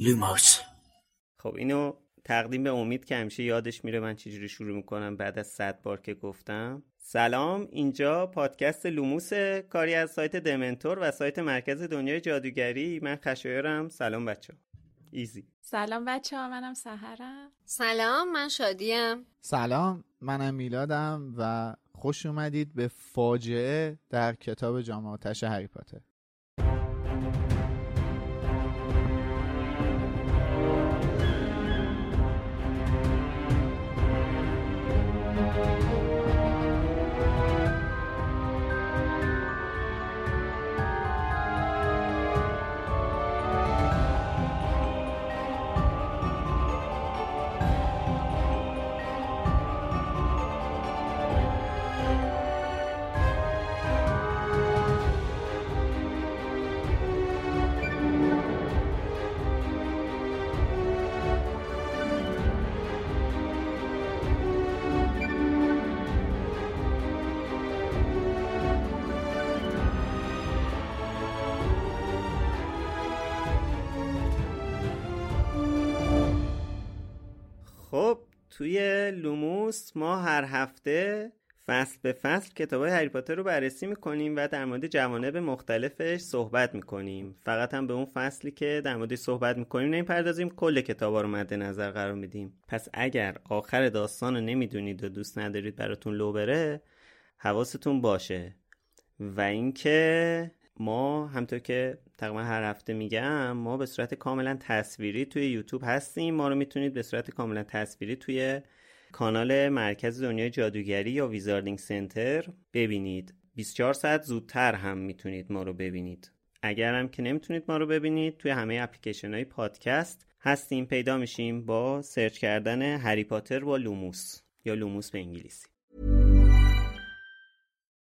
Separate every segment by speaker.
Speaker 1: لوموس.
Speaker 2: خب اینو تقدیم به امید که همیشه یادش میره من چجوری شروع می‌کنم بعد از صد بار که گفتم. سلام اینجا پادکست لوموس کاری از سایت دمنتور و سایت مرکز دنیای جادوگری. من خشایارم. سلام بچه ایزی.
Speaker 3: سلام بچه ها منم سحرم.
Speaker 4: سلام من شادیم.
Speaker 5: سلام منم میلادم و خوش اومدید به فاجعه در کتاب جام آتش هری پاتر.
Speaker 2: توی لوموس ما هر هفته فصل به فصل کتاب های هری پاتر رو بررسی می‌کنیم و در مورد جوانب مختلفش صحبت می‌کنیم. فقط هم به اون فصلی که در مورد صحبت می‌کنیم نمی‌پردازیم کل کتاب رو مد نظر قرار میدیم. پس اگر آخر داستان رو نمی‌دونید و دوست ندارید براتون لو بره حواستون باشه. و اینکه ما همطور که تقریبا هر هفته میگم ما به صورت کاملا تصویری توی یوتیوب هستیم. ما رو می‌تونید به صورت کاملا تصویری توی کانال مرکز دنیای جادوگری یا Wizarding Center ببینید. 24 ساعت زودتر هم می‌تونید ما رو ببینید. اگر هم که نمی‌تونید ما رو ببینید توی همه اپلیکیشن های پادکست هستیم. پیدا میشیم با سرچ کردن هری پاتر با لوموس یا لوموس به انگلیسی.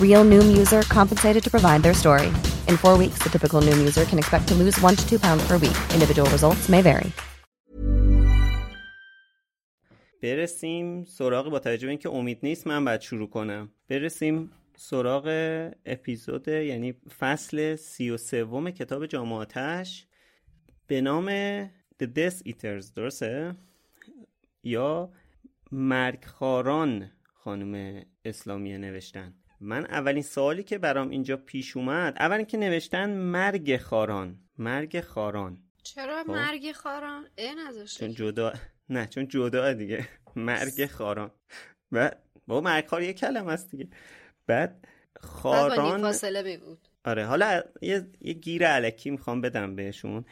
Speaker 6: Real Noom user compensated to provide their story. In four weeks, the typical Noom user can expect to lose one to two pounds per week. Individual results may vary.
Speaker 2: برسیم سراغ با توجه به اینکه امید نیست من باید شروع کنم برسیم سراغ اپیزود یعنی فصل سی و سوم کتاب جامعاتش به نام The Death Eaters درسته؟ یا مرگخاران خانم اسلامیه نوشتن من اولین سوالی که برام اینجا پیش اومد اول که نوشتن مرگ خاران. مرگ خاران.
Speaker 4: چرا
Speaker 2: خب.
Speaker 4: مرگ خاران؟ اه نذاشته.
Speaker 2: چون جدا نه چون جدا دیگه. مرگ خاران. و با مرگ خار یه کلمه است دیگه. بعد خاران
Speaker 4: فاصله بی بود
Speaker 2: آره حالا یه, یه گیر علکی می‌خوام بدم بهشون.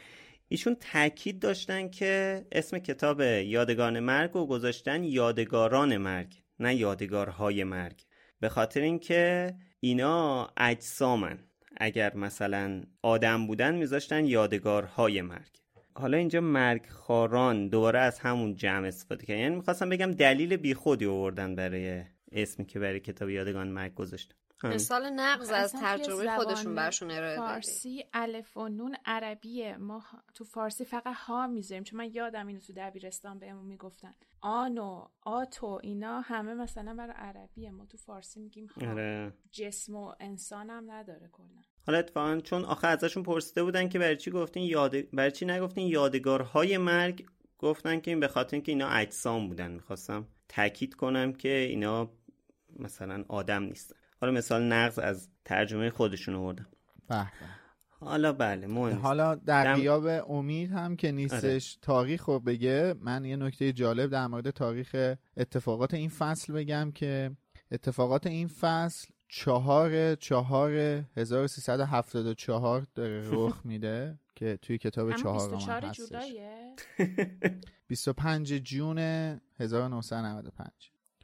Speaker 2: ایشون تاکید داشتن که اسم کتاب یادگان مرگ رو گذاشتن یادگاران مرگ نه یادگارهای مرگ. به خاطر اینکه اینا اجسامن. اگر مثلا آدم بودن میذاشتن یادگارهای مرگ. حالا اینجا مرگ خاران دوباره از همون جمع استفاده کردن. یعنی می‌خواستم بگم دلیل بیخودی آوردن برای اسمی که برای کتاب یادگان مرگ گذاشتن.
Speaker 4: مثال نقض از ترجمه خودشون برشون ارائه
Speaker 3: فارسی الف و نون عربیه ما تو فارسی فقط ها می‌ذاریم چون من یادم اینو تو دبیرستان بهمون می‌گفتن. آن و آتو اینا همه مثلا برای عربیه ما تو فارسی میگیم ها.
Speaker 2: آره.
Speaker 3: جسم و انسان هم نداره کلا.
Speaker 2: حالا اتفاقا چون آخه ازشون پرسیده بودن که برای چی گفتین یاد برای چی نگفتین یادگارهای مرگ؟ گفتن که این به خاطر اینکه اینا اجسام بودن. می‌خواستم تاکید کنم که اینا مثلا آدم نیستن. حالا مثال نقض از ترجمه خودشون آوردم. حالا بله مهم.
Speaker 5: حالا در
Speaker 2: دم-
Speaker 5: امید هم که نیستش تاریخ رو بگه. من یه نکته جالب در مورد تاریخ اتفاقات این فصل بگم که اتفاقات این فصل چهار چهار 1374 داره رخ میده که توی کتاب
Speaker 3: 24
Speaker 5: هم هستش.
Speaker 3: جولایه؟
Speaker 5: 25 جون 1995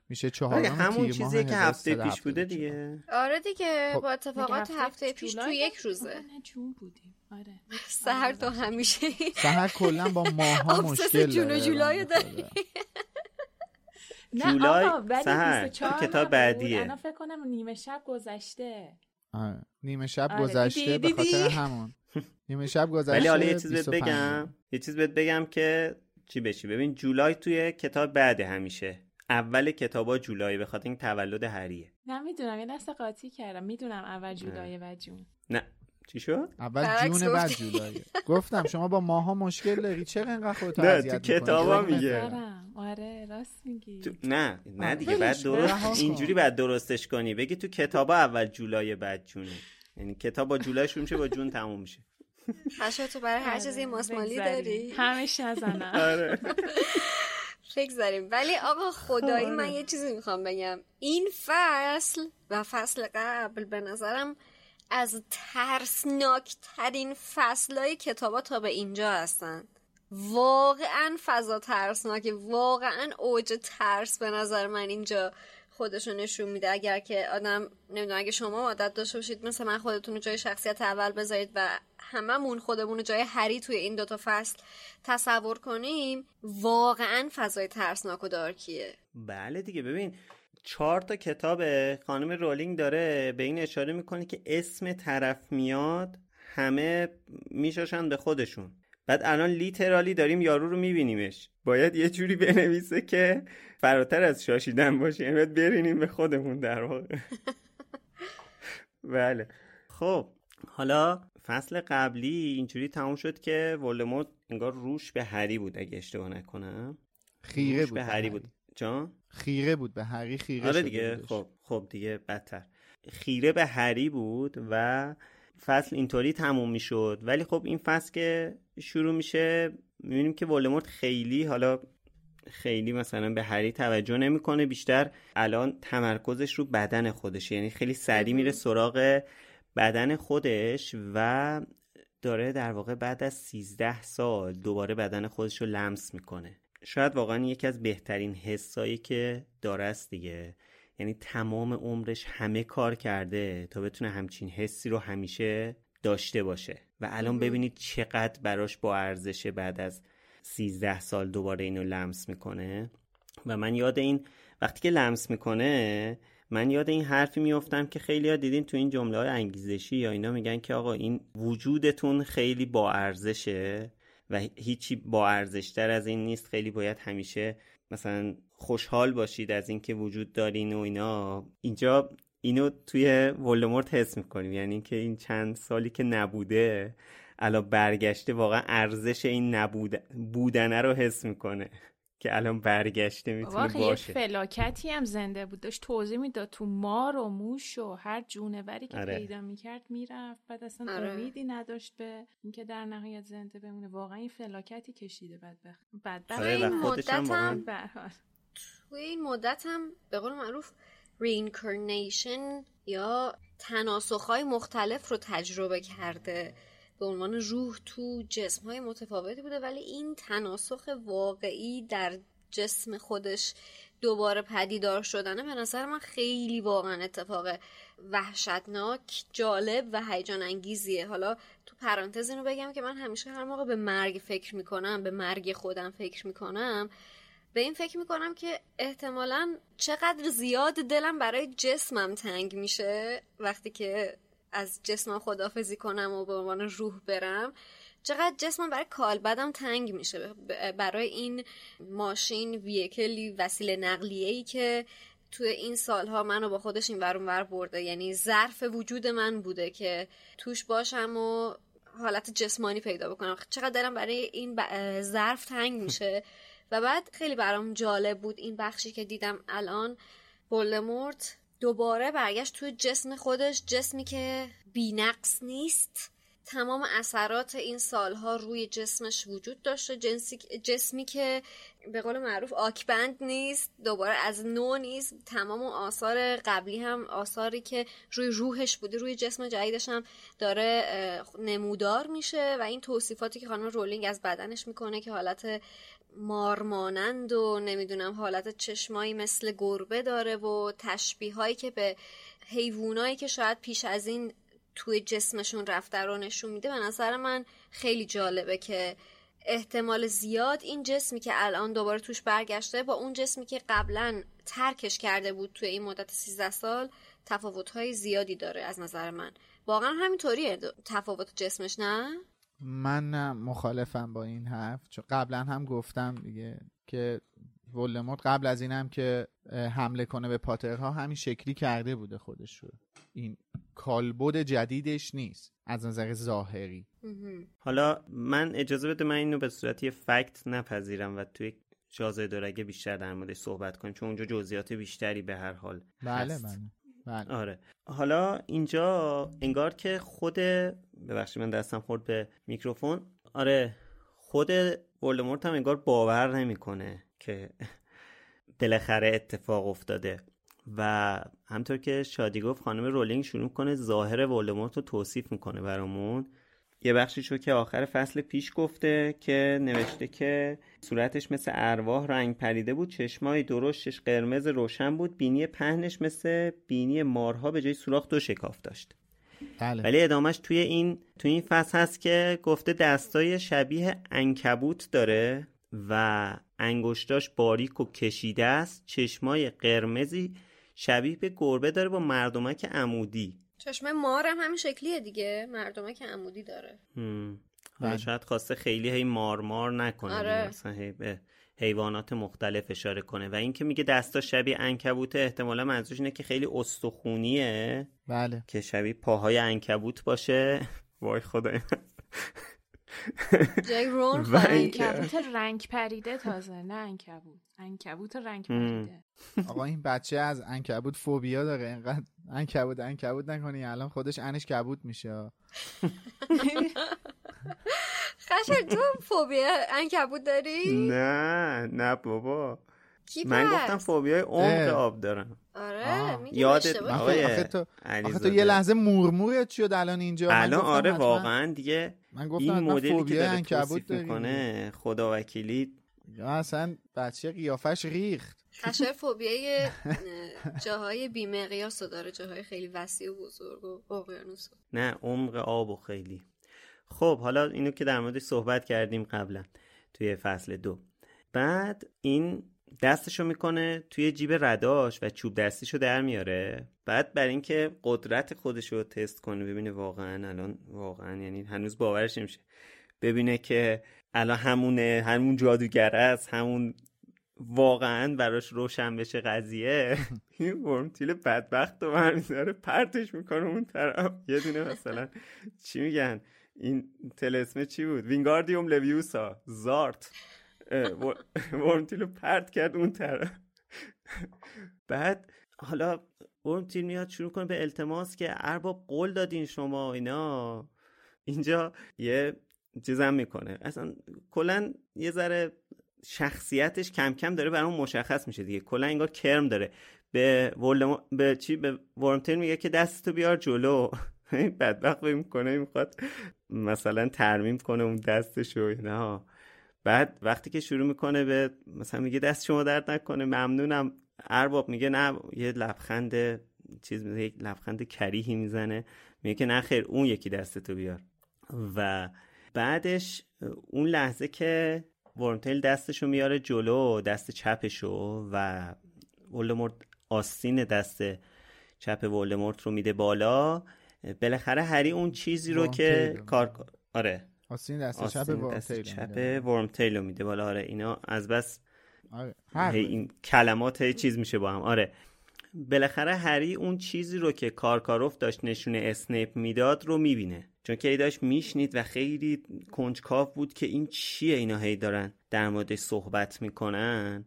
Speaker 5: میشه
Speaker 2: آره،
Speaker 5: چهارم
Speaker 2: همون
Speaker 5: تیر ماه
Speaker 2: چیزیه که هفته پیش
Speaker 5: 1374.
Speaker 2: بوده دیگه
Speaker 4: آره دیگه
Speaker 5: خب.
Speaker 4: با اتفاقات هفته پیش تو یک؟ روزه
Speaker 3: جون بودیم آره
Speaker 4: سهر تو همیشه
Speaker 5: سهر کلا با ماها مشکل
Speaker 4: جون و
Speaker 5: داره
Speaker 4: جولای داری.
Speaker 2: جولای
Speaker 3: آقا ولی
Speaker 2: سحر،
Speaker 3: 24
Speaker 2: تو کتاب. بعدیه.
Speaker 3: الان فکر کنم نیمه شب گذشته
Speaker 5: آره. نیمه شب
Speaker 3: آره،
Speaker 5: گذشته
Speaker 3: دیدی؟
Speaker 5: به خاطر؟ همون نیمه شب گذشته
Speaker 2: ولی حالا یه چیز بهت
Speaker 5: 25.
Speaker 2: بگم یه چیز بهت بگم که چی بشی ببین جولای توی کتاب بعد همیشه اول کتابا جولای به خاطر این تولد هریه.
Speaker 3: نمی‌دونم یه دست قاطی کردم. می‌دونم اول جولای و جون.
Speaker 2: نه. چی شد؟
Speaker 5: اول جون بعد. جولای. گفتم شما با ماها مشکل داری. چرا اینقدر خودتو
Speaker 2: نه، تو؟ کتابا میگه.
Speaker 3: آره راست میگی.
Speaker 2: تو... نه نه دیگه. بعد درست. اینجوری بعد درستش کنی. بگی تو کتابا اول جولای بعد جونه. یعنی کتاب با جولای شروع میشه با جون تموم میشه.
Speaker 4: خشا تو برای هر چیزی
Speaker 3: آره،
Speaker 4: ماسمالی
Speaker 3: بگذریم.
Speaker 4: داری.
Speaker 3: همش نزنم
Speaker 2: آره.
Speaker 4: بگذاریم. ولی آقا خدایی من یه چیزی می‌خوام بگم. این فصل و فصل قبل به نظرم از ترسناک ترین فصل های کتابا تا به اینجا هستن. واقعا فضا ترسناکه. واقعا اوج ترس به نظر من اینجا. خودشو نشون میده. اگر که آدم نمی‌دونم اگه شما عادت داشته باشید مثل من خودتون رو جای شخصیت اول بذارید و هممون خودمون رو جای هری توی این دوتا فصل تصور کنیم واقعا فضای ترسناک و دارکیه.
Speaker 2: بله دیگه. ببین چهار تا کتاب خانم رولینگ داره به این اشاره می‌کنه که اسم طرف میاد همه میشاشن به خودشون. بعد الان لیترالی داریم یارو رو میبینیمش. باید یه جوری بنویسه که فراتر از شاشیدن باشه. یعنی باید برینیم به خودمون در واقع. بله. خب حالا فصل قبلی اینجوری تموم شد که ولدمورت انگار روش به هری بود اگه اشتباه نکنم.
Speaker 5: خیره
Speaker 2: روش
Speaker 5: بود
Speaker 2: به هری بود. جان؟
Speaker 5: خیره بود به هری خیره
Speaker 2: آره دیگه. خب خب دیگه بدتر. خیره به هری بود و فصل اینطوری تموم می‌شد. ولی خب این فصل که شروع میشه می‌بینیم که ولدمورت خیلی حالا خیلی مثلا به هری توجه نمی‌کنه. بیشتر الان تمرکزش رو بدن خودشه. یعنی خیلی سریع میره سراغ بدن خودش و داره در واقع بعد از 13 سال دوباره بدن خودش رو لمس می‌کنه. شاید واقعا یکی از بهترین حسایی که داره است دیگه. یعنی تمام عمرش همه کار کرده تا بتونه همچین حسی رو همیشه داشته باشه. و الان ببینید چقدر براش با ارزشه بعد از 13 سال دوباره اینو لمس می‌کنه. و من یاد این وقتی که لمس می‌کنه من یاد این حرفی میفتم که خیلی ها دیدین تو این جمله های انگیزشی یا اینا میگن که آقا این وجودتون خیلی با ارزشه و هیچی با ارزشتر از این نیست. خیلی باید همیشه مثلا خوشحال باشید از اینکه وجود دارین و اینا. اینجا اینو توی ولدمورت حس می‌کنیم. یعنی که این چند سالی که نبوده الان برگشته واقعا ارزش این نبود بودنه رو حس می‌کنه. که الان برگشته می‌تونه باشه.
Speaker 3: فلاکتی هم زنده بود. داشت توضیح می‌داد تو مار و موش و هر جونوری که
Speaker 2: آره.
Speaker 3: پیدا می‌کرد می‌رفت. بعد اصلا
Speaker 4: آره.
Speaker 3: امیدی نداشت به اینکه در نهایت زنده بمونه. واقعا این فلاکتی کشیده بدبخت. بدبخت.
Speaker 2: آره
Speaker 4: این مدت هم. توی این مدت هم به قول معروف reincarnation یا تناسخهای مختلف رو تجربه کرده. به عنوان روح تو جسم های متفاوتی بوده ولی این تناسخ واقعی در جسم خودش دوباره پدیدار شدنه. به نظر من خیلی واقعا اتفاق وحشتناک جالب و هیجان انگیزیه حالا تو پرانتز اینو بگم که من همیشه هر موقع به مرگ فکر می‌کنم به مرگ خودم فکر می‌کنم به این فکر می‌کنم که احتمالا چقدر زیاد دلم برای جسمم تنگ میشه وقتی که از جسمم خدافزی کنم و به عنوان روح برم. چقدر جسمم برای کالبدم تنگ میشه. برای این ماشین ویکلی وسیله نقلیه ای که توی این سالها منو با خودش این ور برده. یعنی ظرف وجود من بوده که توش باشم و حالت جسمانی پیدا بکنم. چقدر دلم برای این ظرف تنگ میشه. و بعد خیلی برام جالب بود این بخشی که دیدم الان. بولمورت دوباره برگشت توی جسم خودش جسمی که بینقص نیست. تمام اثرات این سالها روی جسمش وجود داشته جنسی جسمی که به قول معروف آکبند نیست دوباره از نو نیست. تمام آثار قبلی هم آثاری که روی روحش بوده روی جسم جدیدش هم داره نمودار میشه و این توصیفاتی که خانم رولینگ از بدنش می‌کنه که حالت مارمانند و نمی‌دونم حالت چشمایی مثل گربه داره و تشبیه هایی که به حیوانایی که شاید پیش از این توی جسمشون رفته رو نشون میده به نظر من خیلی جالبه که احتمال زیاد این جسمی که الان دوباره توش برگشته با اون جسمی که قبلا ترکش کرده بود توی این مدت 13 سال تفاوت‌های زیادی داره از نظر من. واقعا همینطوریه تفاوت جسمش نه؟
Speaker 5: من مخالفم با این حرف چون قبلا هم گفتم دیگه که ولدمورت قبل از اینم که حمله کنه به پاترها همین شکلی کرده بوده خودش رو این کالبد جدیدش نیست از نظر ظاهری
Speaker 2: حالا من اجازه بده من اینو به صورت یه فکت نپذیرم و توی شازه دورگه بیشتر در موردش صحبت کنیم چون اونجا جزئیات بیشتری به هر حال
Speaker 5: بله هست. بله. بله.
Speaker 2: آره. حالا اینجا انگار که خود ببخشید من دستم خورد به میکروفون. آره خود ولدمورت هم انگار باور نمی‌کنه که بالاخره اتفاق افتاده و همطور که شادی گفت خانم رولینگ شروع کنه ظاهر ولدمورت رو توصیف می‌کنه برامون. یه بخشی شو که آخر فصل پیش گفته که نوشته که صورتش مثل ارواح رنگ پریده بود چشمای درشتش قرمز روشن بود بینی پهنش مثل بینی مارها به جای سوراخ دو شکاف داشت بله. ولی ادامهش توی این توی این فصل هست که گفته دستای شبیه انکبوت داره و انگشتاش باریک و کشیده است چشمای قرمزی شبیه به گربه داره با مردمک عمودی
Speaker 4: چشمه مار هم همین شکلیه دیگه. مردمک عمودی داره.
Speaker 2: بله. شاید خواسته خیلی هی مار مار نکنه
Speaker 4: آره.
Speaker 2: مثلا هی به حیوانات مختلف اشاره کنه. و اینکه میگه دستا شبیه انکبوت احتمالا منظورش اینه که خیلی استخونیه.
Speaker 5: بله.
Speaker 2: که شبیه پاهای انکبوت باشه. وای خدای.
Speaker 4: جای رون
Speaker 3: انکبوت رنگ پریده تازه نه انکبوت انکبوت رنگ پریده.
Speaker 5: آقا این بچه از انکبوت فوبیا داره. اینقدر انکبوت انکبوت نکنی. الان خودش انش کبوت میشه.
Speaker 4: خشر تو فوبیا انکبوت داری؟
Speaker 2: نه نه بابا. من گفتم فوبیای عمق آب دارم.
Speaker 4: آره
Speaker 2: یادت
Speaker 5: آخه تو, آخه تو یه لحظه مورمورت شد الان اینجا.
Speaker 2: الان آره واقعا دیگه
Speaker 5: من گفتم این مدلی که داره توصیف
Speaker 2: می‌کنه خدا وکیلی
Speaker 5: یا اصلا بچه قیافش ریخت.
Speaker 4: خشر فوبیای جاهای بیمقیاس داره جاهای خیلی وسیع و بزرگ و اقیانوس
Speaker 2: نه عمق آب و خیلی. خب حالا اینو که در موردش صحبت کردیم قبلا توی فصل دو. بعد این دستشو می‌کنه توی جیب رداش و چوب دستیشو در میاره. بعد بر اینکه قدرت خودشو تست کنه ببینه واقعا الان واقعا یعنی هنوز باورش نمیشه. ببینه که الان همونه همون جادوگر است همون واقعا براش روشن بشه قضیه. این ورمتیل بدبخت رو برمیداره پرتش می‌کنه اون طرف. یه دونه مثلا چی میگن؟ این تلسمه چی بود؟ وینگاردیوم لویوسا زارت. ورمتیل رو پرت کرد اون طرف. بعد حالا ورمتیل میاد شروع کنه به التماس که ارباب قول دادین شما اینا. اینجا یه چیزم می‌کنه. اصلا کلا یه ذره شخصیتش کم کم داره برام مشخص میشه دیگه. کلا انگار کرم داره. به ولدم... به چی؟ به ورمتیل میگه که دستتو بیار جلو. بدبخت می‌کنه می‌خواد مثلا ترمیم کنه اون دستشو نه بعد وقتی که شروع می‌کنه به مثلا میگه دست شما درد نکنه ممنونم. ارباب میگه نه یه لبخند چیز یک لبخند کریهی می‌زنه. میگه که نه خیر اون یکی دستتو بیار. و بعدش اون لحظه که ورمتیل دستشو میاره جلو دست چپشو و ولدمورت آستین دست چپ ولدمورت رو میده بالا بالاخره هری اون چیزی رو که کار آره.
Speaker 5: آستین دست چپ ورمتیل
Speaker 2: چپ ورمتیل رو میده بالا آره اینا از بس آره. این کلمات هی چیز میشه با هم. آره. بالاخره هری اون چیزی رو که کارکاروف داشت نشون اسنیپ می‌داد رو می‌بینه. چون که ای داشت میشنید و خیلی کنجکاو بود که این چیه اینا هی دارن در موردش صحبت می‌کنن.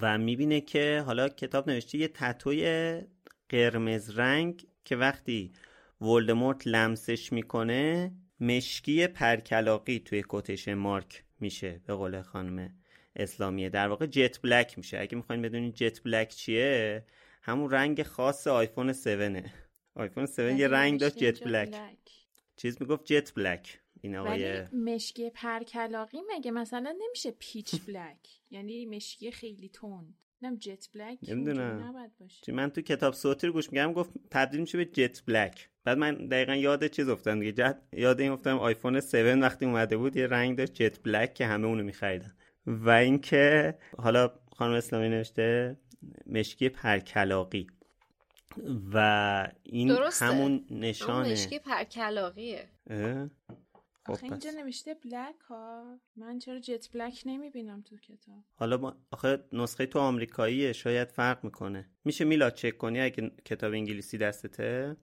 Speaker 2: و می‌بینه که حالا کتاب نوشته یه تتوی قرمز رنگ که وقتی ولدمورت لمسش می‌کنه مشکی پرکلاقی توی کتش مارک میشه به قول خانم اسلامیه در واقع جت بلک میشه. اگه می‌خواین بدونید جت بلک چیه همون رنگ خاص آیفون 7 آیفون 7 یه رنگ داشت جت بلک. چیز می‌گفت جت بلک این
Speaker 3: آقای مشکی پرکلاقی مگه مثلا نمیشه پیچ بلک؟ یعنی مشکی خیلی تند. نم جت بلک
Speaker 2: نمی‌دونم. من تو کتاب صوتی رو گوش میگم گفت تبدیل میشه به جت بلک بعد من دقیقا یاد چیز افتادم دیگه. یاد این افتادم آیفون 7 وقتی اومده بود یه رنگ داشت جت بلک که همه اونو میخریدن. و اینکه حالا خانم اسلامی نوشته مشکی پرکلاقی. و این
Speaker 4: درسته.
Speaker 2: همون نشانه.
Speaker 4: مشکی پرکلاقیه.
Speaker 3: خب اینجا نوشته بلک ها. من چرا جت بلک نمی‌بینم تو کتاب؟
Speaker 2: حالا ما آخه نسخه تو آمریکاییه شاید فرق می‌کنه. میشه میلاد چک کنی اگه کتاب انگلیسی دستته؟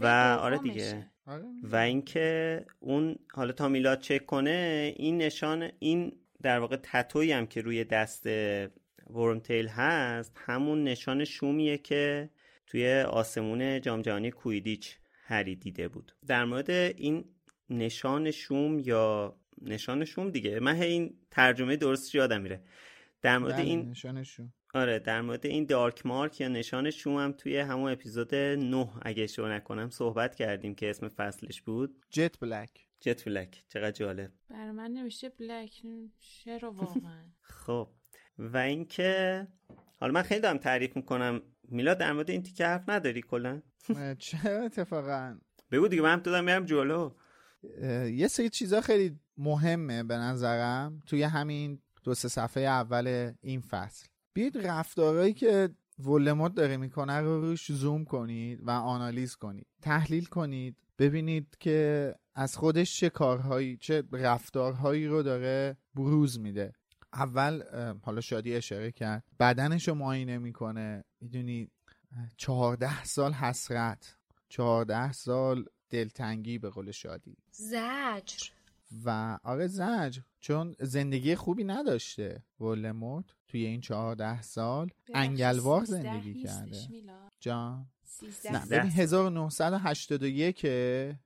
Speaker 2: و آره دیگه. آره. و اینکه اون حالا تا میلاد چک کنه این نشان این در واقع تتویی هم که روی دست ورمتیل هست همون نشان شومیه که توی آسمون جام جهانی کویدیچ هری دیده بود. در مورد این نشان شوم یا نشان شوم دیگه. من این ترجمه درست یادم میره. در مورد بله، این
Speaker 5: نشان شوم.
Speaker 2: آره در مورد این دارک مارک یا نشان شوم هم توی همون اپیزود 9 اگه اشتباه نکنم صحبت کردیم که اسم فصلش بود.
Speaker 5: جت بلک.
Speaker 2: جت بلک. چقدر جالب.
Speaker 3: برای من نوشته بلک. چرا واقعا.
Speaker 2: خب. و اینکه حالا من خیلی دارم تعریف می‌کنم. میلاد در مورد این تیکه حرف نداری کلا؟
Speaker 5: چرا اتفاقا؟
Speaker 2: بگو دیگه من دادم میرم جلو.
Speaker 5: یه سری چیزا خیلی مهمه به نظرم توی همین دو سه صفحه اول این فصل. بیاید رفتارهایی که ولموت داره می‌کنه رو روش زوم کنید و آنالیز کنید. تحلیل کنید. ببینید که از خودش چه کارهایی چه رفتارهایی رو داره بروز میده. اول حالا شادی اشاره کرد. بدنش رو معاینه می‌کنه. می‌دونی چهارده سال حسرت. چهارده سال دلتنگی به قول شادی.
Speaker 4: زجر.
Speaker 5: و آره زجر چون زندگی خوبی نداشته ولموت توی این چهارده سال انگلوار زندگی کرده. جان. نه ببین 1981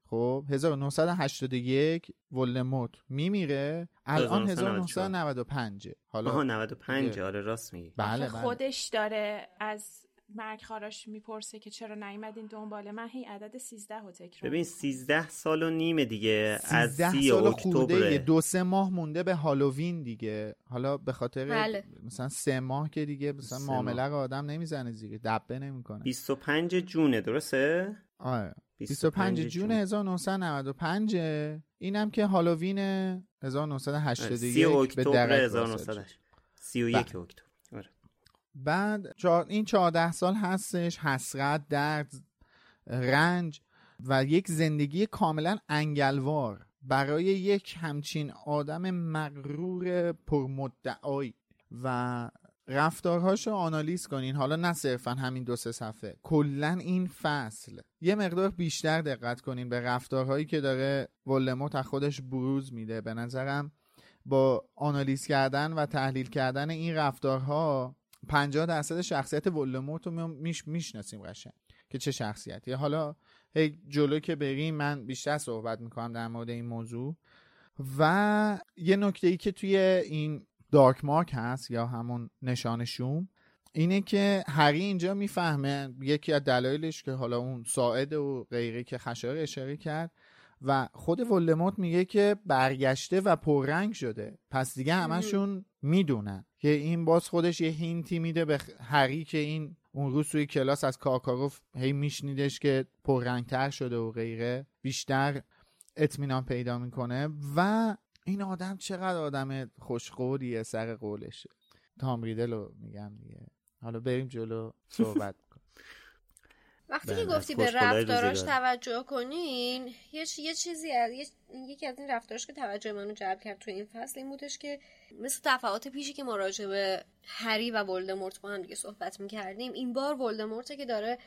Speaker 5: خب 1981 ولموت میمیره الان 1995
Speaker 2: حالا آها 95 آره راست میگی.
Speaker 5: بله, بله.
Speaker 3: خودش داره از مرگ خاراش می‌پرسه که چرا نیومدین دنبال من هی عدد 13 رو تکرار
Speaker 2: ببین 13 سال و نیمه دیگه از 30 اکتبر
Speaker 5: دو سه ماه مونده به هالووین دیگه. حالا به خاطر بله. مثلا سه ماه که دیگه مثلا معامله رو آدم نمی‌زنه زیر دبه نمی‌کنه.
Speaker 2: 25 جونه درسته؟
Speaker 5: آره. 25 جون. 1995 اینم که هالووین 1981 به
Speaker 2: اکتبر 1931 اکتبر.
Speaker 5: بعد این چهارده سال هستش حسرت درد رنج و یک زندگی کاملا انگلوار. برای یک همچین آدم مغرور پرمدعایی و رفتارهاش رو آنالیز کنین. حالا نه صرفا همین دو سه صفحه. کلا این فصل. یه مقدار بیشتر دقت کنین به رفتارهایی که داره ولموت از خودش بروز میده. به نظرم با آنالیز کردن و تحلیل کردن این رفتارها 50 درصد شخصیت ولدمورت رو میش می‌شناسیم قشنگ. که چه شخصیتی. حالا هی جلو که بریم من بیشتر صحبت می‌کنم در مورد این موضوع. و یه نکته ای که توی این دارک مارک هست یا همون نشان شوم اینه که هری اینجا می‌فهمه یکی از دلایلش که حالا اون ساعد و غیره که خشار اشاره کرد و خود ولدمورت میگه که برگشته و پررنگ شده. پس دیگه همشون می‌دونن که این باز خودش یه هینتی میده به هری که این اون روز توی کلاس از کارکاروف هی میشنیدش که پررنگتر شده و غیره. بیشتر اطمینان پیدا می‌کنه و این آدم چقدر آدم خوشقولیه سر قولشه. تامریدل رو میگم دیگه. حالا بریم جلو صحبت.
Speaker 4: وقتی که گفتی به رفتاراش توجه کنین یه, یه چیزی از یکی از این رفتاراش که توجه منو جلب کرد تو این فصل این بودش که مثل دفعات پیشی که ما راجع به هری و ولدمورت با هم دیگه صحبت می‌کردیم این بار ولدمورت که داره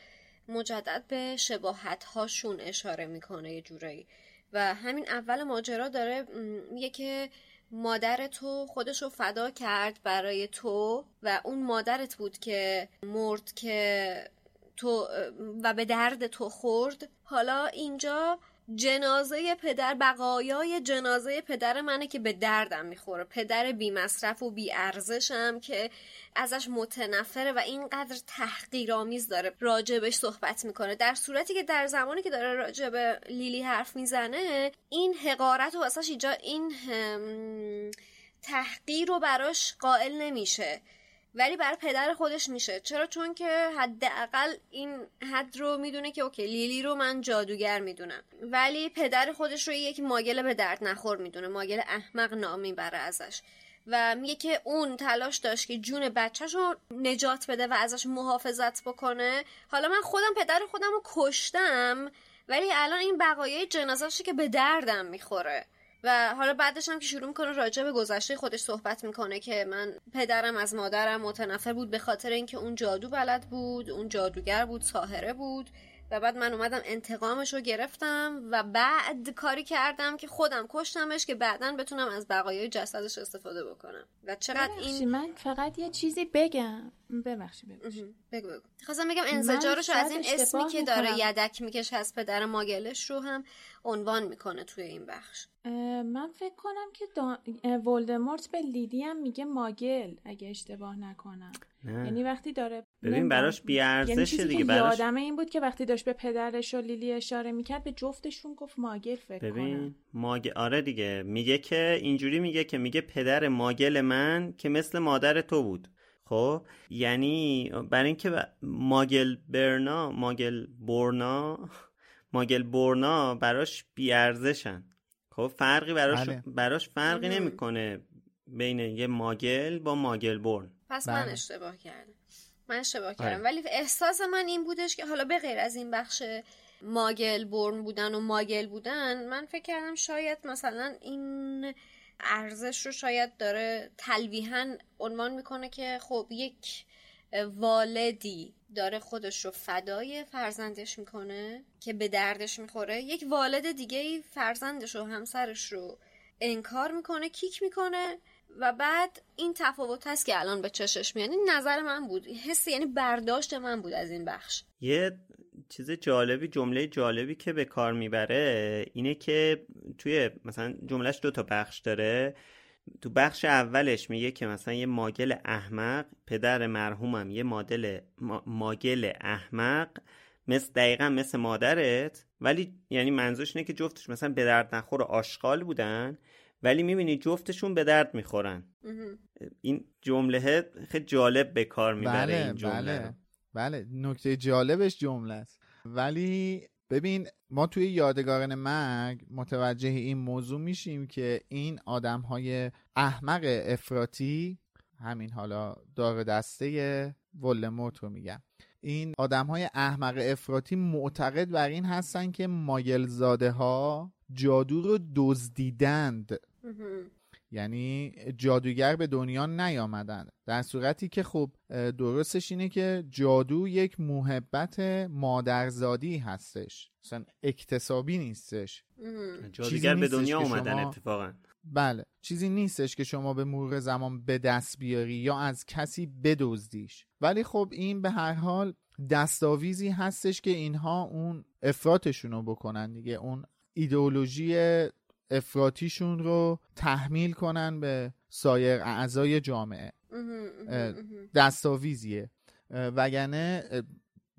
Speaker 4: مجدد به شباهت هاشون اشاره می‌کنه یه جورایی. و همین اول ماجرا داره میگه که مادر تو خودش رو فدا کرد برای تو و اون مادرت بود که مرد که تو و به درد تو خورد. حالا اینجا جنازه پدر بقایای جنازه پدر منه که به دردم می‌خوره. پدر بی مصرف و بی ارزشم که ازش متنفره و اینقدر تحقیرآمیز داره راجبش صحبت می‌کنه. در صورتی که در زمانی که داره راجب لیلی حرف می‌زنه این حقارت و واسش اینجا این تحقیر رو براش قائل نمیشه. ولی برای پدر خودش میشه. چرا؟ چون که حداقل این حد رو می‌دونه که اوکی لیلی رو من جادوگر می‌دونم. ولی پدر خودش رو یک ماگل به درد نخور می‌دونه. ماگل احمق نام می‌بره ازش. و میگه که اون تلاش داشت که جون بچهش رو نجات بده و ازش محافظت بکنه. حالا من خودم پدر خودم رو کشتم ولی الان این بقایای جنازهشه که به دردم می‌خوره. و حالا بعدش هم که شروع می‌کنه راجع به گذشته خودش صحبت می‌کنه که من پدرم از مادرم متنفر بود به خاطر اینکه اون جادو بلد بود اون جادوگر بود ساهره بود. و بعد من اومدم انتقامش رو گرفتم و بعد کاری کردم که خودم کشتمش که بعدا بتونم از بقایای جسدش استفاده بکنم. و چقدر این
Speaker 3: من فقط یه چیزی بگم. ببخشی
Speaker 4: ببخشی. بگو بگو. خواستم بگم انزجارش از این اسمی که داره یدک میکش از پدر ماگلش رو هم عنوان می‌کنه توی این بخش.
Speaker 3: من فکر کنم که دا... ولدمورت به لیدی هم میگه ماگل اگه اشتباه نکنم. یعنی وقتی داره
Speaker 2: ببین براش بیارزشه یعنی دیگه براش
Speaker 3: یادم این بود که وقتی داشت به پدرش و لیلی اشاره می‌کرد به جفتشون گفت ماگل فکر
Speaker 2: ببین
Speaker 3: کنم.
Speaker 2: ماگل آره دیگه میگه که اینجوری میگه که میگه پدر ماگل من که مثل مادر تو بود. خب؟ یعنی برای اینکه ماگل برنا ماگل بورنا ماگل بورنا براش بیارزشن. خب؟ فرقی براش بله. براش فرقی نمی‌کنه بین یه ماگل با ماگل برن.
Speaker 4: پس من بله. اشتباه کردم من اشتباه کردم آره. ولی احساس من این بودش که حالا به غیر از این بخش ماگل برن بودن و ماگل بودن من فکر کردم شاید مثلا این ارزش رو شاید داره تلویحا عنوان می‌کنه که خب یک والدی داره خودش رو فدای فرزندش می‌کنه که به دردش می‌خوره یک والد دیگه فرزندش و همسرش رو انکار می‌کنه کیک می‌کنه و بعد این تفاوت هست که الان به چشش میاد. این نظر من بود. حس یعنی برداشت من بود از این بخش.
Speaker 2: یه چیز جالبی جمله جالبی که به کار می‌بره اینه که توی مثلا جملهش دو تا بخش داره. تو بخش اولش میگه که مثلا یه ماگل احمق پدر مرحومم یه مادل ماگل احمق مثل دقیقا مثل مادرت. ولی یعنی منظورش اینه که جفتش مثلا به درد نخور آشغال بودن. ولی می‌بینی جفتشون به درد می‌خورن. این جمله خیلی جالب به کار می‌بره
Speaker 5: بله،
Speaker 2: این جمله
Speaker 5: بله. بله نکته جالبش جمله است. ولی ببین ما توی یادگارن مرگ متوجه این موضوع میشیم که این آدم های احمق افراتی همین حالا دار دسته ولموت رو میگم. این آدم های احمق افراتی معتقد بر این هستن که مایلزاده ها جادو رو دزدیدند. یعنی جادوگر به دنیا نیامدن. در صورتی که خب درستش اینه که جادو یک محبت مادرزادی هستش. مثلا اکتسابی نیستش.
Speaker 2: جادوگر به دنیا اومدن اتفاقا.
Speaker 5: بله. چیزی نیستش که شما به مرور زمان به دست بیاری یا از کسی بدزدیش. ولی خب این به هر حال دستاویزی هستش که اینها اون افراتشون رو بکنن دیگه. اون ایدئولوژی افراتیشون رو تحمیل کنن به سایر اعضای جامعه. دستاویزیه. وگرنه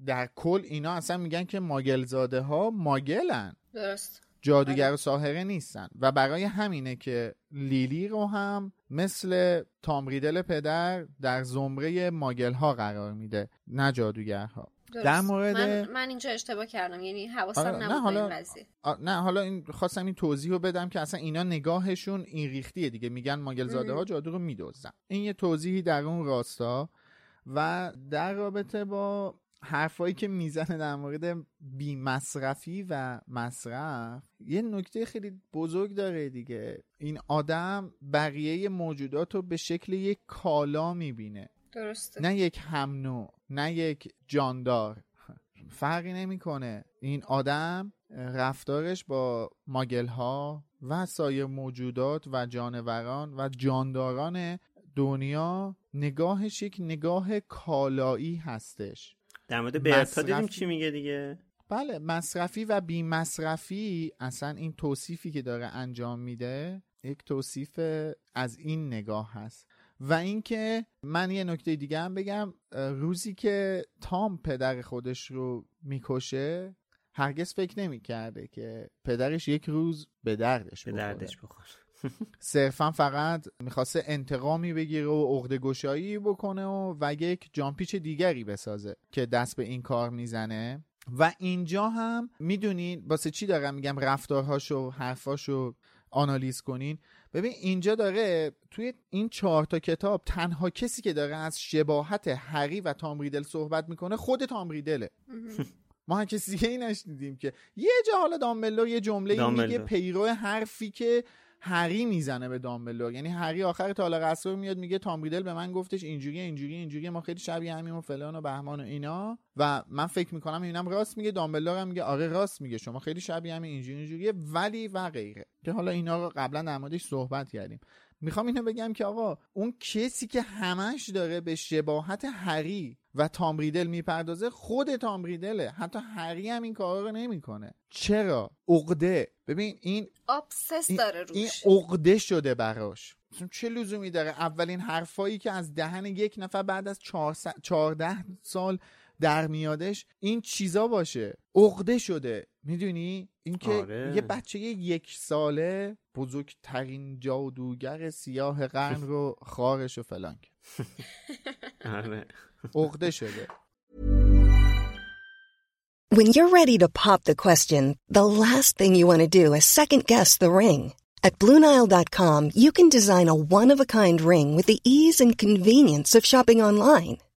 Speaker 5: در کل اینا اصلا میگن که ماگلزاده ها ماگلن.
Speaker 4: درست.
Speaker 5: جادوگر و ساحره نیستن. و برای همینه که لیلی رو هم مثل تامریدل پدر در زمره ماگل ها قرار میده نه جادوگرها. در مورد
Speaker 4: من, من اینجا اشتباه کردم. یعنی حواسم
Speaker 5: آره،
Speaker 4: نبود
Speaker 5: نه حالا
Speaker 4: این قضیه
Speaker 5: نه حالا این خواستم این توضیح رو بدم که اصلا اینا نگاهشون این ریختیه دیگه. میگن ماگلزاده ها جادو رو میدوزن. این یه توضیحی در اون راستا. و در رابطه با حرفایی که می‌زنه در مورد بی مصرفی و مصرف یه نکته خیلی بزرگ داره دیگه. این آدم بقیه موجودات رو به شکل یک کالا می‌بینه.
Speaker 4: درسته.
Speaker 5: نه یک هم نوع نه یک جاندار. فرقی نمی‌کنه. این آدم رفتارش با ماگل ها و سایر موجودات و جانوران و جانداران دنیا نگاهش یک نگاه کالایی هستش.
Speaker 2: در مورد برتا
Speaker 5: مصرف-
Speaker 2: دیدیم چی میگه دیگه؟
Speaker 5: بله مصرفی و بی مصرفی اصلا این توصیفی که داره انجام میده یک توصیف از این نگاه هست. و اینکه من یه نکته دیگه هم بگم روزی که تام پدر خودش رو می‌کشه هرگز فکر نمی‌کرده که پدرش یک روز به دردش
Speaker 2: به
Speaker 5: بخوره.
Speaker 2: دردش بخور
Speaker 5: صرفا فقط می‌خواسته انتقامی بگیره و عقده گشایی بکنه و, و یک جامپیچ دیگری بسازه که دست به این کار می‌زنه. و اینجا هم می‌دونین واسه چی دارم میگم رفتارهاشو حرفاشو آنالیز کنین؟ ببین اینجا داره توی این چهار تا کتاب تنها کسی که داره از شباهت هری و تام ریدل صحبت می‌کنه خود تام ریدله ما هر کسی دیگه ای نشنیدیم که یه جا حالا دامبلور یه جمله میگه
Speaker 2: دامبلدور.
Speaker 5: پیرو حرفی که هری می‌زنه به دامبلور یعنی هری آخر تالار اسرار میاد میگه تام ریدل به من گفتش اینجوری اینجوری اینجوری ما خیلی شبیه همیم و فلان و بهمان و اینا. و من فکر می‌کنم اینم راست میگه دامبلور هم میگه آره راست میگه شما خیلی شبیه همین اینجوری اینجوریه ولی و غیره. که حالا اینا رو قبلا در صحبت کردیم. می‌خوام اینو بگم که آقا اون کسی که همش داره به شباهت هری و تام ریدل می‌پردازه خود تام ریدله. حتی هری هم این کارا رو نمی‌کنه. چرا؟ عقده. ببین این
Speaker 4: آبسس
Speaker 5: این,
Speaker 4: داره
Speaker 5: این
Speaker 4: روش
Speaker 5: عقده شده براش. چه لزومی داره؟ اولین حرفایی که از دهن یک نفر بعد از چهار س- چهارده سال در میادش این چیزا باشه عقده شده می‌دونی اینکه
Speaker 2: آره.
Speaker 5: یه بچه یک ساله بزرگترین جادوگر سیاه قرن رو خارش و فلان
Speaker 2: آره
Speaker 5: عقده شده
Speaker 1: When you're ready to pop the question, the last thing you want to do is second guess the ring. At Bluenile.com, you can design a one of a kind ring with the ease and convenience of shopping online.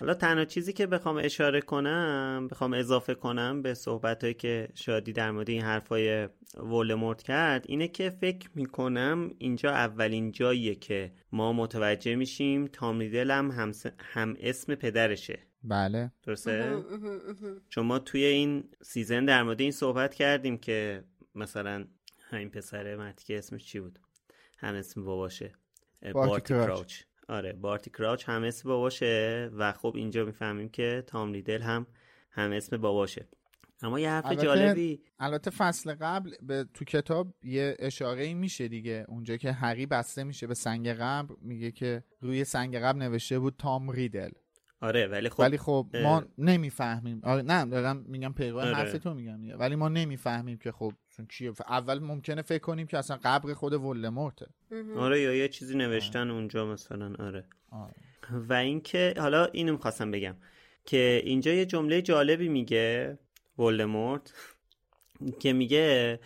Speaker 2: حالا تنها چیزی که بخوام اشاره کنم بخوام اضافه کنم به صحبت که شادی در مورد این حرفای ولدمورت کرد اینه که فکر می‌کنم اینجا اولین جاییه که ما متوجه میشیم تام ریدل هم, هم, هم اسم پدرشه.
Speaker 5: بله.
Speaker 2: درسته؟ چون ما توی این season در مورد این صحبت کردیم که مثلا همین پسر مرتی که اسمش چی بود؟ هم اسم باباشه.
Speaker 5: بارتی. کراچ.
Speaker 2: آره بارتی کراچ هم اسم باباشه و خب اینجا می‌فهمیم که تام ریدل هم هم اسم باباشه. اما یه حرف
Speaker 5: البته-
Speaker 2: جالبی
Speaker 5: البته فصل قبل به تو کتاب یه اشاره ای میشه دیگه. اونجا که هری بسته میشه به سنگ قبر میگه که روی سنگ قبر نوشته بود تام ریدل.
Speaker 2: آره ولی خب
Speaker 5: ولی خب
Speaker 2: اه،
Speaker 5: ما نمی‌فهمیم. آره نه دارم میگم پیرو
Speaker 2: آره.
Speaker 5: حرف تو میگم دیگه. ولی ما نمی‌فهمیم که خب چون کیه اول ممکنه فکر کنیم که اصلا قبر خود ولدمورته.
Speaker 2: آره یا یه چیزی نوشتن اونجا مثلا آره.
Speaker 5: آره.
Speaker 2: و اینکه حالا اینو می‌خواستم بگم که اینجا یه جمله جالبی میگه ولدمورت که میگه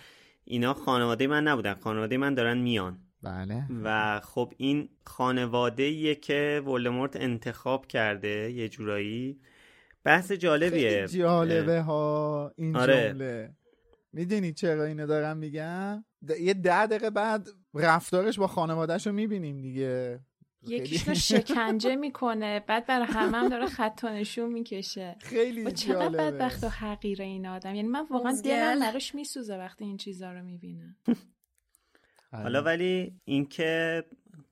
Speaker 2: اینا خانواده من نبودن. خانواده من دارن میان.
Speaker 5: بله.
Speaker 2: و خب این خانواده که ولدمورت انتخاب کرده یه جورایی. بحث جالبیه.
Speaker 5: خیلی جالبه ها این
Speaker 2: آره.
Speaker 5: جمله. می‌دونی چرا اینو دارم میگم؟ یه ده دقیقه بعد رفتارش با خانوادهش رو می‌بینیم دیگه.
Speaker 3: یکیش رو شکنجه می‌کنه بعد برای همه هم داره خط نشون می‌کشه.
Speaker 5: خیلی
Speaker 3: چقدر بدبخت و حقیره این آدم. یعنی من واقعا دلم براش میسوزه وقتی این چیزا رو می‌بینم.
Speaker 2: حالا ولی اینکه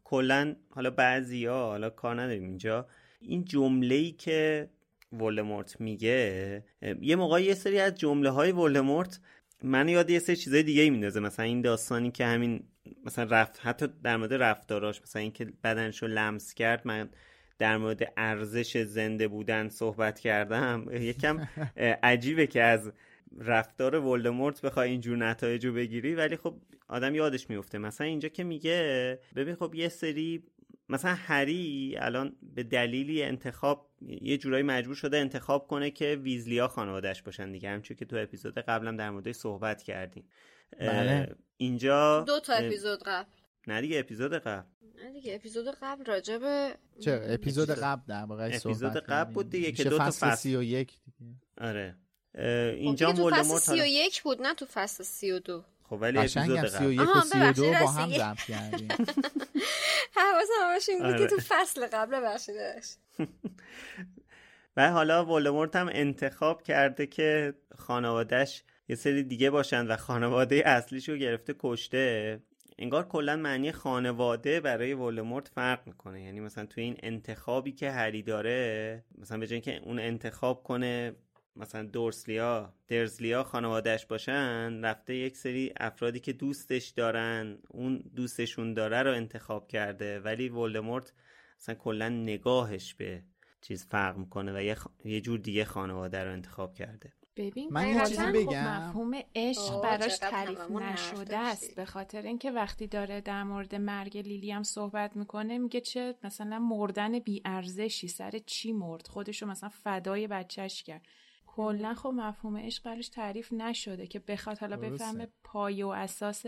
Speaker 2: کلا حالا بعضیا حالا کار نداریم اینجا. این جمله ای که ولدمورت میگه یه موقع یه سری از جمله های ولدمورت من یاد یه سری چیزای دیگه میندازه. مثلا این داستانی که همین مثلا رفت حتی در مورد رفتاراش مثلا اینکه بدنشو لمس کرد من در مورد ارزش زنده بودن صحبت کردم. یکم عجیبه که از رفتار ولدمورت بخوای اینجور نتایج رو بگیری ولی خب آدم یادش میفته مثلا اینجا که میگه ببین خب یه سری مثلا هری الان به دلیلی انتخاب یه جورایی مجبور شده انتخاب کنه که ویزلیا خانوادهش باشن دیگه. همچون که تو اپیزود قبلم در موردش صحبت کردیم.
Speaker 5: بله.
Speaker 2: اینجا
Speaker 4: دو تا اپیزود قبل.
Speaker 2: نه دیگه اپیزود قبل.
Speaker 4: نه دیگه اپیزود قبل راجب
Speaker 5: چه اپیزود قبل در واقع
Speaker 2: اپیزود قبل بود دیگه که دو تا
Speaker 5: فصل 31 دیگه.
Speaker 2: آره. اینجا
Speaker 4: تو فصل 31 بود نه تو فصل 32
Speaker 2: خب ولی اپیزود قبل.
Speaker 5: 31 و 32 با هم ضبط کردیم.
Speaker 4: حواسم همش این بود که تو فصل قبل بخشیدش
Speaker 2: و حالا ولدمورت هم انتخاب کرده که خانوادهش یه سری دیگه باشن و خانواده اصلیش رو گرفته کشته. انگار کلا معنی خانواده برای ولدمورت فرق می‌کنه. یعنی مثلا توی این انتخابی که هری داره مثلا به که اون انتخاب کنه مثلا دورسلیا درزلیا خانوادهش باشن رفته یک سری افرادی که دوستش دارن اون دوستشون داره رو انتخاب کرده ولی ولدمورت مثلا کلا نگاهش به چیز فرق می‌کنه و یه, یه جور دیگه خانواده رو انتخاب کرده.
Speaker 3: ببین
Speaker 5: من یه چیزی بگم.
Speaker 3: خب مفهوم عشق براش تعریف نشده است. به خاطر اینکه وقتی داره در مورد مرگ لیلی هم صحبت می‌کنه میگه چه مثلا مردن بی ارزشی سر چی مرد؟ خودشو مثلا فدای بچهش کرد. کلا خب مفهوم عشق براش تعریف نشده که بخواد حالا بفهمه پای و اساس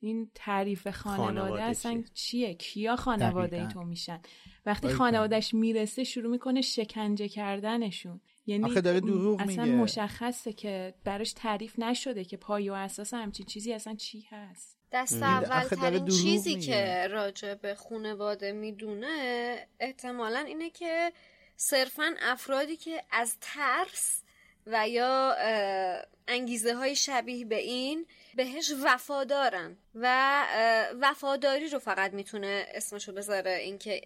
Speaker 3: این تعریف خانواده, خانواده اصلا چیه؟ کیا خانواده ای تو میشن؟ وقتی خانوادهش می‌رسه شروع می‌کنه شکنجه کردنشون. یعنی
Speaker 5: آخه داره دروغ
Speaker 3: اصلا
Speaker 5: میگه.
Speaker 3: مشخصه که براش تعریف نشده که پای و اساس همچین چیزی اصلا چی هست.
Speaker 4: دست اول ترین چیزی میگه. که راجع به خانواده می‌دونه احتمالا اینه که صرفا افرادی که از ترس و یا انگیزه های شبیه به این بهش وفادارن. و وفاداری رو فقط می‌تونه اسمشو بذاره اینکه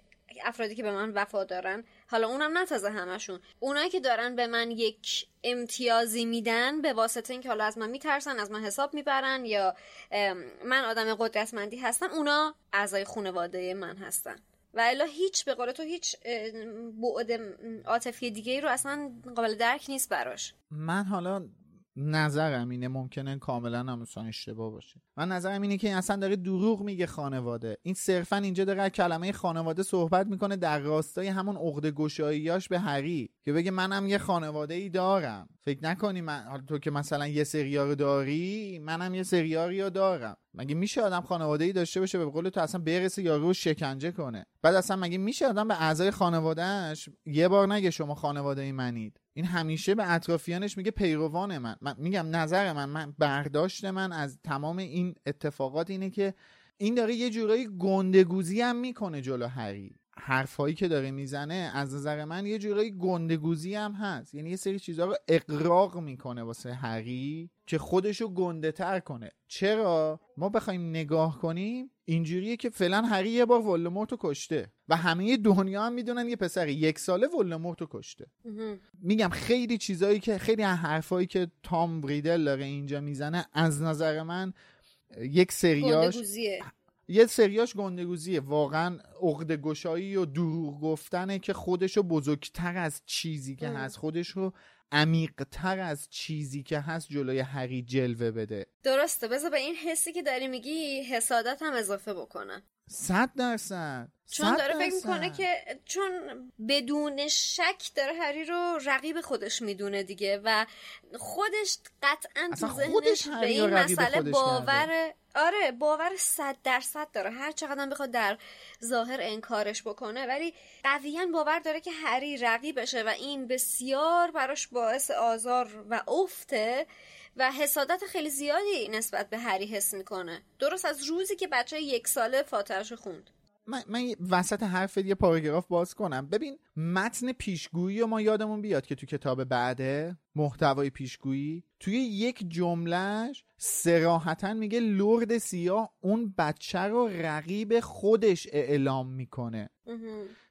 Speaker 4: افرادی که به من وفادارن. حالا اونم نه تازه همشون. اونایی که دارن به من یک امتیازی میدن به واسطه اینکه حالا از من میترسن از من حساب می‌برن یا من آدم قدرتمندی هستم اونا اعضای خانواده من هستن. و الا هیچ به قول تو هیچ بعد عاطفی دیگه ای رو اصلا قابل درک نیست براش.
Speaker 5: من حالا نظرم اینه ممکنه کاملا هم اشتباه باشه. من نظرم اینه که اصلا داره دروغ میگه خانواده. این صرفا اینجا داره کلمه خانواده صحبت می‌کنه در راستای همون عقده گشاییاش به هری که بگه منم یه خانواده ای دارم. فکر نکنی من تو که مثلا یه سریار داری منم یه سریاری رو دارم. مگه میشه آدم خانواده ای داشته باشه به قول تو اصلا برسه یارو رو شکنجه کنه؟ بعد اصلا مگه میشه آدم به اعضای خانوادهش یه بار نگه شما خانواده ای منید. این همیشه به اطرافیانش میگه پیروان من, من میگم نظر من من برداشت من از تمام این اتفاقات اینه که این داره یه جورایی گندگوزی هم می‌کنه جلو هری. حرفایی که داره می‌زنه از نظر من یه جورایی گندگوزی هم هست. یعنی یه سری چیزها رو اقراق می‌کنه واسه هری که خودشو گنده تر کنه. چرا؟ ما بخوایم نگاه کنیم اینجوریه که فعلا هری یه بار ولدمورت رو کشته و همه دنیا هم می‌دونن یه پسر یک ساله ولدمورت رو کشته. میگم خیلی چیزایی که خیلی حرفایی که تام ریدل داره اینجا می‌زنه از نظر من یک سریاش یه سریاش گندگوزیه. واقعا عقد گشایی و دروغ گفتنه که خودشو بزرگتر از چیزی که هست خودشو عمیقتر از چیزی که هست جلوی هری جلوه بده.
Speaker 4: درسته. بذار به این حسی که داری میگی حسادت هم اضافه بکنن
Speaker 5: صد درصد
Speaker 4: چون داره فکر می‌کنه که چون بدون شک داره هری رو رقیب خودش می‌دونه دیگه و خودش قطعا تو ذهنش به این مسئله باور آره باور صد درصد داره. هر چقدر بخواد در ظاهر انکارش بکنه ولی قویا باور داره که هری رقیبشه و این بسیار براش باعث آزار و افته. و حسادت خیلی زیادی نسبت به هری حس می‌کنه. درست از روزی که بچه یک ساله فاتحش خوند.
Speaker 5: من, من وسط حرف یه پاراگراف باز کنم. ببین متن پیشگویی و ما یادمون بیاد که تو کتاب بعده محتوای پیشگویی توی یک جملهش سراحتا میگه لرد سیاه اون بچه رو رقیب خودش اعلام می‌کنه.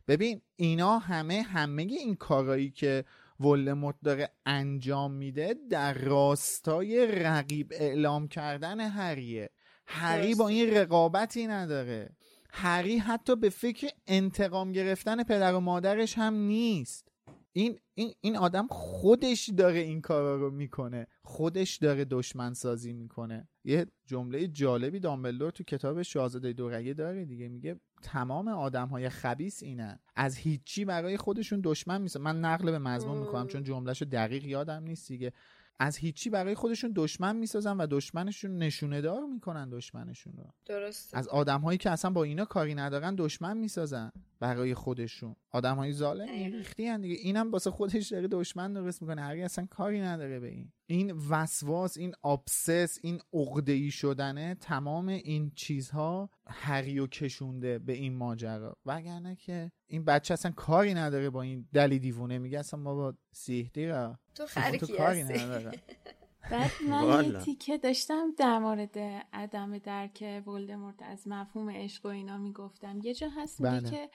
Speaker 5: ببین اینا همه همه این کارایی که ولدمورت داره انجام میده در راستای رقیب اعلام کردن هریه. هری با این رقابتی نداره. هری حتی به فکر انتقام گرفتن پدر و مادرش هم نیست. این این این آدم خودش داره این کارا رو می‌کنه. خودش داره دشمن سازی می‌کنه. یه جمله جالبی دامبلدور تو کتاب شاهزاده دورگه داره دیگه. میگه تمام آدم های خبیس اینن. از هیچی برای خودشون دشمن میسن من نقل به مضمون می‌کنم چون جملهشو دقیق یادم نیست دیگه. از هیچی برای خودشون دشمن می‌سازن و دشمنشون نشونه دار می‌کنن دشمنشون رو.
Speaker 4: درست
Speaker 5: از آدم هایی که اصلا با اینا کاری ندارن دشمن می‌سازن برای خودشون. آدم های ظالم ریختی دیگه. اینم واسه خودش داره دشمن درست می‌کنه. هری اصلا کاری نداره به این. این وسواس این آبسس این عقده ای شدنه تمام این چیزها هری و کشونده به این ماجرا. وگرنه که این بچه اصلا کاری نداره با این دلی دیوونه. میگه اصلا ما با سیهدی را
Speaker 4: تو خرکی
Speaker 5: کاری نداره.
Speaker 3: بعد من یه تیکه داشتم در مورد عدم درک ولدمورت از مفهوم عشق و اینا می‌گفتم. یه جا هست میگه که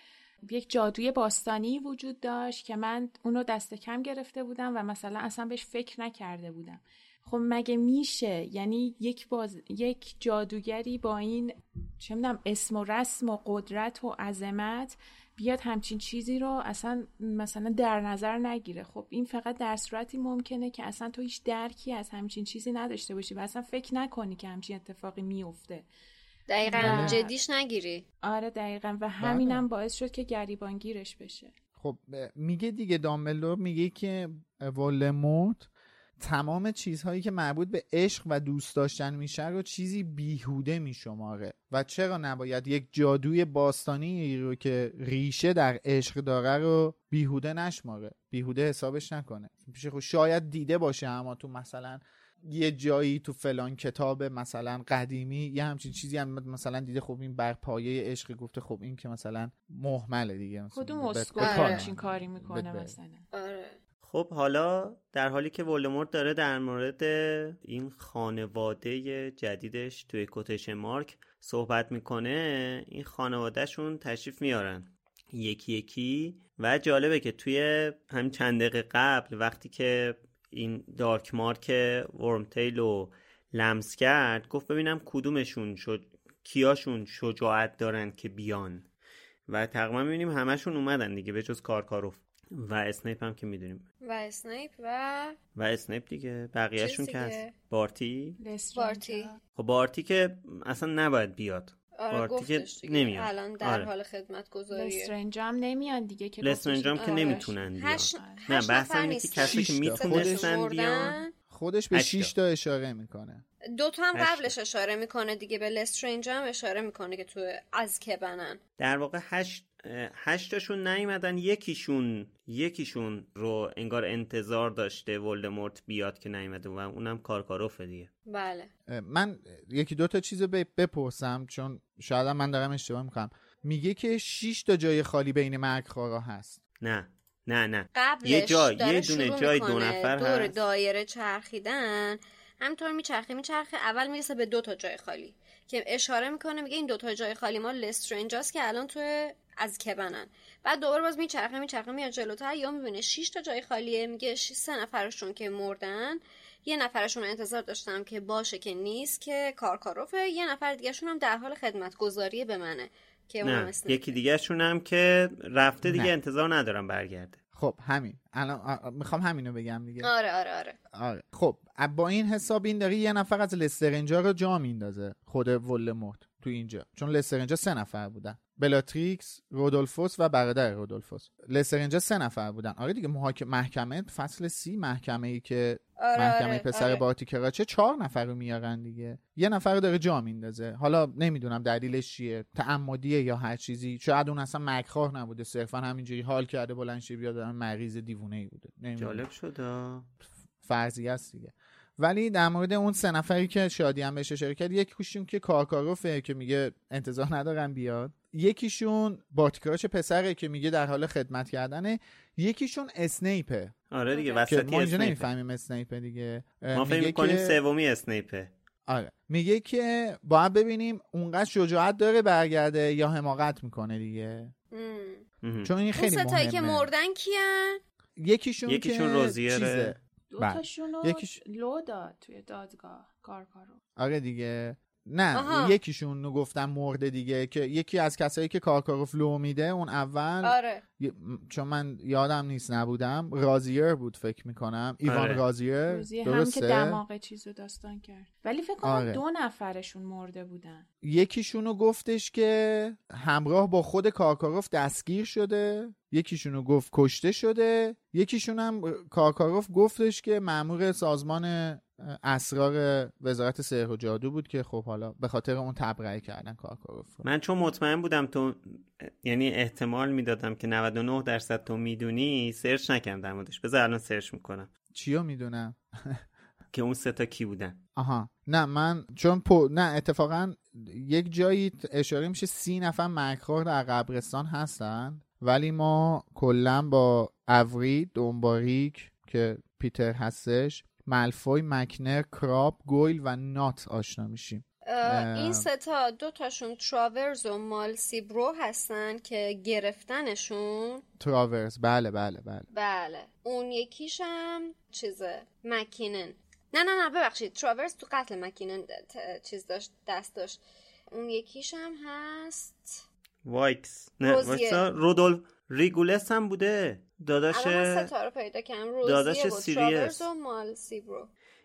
Speaker 3: یک جادوی باستانی وجود داشت که من اونو دست کم گرفته بودم و مثلا اصلا بهش فکر نکرده بودم. خب مگه میشه؟ یعنی یک باز... یک جادوگری با این چه می‌دونم اسم و رسم و قدرت و عظمت بیاد همچین چیزی رو اصلا مثلا در نظر نگیره. خب این فقط در صورتی ممکنه که اصلا تو هیچ درکی از همچین چیزی نداشته باشی و اصلا فکر نکنی که همچین اتفاقی میفته.
Speaker 4: دقیقا جدیش نگیری.
Speaker 3: آره دقیقا. و همینم باعث شد که گریبانگیرش بشه.
Speaker 5: خب میگه دیگه دامبلدور میگه که ولموت تمام چیزهایی که مربوط به عشق و دوست داشتن میشه رو چیزی بیهوده میشماره. و چرا نباید یک جادوی باستانی رو که ریشه در عشق داره رو بیهوده نشماره؟ بیهوده حسابش نکنه. خب شاید دیده باشه اما تو مثلا یه جایی تو فلان کتاب مثلا قدیمی یه همچین چیزی هم مثلا دیده خب این بر پایه عشق گفته خب این که مثلا محمله دیگه.
Speaker 3: کدوم اسکو همچین کاری می‌کنه مثلا؟
Speaker 4: آره.
Speaker 2: خب حالا در حالی که ولدمورت داره در مورد این خانواده جدیدش توی کتش مارک صحبت می‌کنه این خانوادهشون تشریف میارن. یکی یکی و جالبه که توی همین چند دقیقه قبل وقتی که این Dark Mark ورمتیل رو لمس کرد گفت ببینم کدومشون شد کیاشون شجاعت دارن که بیان. و تقریبا می‌بینیم همشون اومدن دیگه به جز کارکاروف. و اسنیپ هم که می‌دونیم
Speaker 4: و اسنیپ و
Speaker 2: و اسنیپ دیگه بقیهشون که هست بارتی
Speaker 4: بارتی
Speaker 2: خب بارتی که اصلا نباید بیاد
Speaker 4: آره
Speaker 2: بارتی که. نمیاد
Speaker 4: الان در
Speaker 2: آره.
Speaker 4: حال خدمت گذاریه
Speaker 3: لسترنج هم نمیان دیگه که
Speaker 2: لسترنج هم که
Speaker 4: آره.
Speaker 2: نمی‌تونن بیان
Speaker 4: هشت-
Speaker 2: نه
Speaker 4: هشت
Speaker 2: بحث اینه که. کسی که
Speaker 5: شیش تا.
Speaker 2: می‌تونستن بیان.
Speaker 5: خودش به
Speaker 2: هشتا.
Speaker 5: 6 تا اشاره می‌کنه
Speaker 4: دو تا هم. قبلش اشاره می‌کنه دیگه به لسترنج هم اشاره می‌کنه که تو از کبنن
Speaker 2: در واقع هشت هشتاشون نیومدن یکیشون یکیشون رو انگار انتظار داشته ولدمورت بیاد که نیومده و اونم کارکاروفه دیگه.
Speaker 4: بله.
Speaker 5: من یکی دو تا چیز بپرسم چون شاید من دارم اشتباه می‌کنم. میگه که 6 تا جای خالی بین مرگخوارا هست.
Speaker 2: نه. نه نه.
Speaker 4: قبلش
Speaker 2: یه جای یه دونه جای دو نفر
Speaker 4: دور
Speaker 2: هست.
Speaker 4: دایره چرخیدن. همینطور میچرخه میچرخه اول می‌رسه به دو تا جای خالی. که اشاره می‌کنه میگه این دو تا جای خالی ما لسترنجاست که الان تو از کبنن. بعد دوباره باز میچرخه میچرخه میاد جلوتر. یا می‌بینه 6 تا جای خالیه. میگه سه نفرشون که مردن. یه نفرشون رو انتظار داشتم که باشه که نیست که کارکاروفه. یه نفر دیگهشون هم در حال خدمت گذاری به منه که اونم
Speaker 2: نه. یکی دیگه شون هم که رفته دیگه
Speaker 5: نه.
Speaker 2: انتظار ندارم برگرده.
Speaker 5: خب همین. الان می‌خوام همینو بگم دیگه.
Speaker 4: آره آره آره.
Speaker 5: آره. خب با این حساب این داره یه نفر از لسترنجا رو جا میندازه. خود ولدمورت تو اینجا. چون لسترنجا سه نفر بودن. بلاتریکس رودولفوس و برادر رودولفوس. لسترنجا سه نفر بودن. آره دیگه محاکم محکمه فصل سی محکمه ای که
Speaker 4: آره
Speaker 5: محکمه
Speaker 4: آره.
Speaker 5: پسر
Speaker 4: آره.
Speaker 5: بارتی کراچه چهار نفر رو میارن دیگه. یه نفر رو داره جا میندازه. حالا نمی‌دونم دلیلش چیه تعمدیه یا هر چیزی. شاید اون اصلا مکراه نبوده صرفا همینجوری حال کرده بلند شه بیاد مریض دیوونه ای بوده. نمی‌دونم.
Speaker 2: جالب شد آه.
Speaker 5: فرضیه است دیگه. ولی در مورد اون سه نفری که شادی هم بهش اشاره کرد یکیشون که کارکاروفه که میگه انتظار ندارم بیاد. یکیشون بارتیکراش پسره که میگه در حال خدمت کردنه. یکیشون اسنیپه.
Speaker 2: آره دیگه
Speaker 5: که
Speaker 2: وسطی
Speaker 5: ما اینجا نمی‌فهمیم اسنیپه دیگه.
Speaker 2: ما فکر
Speaker 5: میگه
Speaker 2: می‌کنیم
Speaker 5: که-
Speaker 2: سومی اسنیپه.
Speaker 5: آره. میگه که باید ببینیم اونقدر شجاعت داره برگرده یا حماقت می‌کنه دیگه.
Speaker 4: ام.
Speaker 5: چون این
Speaker 4: اون
Speaker 5: خیلی
Speaker 4: ستایی که
Speaker 5: مهمه.
Speaker 4: مردن کیان؟
Speaker 5: یکیشون,
Speaker 2: یکیشون
Speaker 5: که
Speaker 2: روزیره.
Speaker 5: چیزه.
Speaker 3: دو
Speaker 5: بله.
Speaker 3: تاشون رو
Speaker 5: یکیش-
Speaker 3: لو داد توی دادگاه کارکارو
Speaker 5: آره دیگه نه
Speaker 4: آها.
Speaker 5: یکیشون رو گفتم مرده دیگه که یکی از کسایی که کارکاروف لو میده اون اول
Speaker 4: آره
Speaker 5: چون من یادم نیست نبودم رازیر بود فکر می‌کنم ایوان
Speaker 2: آره.
Speaker 5: رازیر
Speaker 3: روزی هم که
Speaker 5: درسته
Speaker 3: دماغ چیز رو داستان کرد ولی فکر کنم
Speaker 5: آره.
Speaker 3: دو نفرشون مرده بودن
Speaker 5: یکیشونو گفتش که همراه با خود کارکاروف دستگیر شده یکیشونو گفت کشته شده یکیشون هم کارکاروف گفتش که مأمور سازمان اسرار وزارت سحر و جادو بود که خب حالا به خاطر اون تبرئه کردن کارکاروف رو.
Speaker 2: من چون مطمئن بودم تو یعنی احتمال می‌دادم که 99 درصد تو می‌دونی search نکردم در موردش. بذار الان search می‌کنم.
Speaker 5: چیو می‌دونم؟
Speaker 2: که اون سه تا کی بودن.
Speaker 5: آها. نه من چون پو... نه اتفاقا یک جایی اشاره میشه سی نفر مرگخوار در قبرستان هستن ولی ما کلا با اوری دم‌باریک که پیتر هستش ملفوی مکنر کراب گویل و نات آشنا میشیم.
Speaker 4: این سه تا دو تاشون تراورز و مالسیبرو هستن که گرفتنشون.
Speaker 5: تراورز. بله بله بله.
Speaker 4: بله. اون یکیشم چیزه؟ مکینن نه نه نه ببخشید. تراورز تو قتل مکینن چیز داشت دست داشت. اون یکیشم هست
Speaker 2: وایکس نه. وایکسا رودولف ریگولس هم بوده. داداش
Speaker 4: پیدا کردم.
Speaker 2: داداش سیریوس.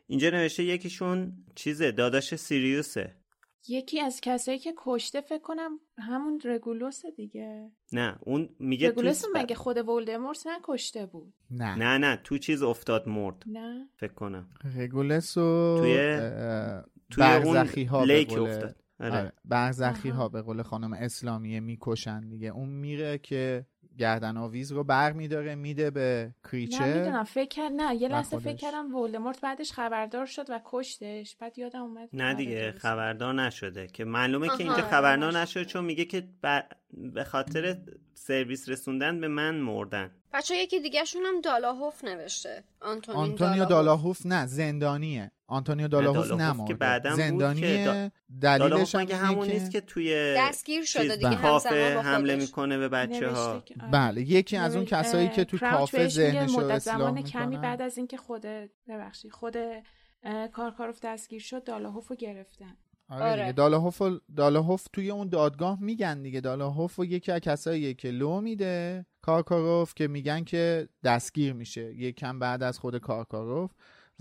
Speaker 2: اینجا نوشته یکیشون چیزه؟ داداش سیریوسه.
Speaker 3: یکی از کسایی که کشته فکر کنم همون رگولوس دیگه.
Speaker 2: نه اون میگه تو
Speaker 3: رگولوس مگه خود ولدمورت نکشته بود؟
Speaker 5: نه.
Speaker 2: نه نه تو چیز افتاد مرد.
Speaker 3: نه.
Speaker 2: فکر کنم.
Speaker 5: رگولس و
Speaker 2: توی- توی اون
Speaker 5: lake
Speaker 2: افتاد. آره.
Speaker 5: آره. برزخی. ها به قول خانم اسلامیه می‌کشن دیگه اون میره که گردن آویز رو بر میداره میده به
Speaker 3: نه
Speaker 5: کریچر
Speaker 3: می‌دونم فکر کرد نه یه لحظه فکر. کردم ولدمورت بعدش خبردار شد و کشتش بعد یادم اومد
Speaker 2: نه
Speaker 3: آره،
Speaker 2: دیگه. خبردار نشده که معلومه که
Speaker 4: آها.
Speaker 2: اینجا
Speaker 4: آره،
Speaker 2: خبردار
Speaker 3: نشده.
Speaker 2: نشده چون میگه که ب- به خاطر سرویس رسوندن به من مردن
Speaker 4: بچه یکی دیگه شون هم دالاهوف نوشته آنتونین
Speaker 5: آنتونیو دالاهوف نه زندانیه آنتونیو دالاهوف
Speaker 2: دالاهوف
Speaker 5: نمرده
Speaker 2: که که
Speaker 5: زندانیه
Speaker 2: دا-
Speaker 5: دلیلش
Speaker 2: دالاهوف
Speaker 5: هم
Speaker 2: همون
Speaker 5: که-
Speaker 2: نیست که توی
Speaker 4: دستگیر شده دیگه. همزمان
Speaker 2: کافه
Speaker 4: با
Speaker 2: حمله. می‌کنه به بچه ها
Speaker 3: که- آره.
Speaker 5: بله یکی از اون کسایی که تو کافه ذهنش رو
Speaker 3: زمان کمی بعد از اینکه خود ببخشید خود کارکاروف دستگیر شد دالاهوف رو گرفتن
Speaker 5: آره,
Speaker 4: آره.
Speaker 5: دیگه دالاهوف, دالاهوف توی اون دادگاه میگن دیگه. دالاهوف و یکی از کساییه که لو میده کارکاروف که میگن که دستگیر میشه. یکم بعد از خود کارکاروف.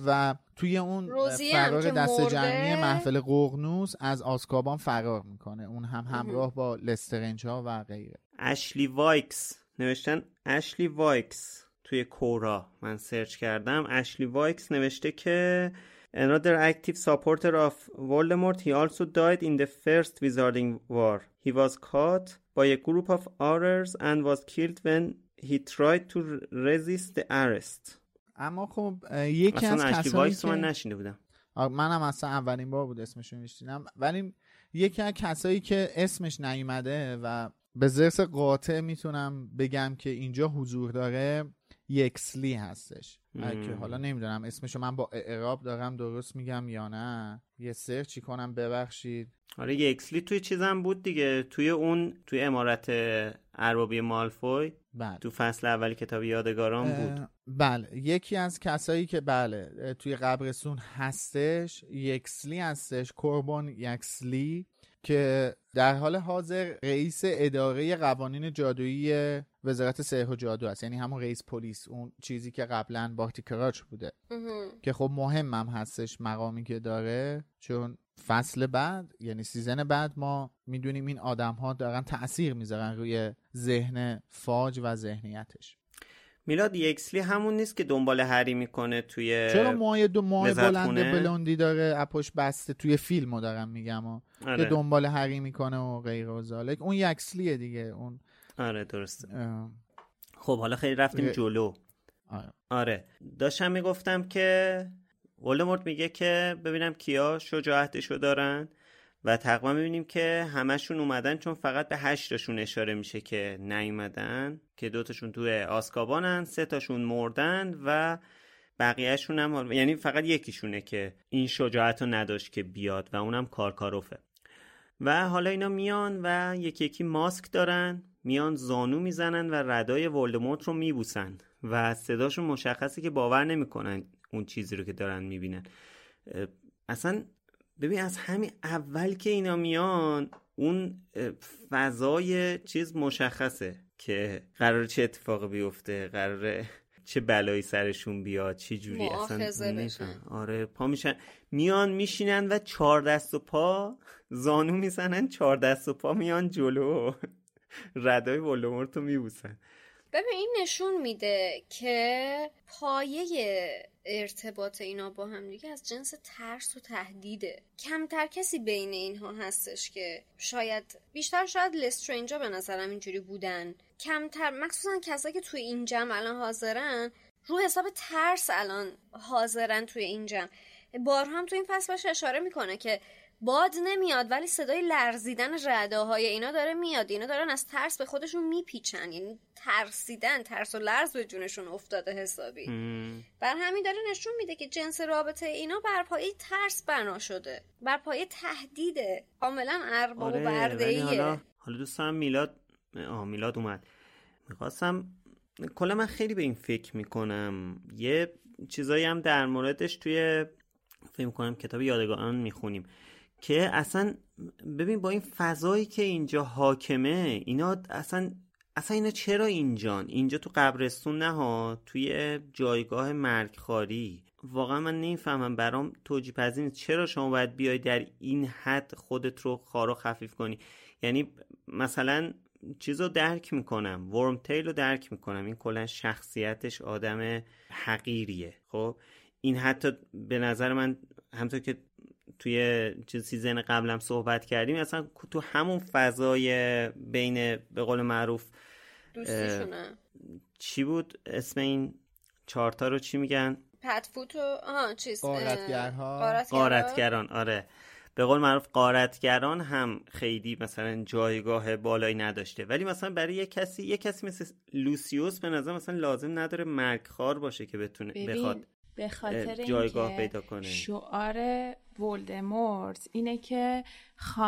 Speaker 5: و توی اون فرار دست
Speaker 4: مرده.
Speaker 5: جمعی محفل قرنوس از آسکابان فرار می‌کنه. اون هم همراه با لسترنج ها و غیره.
Speaker 2: اشلی وایکس نوشتن اشلی وایکس توی Quora. من search کردم. اشلی وایکس نوشته که Another active supporter of Voldemort, he also died in the first Wizarding War. He was caught by a group of Aurors and was killed when he tried to resist the arrest.
Speaker 5: اما خب یکی از
Speaker 2: وایکس
Speaker 5: که
Speaker 2: من نشنیده بودم
Speaker 5: منم اصلا اولین بار بود اسمشو می‌شنیدم ولی یکی از کسایی که اسمش نیومده و به زرس قاطع می‌تونم بگم که اینجا حضور داره یکسلی هستش. که حالا نمی‌دونم اسمشو من با اعراب دارم درست میگم یا نه؟ یه سرچی کنم ببخشید.
Speaker 2: آره یه اکسلی توی چیزم بود دیگه. توی اون توی امارت اربابی مالفوی
Speaker 5: بله.
Speaker 2: تو فصل اولی کتاب یادگاران بود.
Speaker 5: بله. یکی از کسایی که بله توی قبرستون هستش یکسلی هستش کربون یکسلی که در حال حاضر رئیس اداره قوانین جادویی وزارت سحر و جادو است یعنی همون رئیس پلیس اون چیزی که قبلا بارتی کراچ بوده. که خب مهم هم هستش مقامی که داره چون فصل بعد یعنی season بعد ما می‌دونیم این آدم ها دارن تاثیر می‌ذارن روی ذهن فاج و ذهنیتش
Speaker 2: میلاد یکسلی همون نیست که دنبال هری می‌کنه توی
Speaker 5: چرا موهای دو ماه
Speaker 2: وزارت
Speaker 5: بلند؟ بلوندی داره اپوش بسته توی فیلمو دارم میگم ها.
Speaker 2: آره.
Speaker 5: که دنبال هری می‌کنه و غیر و ذالک اون یکسلیه دیگه اون
Speaker 2: آره درسته.
Speaker 5: اه،
Speaker 2: خب حالا خیلی رفتیم جلو.
Speaker 5: آره.
Speaker 2: آره. داشتم می‌گفتم که ولدمورت میگه که ببینم کیا شجاعتشو دارن و تقریبا می‌بینیم که همشون اومدن چون فقط به هشتاشون اشاره میشه که نیومدن که دوتاشون توی آسکابانن سه تاشون مردن و بقیهشون هم یعنی فقط یکیشونه که این شجاعت رو نداشت که بیاد و اونم کارکاروفه. و حالا اینا میان و یکی یکی ماسک دارن. میان زانو می‌زنن و ردای ولدمورت رو میبوسن و صداشون مشخصه که باور نمی‌کنن اون چیزی رو که دارن می‌بینن. اصلا ببین از همین اول که اینا میان اون فضای چیز مشخصه که قرار چه اتفاقی بیفته قرار چه بلایی سرشون بیاد چه جوری اصلا آره پا میشن. میان میشینن و چهار دست و پا زانو می‌زنن چهار دست و پا میان جلو. ردای ولومورت رو میبوسن.
Speaker 4: ببین این نشون میده که پایه ارتباط اینا با هم دیگه از جنس ترس و تهدیده. کمتر کسی بین اینها هستش که شاید بیشتر شاید لسترینجا به نظرم اینجوری بودن. کمتر مخصوصا کسایی که توی این جمع الان حاضرن رو حساب ترس الان حاضرن توی این جمع. بار هم تو این فصل باشه اشاره می‌کنه که باد نمیاد ولی صدای لرزیدن رده های اینا داره میاد. اینا دارن از ترس به خودشون میپیچن. یعنی ترسیدن ترس و لرز به جونشون افتاده حسابی. بر همین داره نشون میده که جنس رابطه اینا بر پایه ترس بنا شده. بر پایه تهدیده کاملا ارباب آره، و برده
Speaker 2: حالا, حالا دوستان میلاد آه میلاد اومد. می‌خواستم کلا من خیلی به این فکر می‌کنم. یه چیزایی هم در موردش توی فکر می‌کنم کتاب یادگاران می‌خونیم. که اصلا ببین با این فضایی که اینجا حاکمه اینا اصلا اصلا اینا چرا اینجان؟ اینجا تو قبرستون نه توی جایگاه مرگخواری. واقعا من نمی‌فهمم برام توجیه پذیر چرا شما باید بیای در این حد خودت رو خار و خفیف کنی؟ یعنی مثلا چیز رو درک می‌کنم. ورم تیل رو درک می‌کنم. این کلا شخصیتش آدم حقیریه. خب؟ این حتی به نظر من همطور که توی چیز سیزن قبلم صحبت کردیم. اصلا تو همون فضای بین به قول معروف
Speaker 4: دوستیشونه.
Speaker 2: چی بود؟ اسم این چارتا رو چی میگن؟
Speaker 4: پتفوت و آها چیز
Speaker 5: قارتگرها
Speaker 2: قارتگران آره. به قول معروف قارتگران هم خیلی مثلا جایگاه بالایی نداشته. ولی مثلا برای یه کسی یه کسی مثل لوسیوس به نظر مثلا لازم نداره مرگخوار باشه که بتونه بخواد
Speaker 3: به خاطر
Speaker 2: جایگاه پیدا کنه.
Speaker 3: شعار ولدمورت اینه که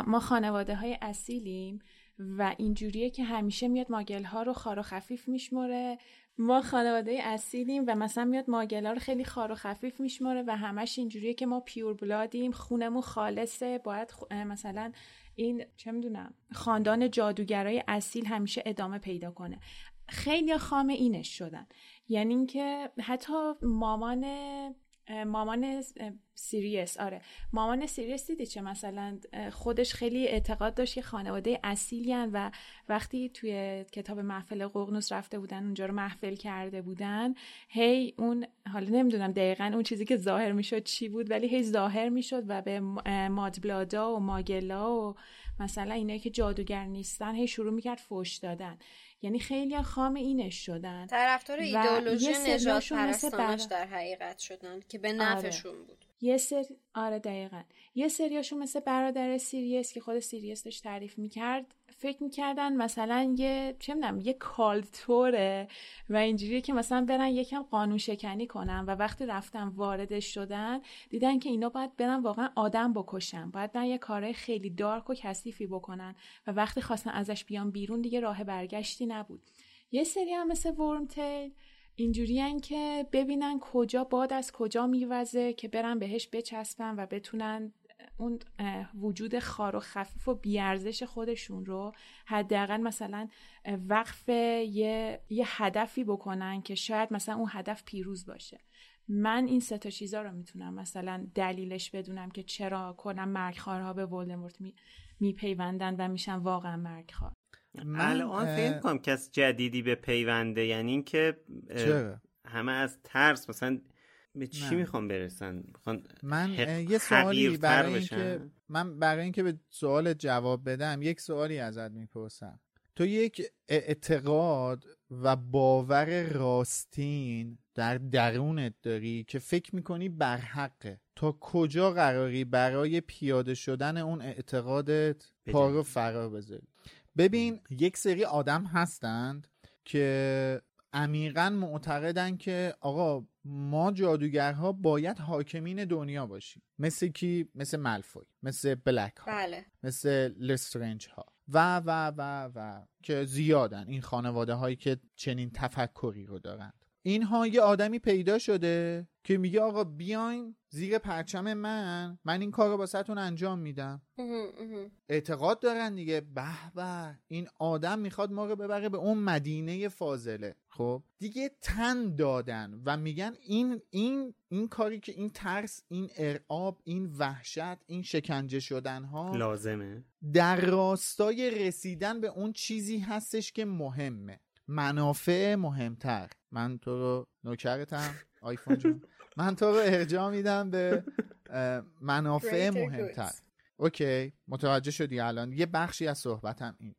Speaker 3: ما خانواده های اصیلیم و اینجوریه که همیشه میاد ماگل ها رو خار و خفیف میشمره ما خانواده اصیلیم و مثلا میاد ماگل ها رو خیلی خار و خفیف میشمره و همش اینجوریه که ما پیور بلادیم خونمون خالصه. باید مثلا این چه می‌دونم خاندان جادوگرای اصیل همیشه ادامه پیدا کنه. خیلی خام اینش شدن. یعنی اینکه حتی مامان مامان سیریس آره. مامان سیریس دیدی چه؟ مثلا خودش خیلی اعتقاد داشت که خانواده اصیلی و وقتی توی کتاب محفل ققنوس رفته بودن اونجا رو محفل کرده بودن هی اون حالا نمی‌دونم دقیقا اون چیزی که ظاهر می‌شد چی بود ولی هی ظاهر می‌شد و به mudblood ا و muggle ا و مثلا اینایی که جادوگر نیستن هی شروع می‌کرد فوش دادن. یعنی خیلی خام اینش شدن
Speaker 4: طرفدار ایدئولوژی نژاد پرستانش در حقیقت شدن که به نفعشون آره. بود
Speaker 3: یه سری آره دقیقا. یه سریاشون مثل برادر سیریس که خود سیریس داشت تعریف می‌کرد فکر می‌کردن مثلا یه چه می‌دونم یه culture ه و اینجوریه که مثلا برن یکم قانون شکنی کنن و وقتی رفتن واردش شدن دیدن که اینا باید برن واقعا آدم بکشن. باید برن یه کاره خیلی دارک و کثیفی بکنن و وقتی خواستن ازش بیان بیرون دیگه راه برگشتی نبود. یه سری هم مثل ورمتیل اینجوری که ببینن کجا باد از کجا میوزه که برن بهش بچسبن و بتونن اون وجود خار و خفیف و بیارزش خودشون رو حداقل مثلا وقف یه،, یه هدفی بکنن که شاید مثلا اون هدف پیروز باشه. من این سه تا چیزا رو می‌تونم مثلا دلیلش بدونم که چرا کنم مرگخوارها به ولدمورت میپیوندن و میشن واقعا مرگخوار.
Speaker 2: الان فکر کنم کس جدیدی به پیونده یعنی اینکه همه از ترس مثلا به چی می‌خوام برسن؟
Speaker 5: من یه سوالی برای اینکه من برای اینکه به سوال جواب بدم یک سوالی ازت می‌پرسم. تو یک اعتقاد و باور راستین در درونت داری که فکر می‌کنی برحقه تا کجا قراری برای پیاده شدن اون اعتقادت پا رو فرا بذاری؟ ببین یک سری آدم هستند که عمیقا معتقدن که آقا ما جادوگرها باید حاکمین دنیا باشیم. مثل کی؟ مثل ملفوی مثل بلک ها
Speaker 4: بله.
Speaker 5: مثل لسترنج ها. و و و و که زیادن این خانواده هایی که چنین تفکری رو دارند. اینها یه آدمی پیدا شده که میگه آقا بیاین زیر پرچم من من این کار رو باستون انجام میدم. اعتقاد دارن دیگه به به این آدم می‌خواد ما رو ببره به اون مدینه فاضله. خب؟ دیگه تن دادن و میگن این این این کاری که این ترس این ارعاب این وحشت این شکنجه شدن ها
Speaker 2: لازمه.
Speaker 5: در راستای رسیدن به اون چیزی هستش که مهمه. منافع مهمتر. من تو رو نوکرتم آیفون جون من تو رو ارجاع میدم به منافع مهمتر. okay متوجه شدی الان. یه بخشی از صحبتم این.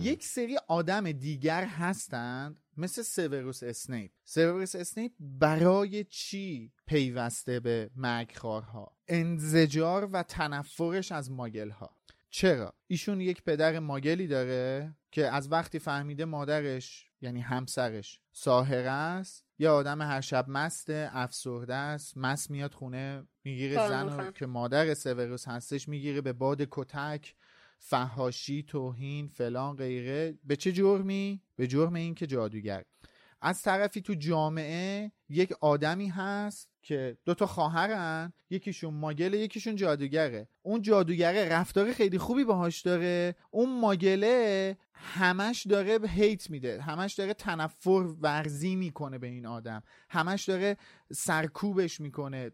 Speaker 5: یک سری آدم دیگر هستند مثل سیوروس اسنیپ سیوروس اسنیپ برای چی پیوسته به مرگخوارها؟ انزجار و تنفرش از ماگل ها چرا؟ ایشون یک پدر ماگلی داره که از وقتی فهمیده مادرش یعنی همسرش ساحره است. یه آدم هر شب مست افسرده است. مست میاد خونه می‌گیره زن رو که مادر سوروس هستش می‌گیره به باد کتک فهاشی توهین فلان غیره. به چه جرمی؟ به جرم این که جادوگر. از طرفی تو جامعه یک آدمی هست که دو تا خواهرن یکیشون ماگله یکیشون جادوگره. اون جادوگره رفتار خیلی خوبی باهاش داره. اون ماگله همش داره هیت میده همش داره تنفر ورزی می‌کنه به این آدم. همش داره سرکوبش می‌کنه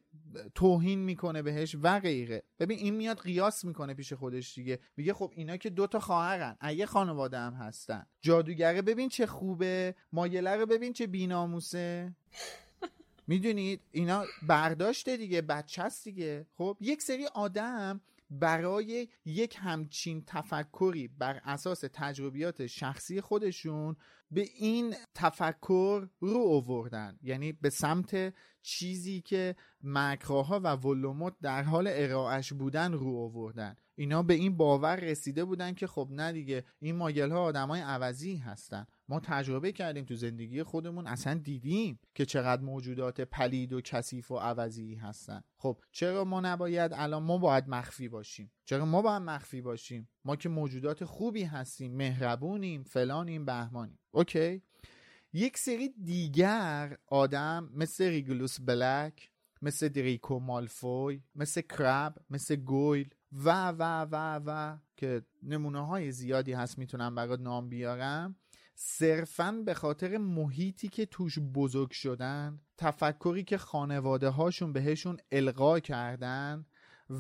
Speaker 5: توهین می‌کنه بهش و غیره. ببین این میاد قیاس می‌کنه پیش خودش دیگه. میگه خب اینا که دوتا خواهرن ایه خانواده هم هستن. جادوگره ببین چه خوبه ماگله رو ببین چه بیناموسه. می‌دونید اینا برداشته دیگه بچه هست دیگه. خب یک سری آدم برای یک همچین تفکری بر اساس تجربیات شخصی خودشون به این تفکر رو آوردن. یعنی به سمت چیزی که مکراها و ولوموت در حال ارائهش بودن رو آوردن. اینا به این باور رسیده بودن که خب نه دیگه این ماگل ها آدمای عوضی هستن. ما تجربه کردیم تو زندگی خودمون اصلا دیدیم که چقدر موجودات پلید و کثیف و عوضی هستن. خب چرا ما نباید الان ما باید مخفی باشیم؟ چرا ما باید مخفی باشیم؟ ما که موجودات خوبی هستیم مهربونیم فلانیم بهمانیم. اوکی. یک سری دیگر آدم مثل ریگلوس بلک مثل دریکو مالفوی مثل کرب مثل گویل و و و و که نمونه های زیادی هست می‌تونم برات نام بیارم. صرفا به خاطر محیطی که توش بزرگ شدن تفکری که خانواده هاشون بهشون القا کردن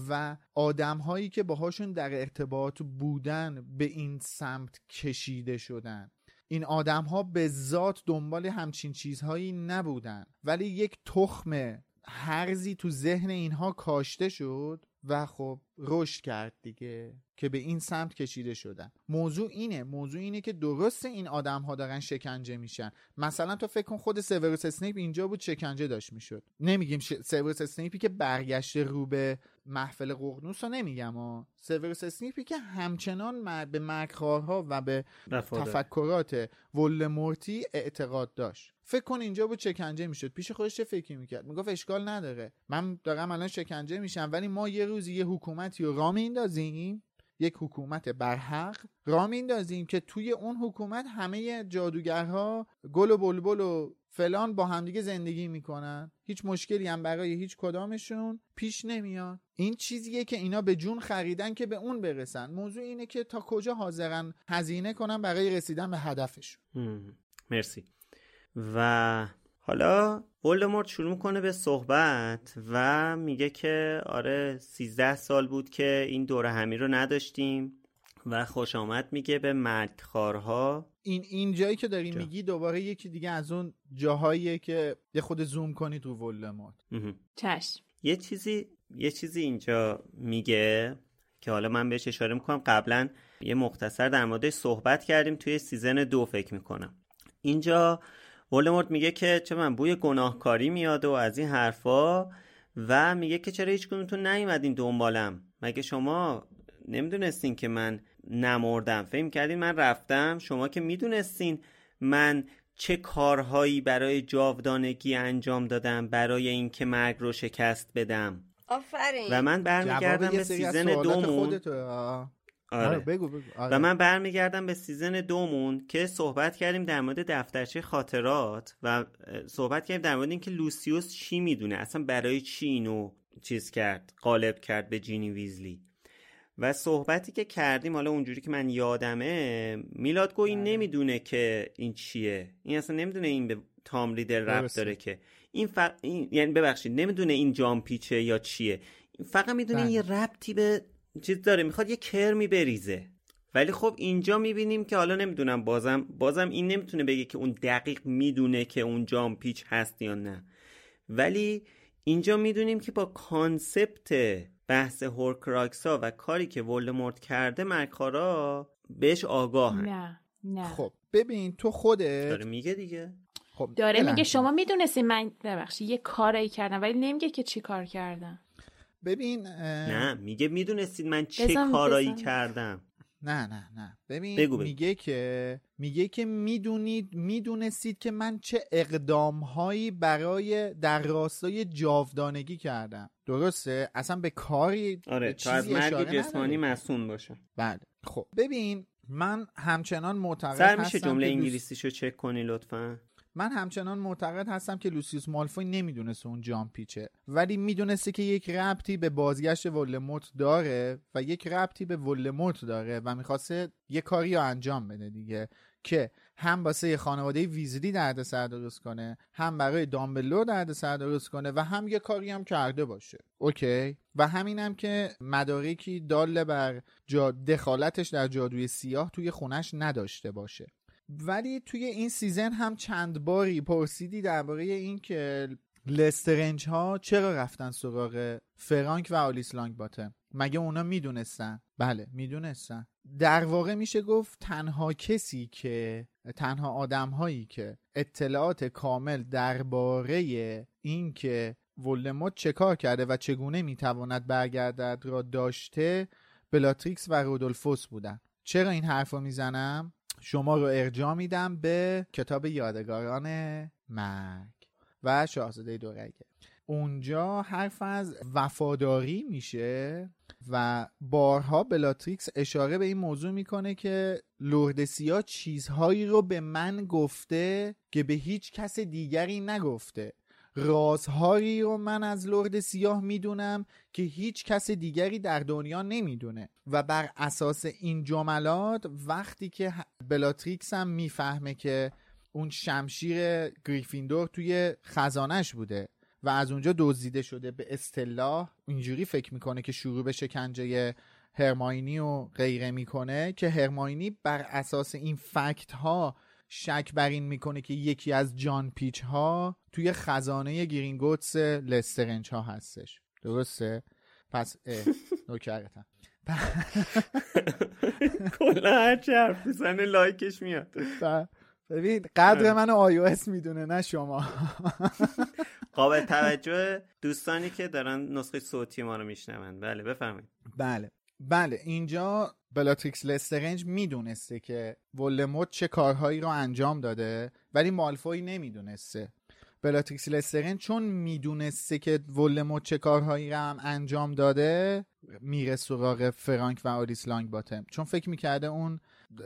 Speaker 5: و آدم هایی که باهاشون در ارتباط بودن به این سمت کشیده شدن. این آدم ها به ذات دنبال همچین چیزهایی نبودن. ولی یک تخم هرزی تو ذهن اینها کاشته شد و خب رشد کرد دیگه که به این سمت کشیده شدن. موضوع اینه موضوع اینه که درست این آدم ها دارن شکنجه میشن. مثلا تو فکر کن خود سیوروس اسنیپ اینجا بود شکنجه داشت می‌شد. نمیگیم ش... سیوروس اسنیپی که برگشته رو به محفل ققنوس رو نمیگم ها سیوروس اسنیپی که همچنان به مرگخوارها و به تفکرات ولمورتی اعتقاد داشت. فکر کن اینجا بود شکنجه می‌شد. پیش خودش چه فکری می‌کرد؟ می‌گفت اشکال نداره. من دارم الان شکنجه میشم ولی ما یه روزی یه حکومتی رو را میندازیم یک حکومت برحق را میندازیم که توی اون حکومت همه جادوگرها گل و بلبل و فلان با همدیگه زندگی می‌کنن. هیچ مشکلی هم برای هیچ کدامشون پیش نمیاد. این چیزیه که اینا به جون خریدن که به اون برسن. موضوع اینه که تا کجا حاضرن هزینه کنن برای رسیدن به هدفشون.
Speaker 2: مرسی. و حالا ولدمورت شروع می‌کنه به صحبت و میگه که آره 13 سال بود که این دور همی رو نداشتیم و خوش آمد میگه به مردخارها
Speaker 5: این این جایی که داری جا. میگی دوباره یکی دیگه از اون جاهاییه که یه خود زوم کنی تو ولدمورت.
Speaker 3: چشم.
Speaker 2: یه چیزی یه چیزی اینجا میگه که حالا من بهش اشاره می‌کنم. قبلا یه مختصر در موردش صحبت کردیم. توی سیزن دو فکر می‌کنم. اینجا ولدمورت میگه که چه من بوی گناهکاری میاد و از این حرفا و میگه که چرا هیچ کدومتون نیومدین دنبالم. مگه شما نمی‌دونستین که من نمردم؟ فهم کردین من رفتم. شما که می‌دونستین من چه کارهایی برای جاودانگی انجام دادم برای اینکه مرگ رو شکست بدم.
Speaker 4: آفرین.
Speaker 2: و من برمیگردم به season دومون.
Speaker 5: آره. آره. بگو بگو. آره.
Speaker 2: و من برمیگردم به season دومون که صحبت کردیم در مورد دفترچه خاطرات و صحبت کردیم در مورد اینکه لوسیوس چی می‌دونه اصلا برای چی اینو چیز کرد قالب کرد به جینی ویزلی و صحبتی که کردیم حالا اونجوری که من یادمه میلاد گو این بله. نمی‌دونه که این چیه این اصلا نمی‌دونه این به تام ریدل ربط داره که این, فق... این یعنی ببخشید نمی‌دونه این جان پیچه یا چیه فقط می‌دونه بله. یه ربطی به چیز داره می‌خواد یه کرمی بریزه. ولی خب اینجا می‌بینیم که حالا نمی‌دونم بازم بازم این نمی‌تونه بگه که اون دقیق می‌دونه که اون جان پیچ هست یا نه. ولی اینجا می‌دونیم که با concept بحث Horcrux ا و کاری که ولدمورت کرده مرگخوارا بهش آگاه
Speaker 3: نه نه.
Speaker 5: خب ببین تو خودت
Speaker 2: داره میگه دیگه.
Speaker 3: خب داره میگه شما می‌دونستی من ببخشید یه کاری کردم ولی نمیگه که چی کار کردم.
Speaker 5: ببین
Speaker 2: نه میگه می‌دونستید من چه کارایی کردم.
Speaker 5: نه نه نه. ببین بگو میگه که میگه که می‌دونید می‌دونستید که من چه اقدامهایی برای در راستای جاودانگی کردم. درسته؟ اصلا به کاری
Speaker 2: آره تا از مرگ جسمانی مسون باشه
Speaker 5: بله. خب ببین من همچنان معتقد
Speaker 2: سر میشه جمله انگلیسیشو چک کنی لطفا؟
Speaker 5: من همچنان معتقد هستم که لوسیوس مالفوی نمی‌دونسته اون جام پیچه. ولی می‌دونسته که یک ربطی به بازگشت ولموت داره و یک ربطی به ولموت داره و می‌خواسته یه کاری رو انجام بده دیگه که هم واسه خانواده ویزلی درد سر درست کنه هم برای دامبلو درد سر درست کنه و هم یه کاری هم کرده باشه. اوکی؟ و همینم که مدارکی داله بر جا دخالتش در جادوی سیاه توی خونش نداشته باشه. ولی توی این season هم چند باری پرسیدی درباره این که لسترنج ها چرا رفتن سراغ فرانک و آلیس لانگ باتم مگه اونا می‌دونستن؟ بله می‌دونستن. در واقع میشه گفت تنها کسی که تنها آدم هایی که اطلاعات کامل درباره این که ولدمورت چه کار کرده و چگونه می‌تواند برگردد را داشته بلاتریکس و رودولفوس بودن. چرا این حرف رو می‌زنم؟ شما رو ارجاع میدم به کتاب یادگاران مرگ و شاهزاده دورگه. اونجا حرف از وفاداری میشه و بارها بلاتریکس اشاره به این موضوع می‌کنه که لرد سیاه چیزهایی رو به من گفته که به هیچ کس دیگری نگفته. رازهایی رو من از لرد سیاه می‌دونم که هیچ کس دیگری در دنیا نمی‌دونه. و بر اساس این جملات وقتی که بلاتریکس هم می‌فهمه که اون شمشیر گریفیندور توی خزانش بوده و از اونجا دزدیده شده به اصطلاح اینجوری فکر می‌کنه که شروع به شکنجه هرماینی و غیره می‌کنه که هرماینی بر اساس این fact ها شک بر این می‌کنه که یکی از جان پیچ ها توی خزانه گرینگوتس لسترنج ها هستش. درسته؟ پس نوکرتم.
Speaker 2: کلا هرچی حرف بزنه like ش میاد.
Speaker 5: ببین قدر منو آی اس می‌دونه نه شما.
Speaker 2: قابل توجه دوستانی که دارن نسخه صوتی ما رو میشنوند بله بفرمایید.
Speaker 5: بله. بله اینجا بلاتریکس لسترنج می‌دونسته که ولدمورت چه کارهایی رو انجام داده ولی مالفوی نمی‌دونسته. بلاتریکس لسترنج چون می‌دونسته که ولدمورت چه کارهایی رو هم انجام داده میره سراغ فرانک و آلیس لانگ باتم چون فکر می‌کرده اون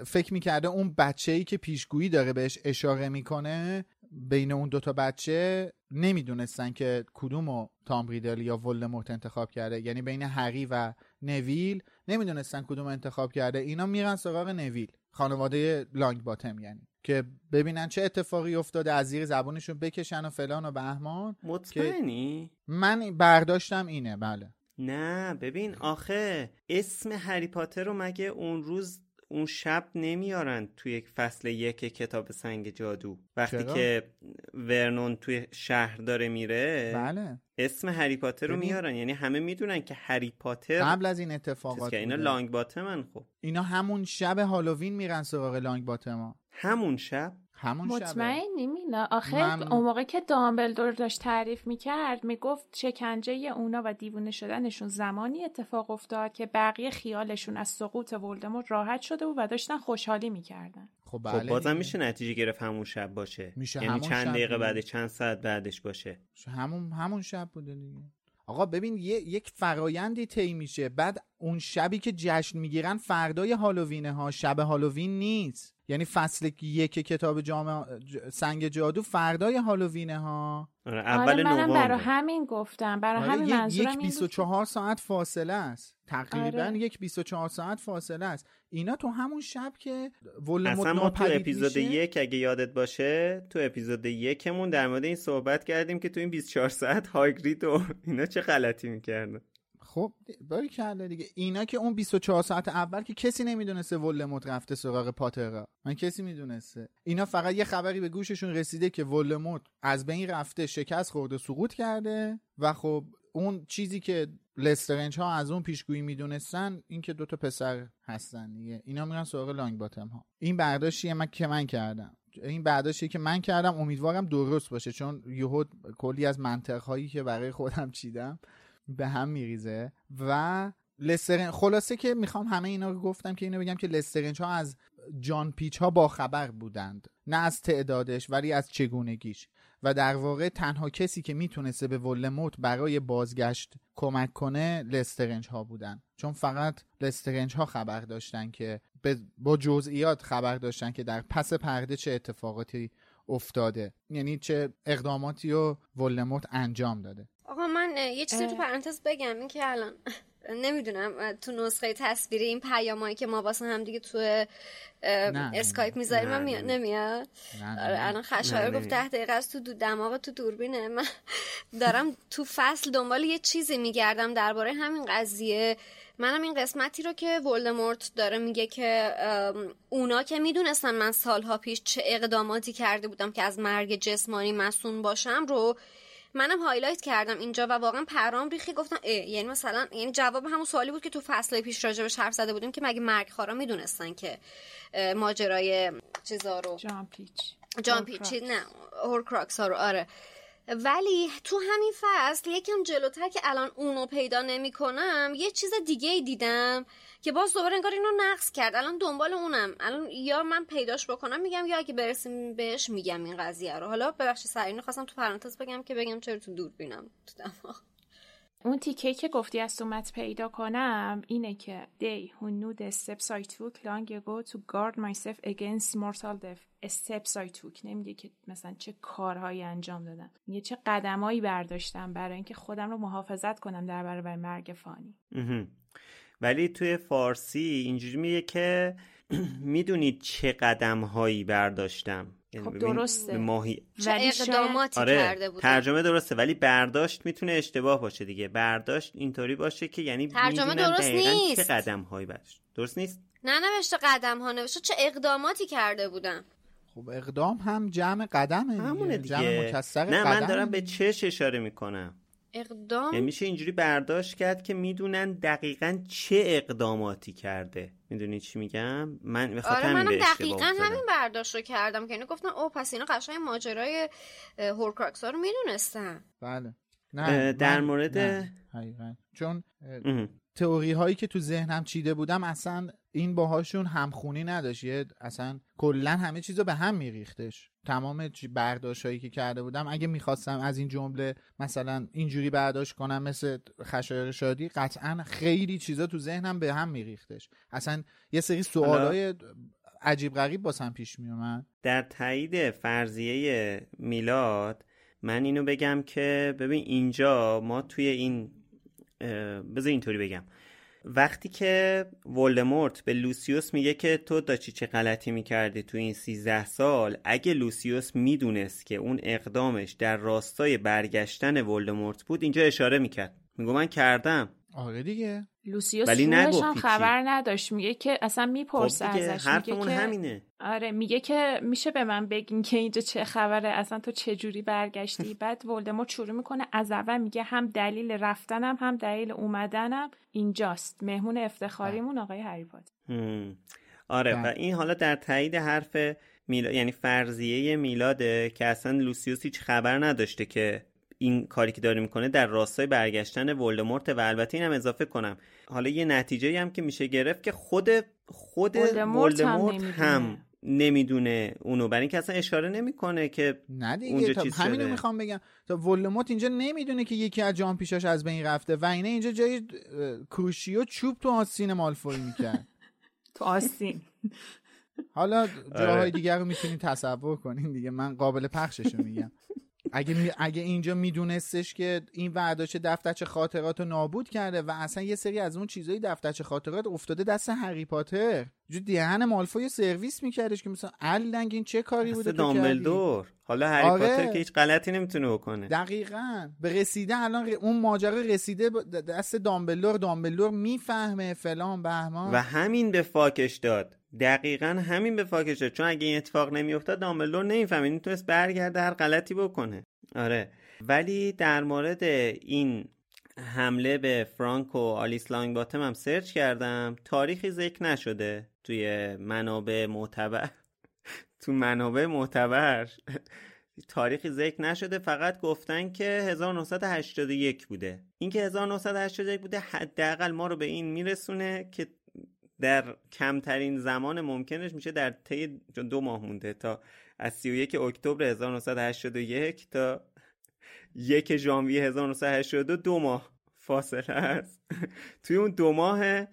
Speaker 5: فکر می‌کرده اون بچه ای که پیشگویی داره بهش اشاره می‌کنه بین اون دوتا بچه نمی‌دونستن که کدوم و تام ریدل یا ولدمورت انتخاب کرده. یعنی بین هری و نویل نمی‌دونستن کدوم انتخاب کرده اینا میرن سراغ نویل خانواده لانگ باتم یعنی که ببینن چه اتفاقی افتاده از زیر زبانشون بکشن و فلان و بهمان
Speaker 2: مطمئنی؟
Speaker 5: من برداشتم اینه بله
Speaker 2: نه ببین آخه اسم هری پاتر رو مگه اون روز اون شب نمیارن توی فصل یک کتاب سنگ جادو. وقتی که ورنون توی شهر داره میره
Speaker 5: بله.
Speaker 2: اسم هری پاتر رو میارن. یعنی همه می‌دونن که هری پاتر
Speaker 5: قبل از این اتفاقات
Speaker 2: که اینا لانگ باتمن خب.
Speaker 5: اینا همون شب هالووین میرن سراغ لانگ
Speaker 2: باتما. همون شب
Speaker 5: همون شب
Speaker 3: مطمئنی مینا؟ آخه
Speaker 5: من-
Speaker 3: اون موقع که دامبلدور داشت تعریف می‌کرد می‌گفت شکنجه اونا و دیوونه شدنشون زمانی اتفاق افتاد که بقیه خیالشون از سقوط ولدمورت راحت شده بود و داشتن خوشحالی می‌کردن.
Speaker 5: خب
Speaker 2: خب
Speaker 5: بله
Speaker 2: بازم
Speaker 5: دیگه.
Speaker 2: میشه نتیجه گرفت همون شب باشه.
Speaker 5: میشه
Speaker 2: یعنی
Speaker 5: همون
Speaker 2: چند
Speaker 5: شب
Speaker 2: دقیقه. بعد چند ساعت بعدش باشه.
Speaker 5: همون همون شب بوده دیگه. آقا ببین یه، یک فرایندی طی میشه. بعد اون شبی که جشن می‌گیرن فردای هالووینه ها شب هالووین نیست. یعنی فصل یک کتاب جام سنگ جادو فردای هالووینه ها
Speaker 2: آره
Speaker 3: آره
Speaker 2: اول
Speaker 3: منم
Speaker 2: نوامبر.
Speaker 3: برای همین گفتم. برای
Speaker 5: آره،
Speaker 3: همین
Speaker 5: یک,
Speaker 3: منظورم
Speaker 5: یک
Speaker 3: این بود که-
Speaker 5: 24 ساعت فاصله است. تقریبا
Speaker 3: آره.
Speaker 5: یک 24 ساعت فاصله است. اینا تو همون شب که ولدمورت
Speaker 2: اصلا ما تو اپیزود
Speaker 5: میشه
Speaker 2: یک اگه یادت باشه تو اپیزود یکمون در مورد این صحبت کردیم که تو این 24 ساعت هاگرید و اینا چه غلطی می‌کردن.
Speaker 5: خب باری کرده دیگه. اینا که اون 24 ساعت اول که کسی نمی‌دونسته ولدمورت رفته سراغ پاترا. من کسی می‌دونسته. اینا فقط یه خبری به گوششون رسیده که ولدمورت از بین رفته شکست خورده سقوط کرده و خب اون چیزی که لسترنج ها از اون پیشگویی می‌دونستن این که دوتا پسر هستن دیگه. اینا میرن سراغ لانگ باتم ها این برداشتیه من که من کردم؟ این برداشتی که من کردم؟ امیدوارم درست باشه چون یهود کلی از منطق هایی که برای خودم چیدم به هم میریزه و لسترن خلاصه که می‌خوام همه اینا رو گفتم که اینو بگم که لسترنج ها از جان پیچ ها با خبر بودند. نه از تعدادش ولی از چگونگیش. و در واقع تنها کسی که می‌تونسته به ولدمورت برای بازگشت کمک کنه لسترنج ها بودن. چون فقط لسترنج ها خبر داشتن که با جزئیات خبر داشتن که در پس پرده چه اتفاقاتی افتاده. یعنی چه اقداماتی رو ولدمورت انجام داده.
Speaker 4: آقا من یه چیزی تو. پرانتز بگم این که الان نمی‌دونم تو نسخه تصویری این پیامایی که ما واسه هم دیگه تو اسکایپ می‌ذاریم هم میاد. نمیاد آره. الان خشایار گفت. ده دقیقه است تو دو دماغ تو دوربینه من دارم تو فصل دنبال یه چیزی میگردم درباره همین قضیه منم این قسمتی رو که ولدمورت داره میگه که اونا که می‌دونستن من سالها پیش چه اقداماتی کرده بودم که از مرگ جسمانی مصون باشم رو منم highlight کردم اینجا و واقعا پرام ریخت گفتم اه یعنی مثلا یعنی جواب همون سوالی بود که تو فصل پیش راجبش حرف زده بودیم که مگه مرگخوارا می‌دونستن که ماجرای چیزا رو.
Speaker 3: جان پیچ.
Speaker 4: جان. پیچی نه Horcrux ها رو آره. ولی تو همین فصل یکم جلوتر که الان اونو پیدا نمی کنم یه چیز دیگه ای دیدم. که باز دوباره انگار اینو نقص کرد. الان دنبال اونم. الان یا من پیداش بکنم میگم یا اگه برسیم بهش میگم این قضیه رو. حالا ببخشید سریع خواستم تو پرانتز بگم که بگم چرا تو دور بینم تو دماغ.
Speaker 3: اون تیکه که گفتی از اومد پیدا کنم اینه که they who knew the steps I took long ago to guard myself against mortal death. Steps I took. نمیگه که مثلا چه کارهایی انجام دادم. میگه چه قدمایی برداشتم برای اینکه خودم رو محافظت کنم در برابر مرگ فانی.
Speaker 2: ولی توی فارسی اینجوری میگه که می‌دونید چه قدم هایی برداشتم یعنی
Speaker 3: خب درسته.
Speaker 2: ماهی
Speaker 4: چه
Speaker 3: ولی
Speaker 4: اقداماتی
Speaker 2: آره
Speaker 4: کرده بودم
Speaker 2: ترجمه درسته ولی برداشت می‌تونه اشتباه باشه دیگه برداشت اینطوری باشه که یعنی
Speaker 4: ترجمه درست نیست.
Speaker 2: چه قدم هایی برداشت درست نیست
Speaker 4: نه نوشته قدم ها نوشته چه اقداماتی کرده بودم
Speaker 5: خب اقدام هم جمع قدمه.
Speaker 2: همونه دیگه
Speaker 5: جمع مکسر
Speaker 2: نه
Speaker 5: قدمه
Speaker 2: من دارم به. چش اشاره می‌کنم
Speaker 4: اقدام
Speaker 2: یعنی میشه اینجوری برداشت کرد که می‌دونن دقیقا چه اقداماتی کرده می‌دونی چی میگم من بخاطر
Speaker 4: آره
Speaker 2: همین
Speaker 4: منم دقیقا. همین برداشت رو کردم که اینو گفتم او پس اینا قشنگ ماجرای Horcrux ها رو می‌دونستن
Speaker 5: بله نه
Speaker 2: در
Speaker 5: من-
Speaker 2: مورد-
Speaker 5: نه،. چون. تئوری هایی که تو ذهنم چیده بودم اصلا این باهاشون همخونی نداشت. یه اصلا کلا همه چیز رو به هم میریختش. تمام برداشت هایی که کرده بودم اگه می‌خواستم از این جمله مثلا اینجوری برداشت کنم مثل خشایار شادی قطعا خیلی چیزا تو ذهنم به هم میریختش. اصلا یه سری سوالای عجیب غریب باسم پیش میومد
Speaker 2: در تایید فرضیه میلاد من اینو بگم که ببین اینجا ما توی این بذار اینطوری بگم. وقتی که ولدمورت به لوسیوس میگه که تو داشتی چه غلطی می‌کردی تو این 13 سال اگه لوسیوس می‌دونست که اون اقدامش در راستای برگشتن ولدمورت بود اینجا اشاره می‌کرد. میگو من کردم.
Speaker 5: آره دیگه.
Speaker 3: لوسیوس
Speaker 2: ولی
Speaker 3: هم. خبر نداشت. میگه که اصلا
Speaker 2: خب
Speaker 3: می‌پرسه
Speaker 2: دیگه
Speaker 3: ازش میگه
Speaker 2: حرفمون
Speaker 3: که
Speaker 2: همینه.
Speaker 3: آره میگه که میشه به من بگین که اینجا چه خبره اصلا تو چه جوری برگشتی؟ بعد ولدمورت شروع می‌کنه از اول میگه هم دلیل رفتنم هم دلیل اومدنم. اینجاست. مهمون افتخاریمون آقای هری.
Speaker 2: آره و این حالا در تایید حرف میلاد یعنی فرضیه میلاده که اصلا لوسیوس هیچ خبر نداشته که این کاری که داره می‌کنه در راستای برگشتن ولدمورت و البته اینم اضافه کنم. حالا یه نتیجه هم که میشه گرفت که خود خود ولدمورت, هم, نمی‌دونه. اونو. برای اینکه اصلا اشاره نمی‌کنه که
Speaker 5: نه دیگه تا همینو می‌خوام بگم. تا ولدمورت اینجا نمی‌دونه که یکی از جان پیشاش از بین رفته و اینه اینجا جای کروشیو چوب تو آستین مالفوی می‌کرد.
Speaker 3: تو آستین.
Speaker 5: حالا جاهای آره. دیگر رو می‌تونین تصور کنین دیگه. من قابل پخششو میگم. اگه, اگه اینجا میدونستش که این ورداش دفترچه خاطرات رو نابود کرده و اصلا یه سری از اون چیزایی دفترچه خاطرات افتاده دست هری پاتر. جو دهن مالفوی سرویس میکردش که مثلا النگ این چه کاری بوده
Speaker 2: دامبلدور. حالا هری آره. پاتر که هیچ غلطی نمی‌تونه بکنه.
Speaker 5: دقیقا. به رسیده الان اون ماجرا رسیده دست دامبلدور. دامبلدور می‌فهمه فلان بهمان.
Speaker 2: و همین به فاکش داد. دقیقا همین به فاکش داد چون اگه این اتفاق نمیافتاد دامبلدور نمی‌فهمه می‌تونست برگرده هر غلطی بکنه. آره. ولی در مورد این حمله به فرانک و آلیس لانگ باتم هم سرچ کردم. تاریخی ذکر نشده توی منابع معتبر. تو منابع معتبر. تاریخی ذکر نشده. فقط گفتن که 1981 بوده. اینکه 1981 بوده حداقل ما رو به این میرسونه که در کمترین زمان ممکنش میشه در طی دو ماه مونده تا از 31 اکتبر 1981 تا یک ژانویه 1982 دو ماه فاصله است. توی اون دو ماه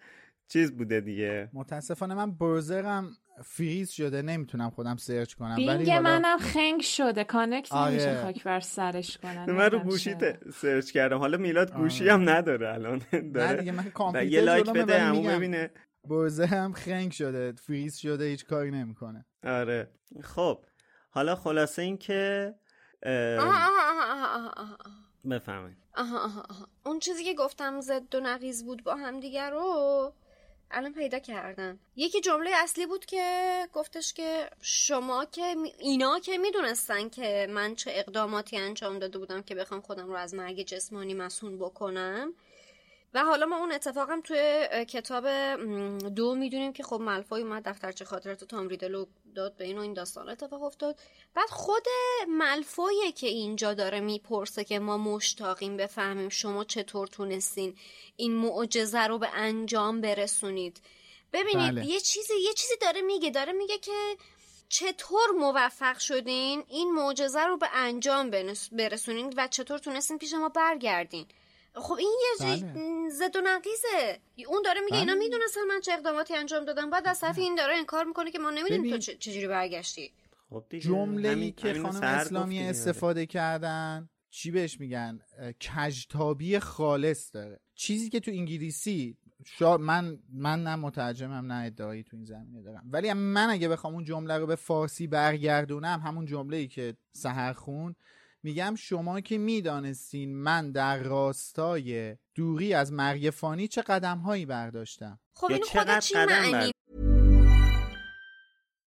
Speaker 2: چیز بوده دیگه.
Speaker 5: متاسفانه من برزرم فریز شده نمی‌تونم خودم سرچ کنم.
Speaker 3: بینگ حالا... منم خنگ شده کانکت آره. نمیشه خاک بر سرش کنن
Speaker 2: من رو گوشی سرچ کردم. حالا میلاد گوشی هم نداره الان. داره
Speaker 5: نه دیگه من کامپیوتر
Speaker 2: یه لایک بده همون ببینه.
Speaker 5: برزه هم خنگ شده فریز شده هیچ کاری نمی‌کنه.
Speaker 2: آره. خب حالا خلاصه این که بفهمید
Speaker 4: اون چیزی که گفتم زد و نقیز بود با هم دیگر رو الان پیدا کردم. یکی جمله اصلی بود که گفتش که شما که اینا که می‌دونستن که من چه اقداماتی انجام داده بودم که بخوام خودم رو از مرگ جسمانی مسون بکنم و حالا ما اون اتفاقم توی کتاب دو می‌دونیم که خب ملفای اومد دفترچه خاطرات تام ریدلو داد به این و این داستان اتفاق افتاد. بعد خود ملفایه که اینجا داره می‌پرسه که ما مشتاقیم بفهمیم شما چطور تونستین این معجزه رو به انجام برسونید. ببینید بله. یه چیزی یه چیزی داره میگه داره میگه که چطور موفق شدین این معجزه رو به انجام برسونین و چطور تونستین پیش ما برگردین. خب این یه بله. زد و نقیزه. اون داره میگه بله. اینا می‌دونستن من چه اقداماتی انجام دادم. بعد از طرف این داره انکار می‌کنه که ما نمی‌دونیم تو چجوری برگشتی.
Speaker 5: خب جمله ای که خانم اسلامی استفاده کردن چی بهش میگن؟ کجتابی خالص داره. چیزی که تو انگلیسی شا... من من نه مترجمم نه ادعایی تو این زمینه دارم. ولی من اگه بخوام اون جمله رو به فارسی برگردونم همون جمله ای که سهر خون میگم شما که می‌دانستین من در راستای دوری از مرگ فانی چه قدم هایی برداشتم.
Speaker 4: خب این خدا چی معنی؟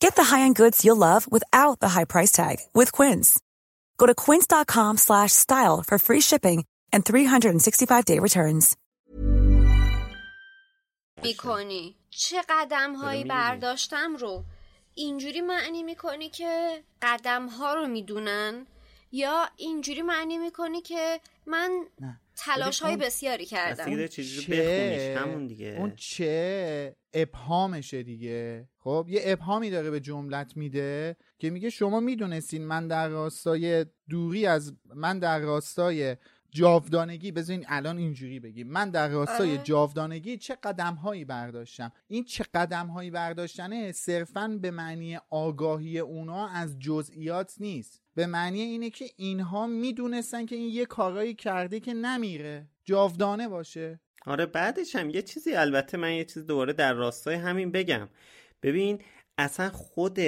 Speaker 7: Get the high-end goods you'll love without the high price tag with Quince. Go to quince.com slash style for free shipping and 365 day returns.
Speaker 4: می‌کنی. چه قدم هایی برداشتم رو؟ اینجوری معنی می‌کنی که قدم ها رو می‌دونن یا اینجوری معنی می‌کنی که من تلاش های بسیاری کردم؟
Speaker 2: چه؟ همون دیگه.
Speaker 5: اون چه ابهامشه دیگه. خب یه ابهامی داره به جملت میده که میگه شما می‌دونستین من در راستای دوری از من در راستای جاودانگی بذارین الان اینجوری بگیم. من در راستای
Speaker 4: آره.
Speaker 5: جاودانگی چه قدم هایی برداشتم؟ این چه قدم هایی برداشتنه صرفا به معنی آگاهی اونا از جزئیات نیست. به معنی اینه که اینها می‌دونستن که این یه کارایی کرده که نمیره. جاودانه باشه.
Speaker 2: آره بعدش هم یه چیزی البته من یه چیز دوباره در راستای همین بگم. ببین اصلا خود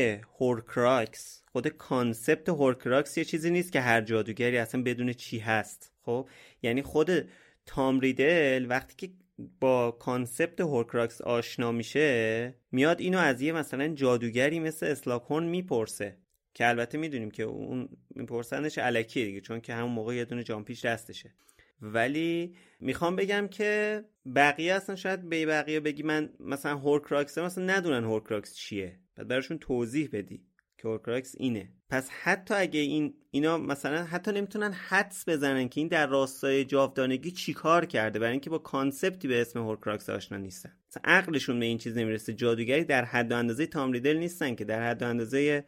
Speaker 2: هورکراکس خود concept هورکراکس یه چیزی نیست که هر جادوگری اصلا بدون چی هست. خب؟ یعنی خود تام ریدل وقتی که با concept هورکراکس آشنا میشه میاد اینو از یه مثلا جادوگری مثل اسلاکورن می‌پرسه. که البته می‌دونیم که اون میپرسنش علکیه دیگه چون که همون موقع یه دونه جامپیش دستشه. ولی می‌خوام بگم که بقیه اصلا شاید به بقیه بگی من مثلا هورکراکس مثلا ندونن هورکراکس چیه. بعد براشون توضیح بدی که هورکراکس اینه. پس حتی اگه این اینا مثلا حتی نمی‌تونن حدس بزنن که این در راستای جاودانگی چیکار کرده برای اینکه با concept ی به اسم هورکراکس آشنا نیستن. مثلا عقلشون به این چیز نمی‌رسه جادوگری در حد و اندازه تام ریدل نیستن که در حد و اندازه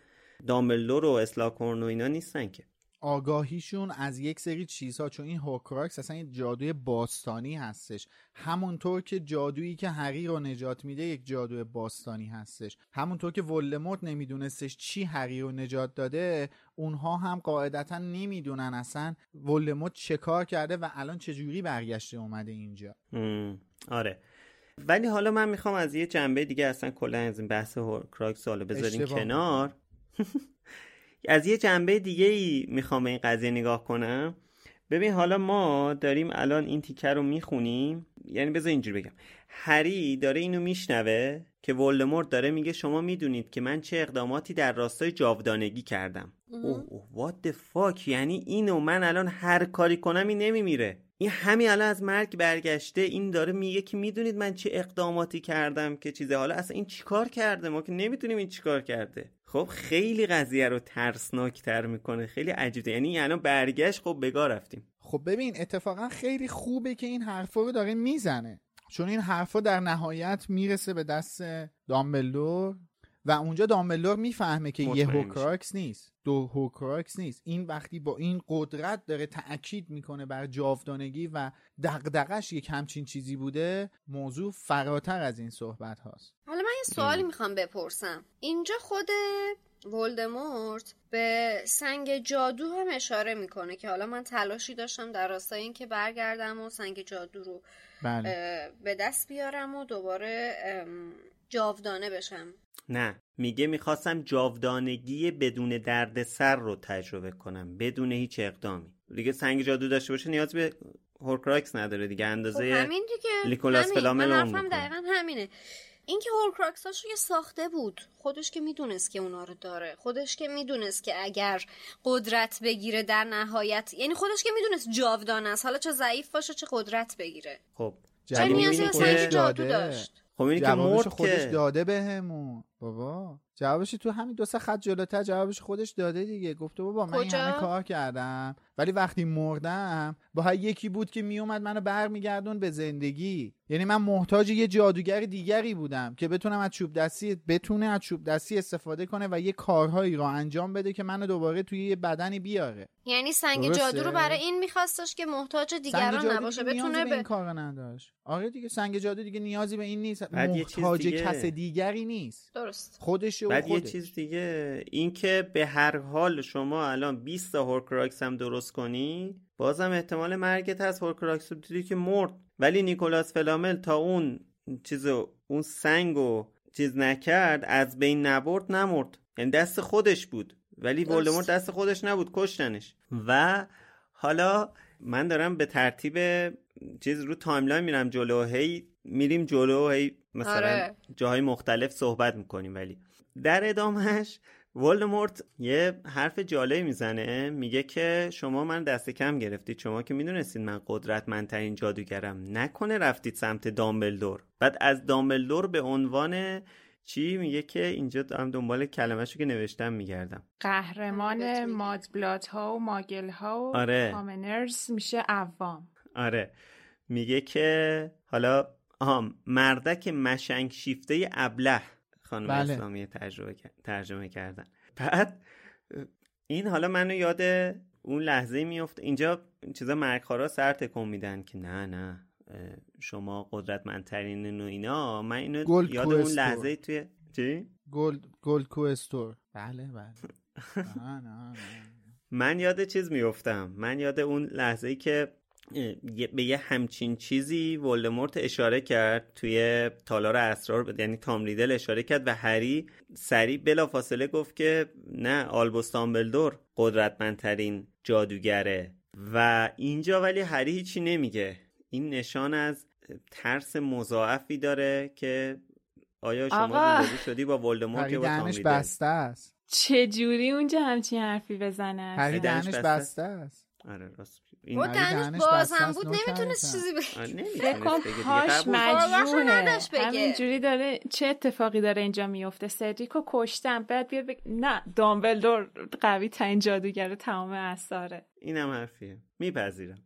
Speaker 2: دامبلدور و اسلاکورن و اینا نیستن که.
Speaker 5: آگاهیشون از یک سری چیزها چون این هوکراکس اصلا یه جادوی باستانی هستش. همونطور که جادویی که هری رو نجات میده یک جادوی باستانی هستش. همونطور که ولدمورت نمیدونستش چی هری رو نجات داده اونها هم قاعدتا نمی‌دونن اصلا ولدمورت چه کار کرده و الان چجوری برگشته اومده اینجا.
Speaker 2: آره. ولی حالا من می‌خوام از یه جنبه دیگه اصلا کلا از این بحث هورکراکس حالا بذاریم کنار. از یه جنبه دیگه ای می‌خوام این قضیه نگاه کنم. ببین حالا ما داریم الان این تیکر رو می‌خونیم. یعنی بذار اینجوری بگم. هری داره اینو میشنوه که ولدمورت داره میگه شما می‌دونید که من چه اقداماتی در راستای جاودانگی کردم. اوه اوه what the fuck یعنی اینو من الان هر کاری کنم این نمیمیره. این همین الان از مرگ برگشته این داره میگه که می‌دونید من چه اقداماتی کردم که چیزه. حالا اصلا این چیکار کرده؟ ما که نمی‌دونیم این چیکار کرده. خب خیلی قضیه رو ترسناکتر می‌کنه خیلی عجیبه. یعنی الان برگشت خب بگاه رفتیم.
Speaker 5: خب ببین اتفاقا خیلی خوبه که این حرفا رو داره می‌زنه. چون این حرفا در نهایت می‌رسه به دست دامبلدور و اونجا دامبلدور می‌فهمه که یه هوکراکس نیست. دو هوکراکس نیست. این وقتی با این قدرت داره تاکید می‌کنه بر جاودانگی و دغدغش یک همچین چیزی بوده موضوع فراتر از این صحبت هاست.
Speaker 4: حالا من یه سوالی می‌خوام بپرسم. اینجا خود ولدمورت به سنگ جادو هم اشاره می‌کنه که حالا من تلاشی داشتم در راستای اینکه برگردم و سنگ جادو رو
Speaker 5: بله.
Speaker 4: به دست بیارم و دوباره جاودانه بشم.
Speaker 2: نه. میگه می‌خواستم جاودانگی بدون دردسر رو تجربه کنم بدون هیچ اقدامی. دیگه سنگ جادو داشته باشه نیاز به هورکراکس نداره دیگه اندازه
Speaker 4: خب همین دیگه
Speaker 2: نیکولاس
Speaker 4: همین.
Speaker 2: فلامل
Speaker 4: من
Speaker 2: اون
Speaker 4: حرفم
Speaker 2: می‌کنه.
Speaker 4: دقیقا همینه. اینکه هورکراکساش رو یه ساخته بود خودش که می‌دونست که اونا رو داره. خودش که می‌دونست که اگر قدرت بگیره در نهایت یعنی خودش که می‌دونست جاودان است. حالا چه ضعیف باشه چه قدرت بگیره.
Speaker 2: خب.
Speaker 4: چه نیازی به سنگ جادو. داشت.
Speaker 2: خب اینی که مرد
Speaker 5: خودش
Speaker 2: که
Speaker 5: داده بهمون. بابا. جوابش تو همین دو سه خط جلوتر جوابش خودش داده دیگه. گفته بابا من این
Speaker 4: کجا؟
Speaker 5: همه کار کردم. ولی وقتی مردم با هر یکی بود که میومد منو برمیگردون به زندگی. یعنی من محتاج یه جادوگر دیگری بودم که بتونم از چوب دستی بتونه از چوب دستی استفاده کنه و یه کارهایی رو انجام بده که منو دوباره توی یه بدنی بیاره.
Speaker 4: یعنی سنگ
Speaker 5: درسته.
Speaker 4: جادو رو برای این میخواستش که محتاج
Speaker 5: سنگ
Speaker 4: دیگران
Speaker 5: جادو
Speaker 4: نباشه بتونه
Speaker 5: به این کار نداشت. آره دیگه سنگ جادو دیگه نیازی به این نیست.
Speaker 2: یه
Speaker 5: محتاج
Speaker 2: دیگه.
Speaker 5: کس دیگری نیست.
Speaker 4: درست.
Speaker 5: خودشه و
Speaker 2: بعد یه
Speaker 5: خودش.
Speaker 2: چیز دیگه این که به هر حال شما الان 20 تا هورکراکس هم درست کنی؟ بازم احتمال مرگت هست هورکراکس رو دیدی که مرد. ولی نیکولاس فلامل تا اون چیز اون سنگو چیز نکرد از بین نبرد نمرد. یعنی دست خودش بود. ولی
Speaker 4: درست.
Speaker 2: ولدمورت دست خودش نبود کشتنش. و حالا من دارم به ترتیب چیز رو timeline میرم جلو هی میریم جلو هی مثلا
Speaker 4: آره.
Speaker 2: جاهای مختلف صحبت می‌کنیم. ولی در ادامهش ولدمورت یه حرف جالبی می‌زنه. میگه که شما من دست کم گرفتید. شما که می‌دونستید من قدرتمندترین جادوگرم. نکنه رفتید سمت دامبلدور. بعد از دامبلدور به عنوان چی؟ میگه که اینجا دارم دنبال کلمهشو که نوشتم میگردم.
Speaker 3: قهرمان مادبلات ها و ماگل ها و
Speaker 2: آره.
Speaker 3: کامنرز میشه عوام.
Speaker 2: آره. میگه که حالا آها مردک مشنگ شیفته ابله. خانم
Speaker 5: بله.
Speaker 2: اسلامی ترجمه, ترجمه کردن بعد این حالا منو یاد اون لحظه میفته اینجا چیزا مرگخوارا سر تکون میدن که نه نه شما قدرتمندترین و اینا من اینو
Speaker 5: گلد
Speaker 2: یاد اون. لحظه توی چی؟
Speaker 5: گلد گلد کوستور بله بله نه، نه،.
Speaker 2: من یاد چیز میفتم من یاد اون لحظه ای که به یه همچین چیزی ولدمورت اشاره کرد توی تالار اسرار یعنی تام ریدل اشاره کرد و هری سریع بلا فاصله گفت که نه آلبوس دامبلدور قدرتمندترین جادوگره. و اینجا ولی هری هیچی نمیگه. این نشان از ترس مضاعفی داره که آیا شما
Speaker 3: آقا.
Speaker 2: روبرو شدی با ولدمورت یا با تام ریدل
Speaker 5: بسته است.
Speaker 3: چجوری اونجا همچین حرفی بزنه؟
Speaker 5: هری
Speaker 2: دهنش بسته
Speaker 5: است.
Speaker 2: آره راست. این
Speaker 4: و
Speaker 5: هری
Speaker 4: دهنش باز هم بود نمی‌تونست. چیزی بگه.
Speaker 2: بگه.
Speaker 4: نداشت بگه.
Speaker 3: همینجوری داره چه اتفاقی داره اینجا میفته؟ سدریکو کشتم بعد بیاد بگ... نه دامبلدور قوی ترین جادوگر تمام اثاره.
Speaker 2: اینم حرفیه. میپذیرم.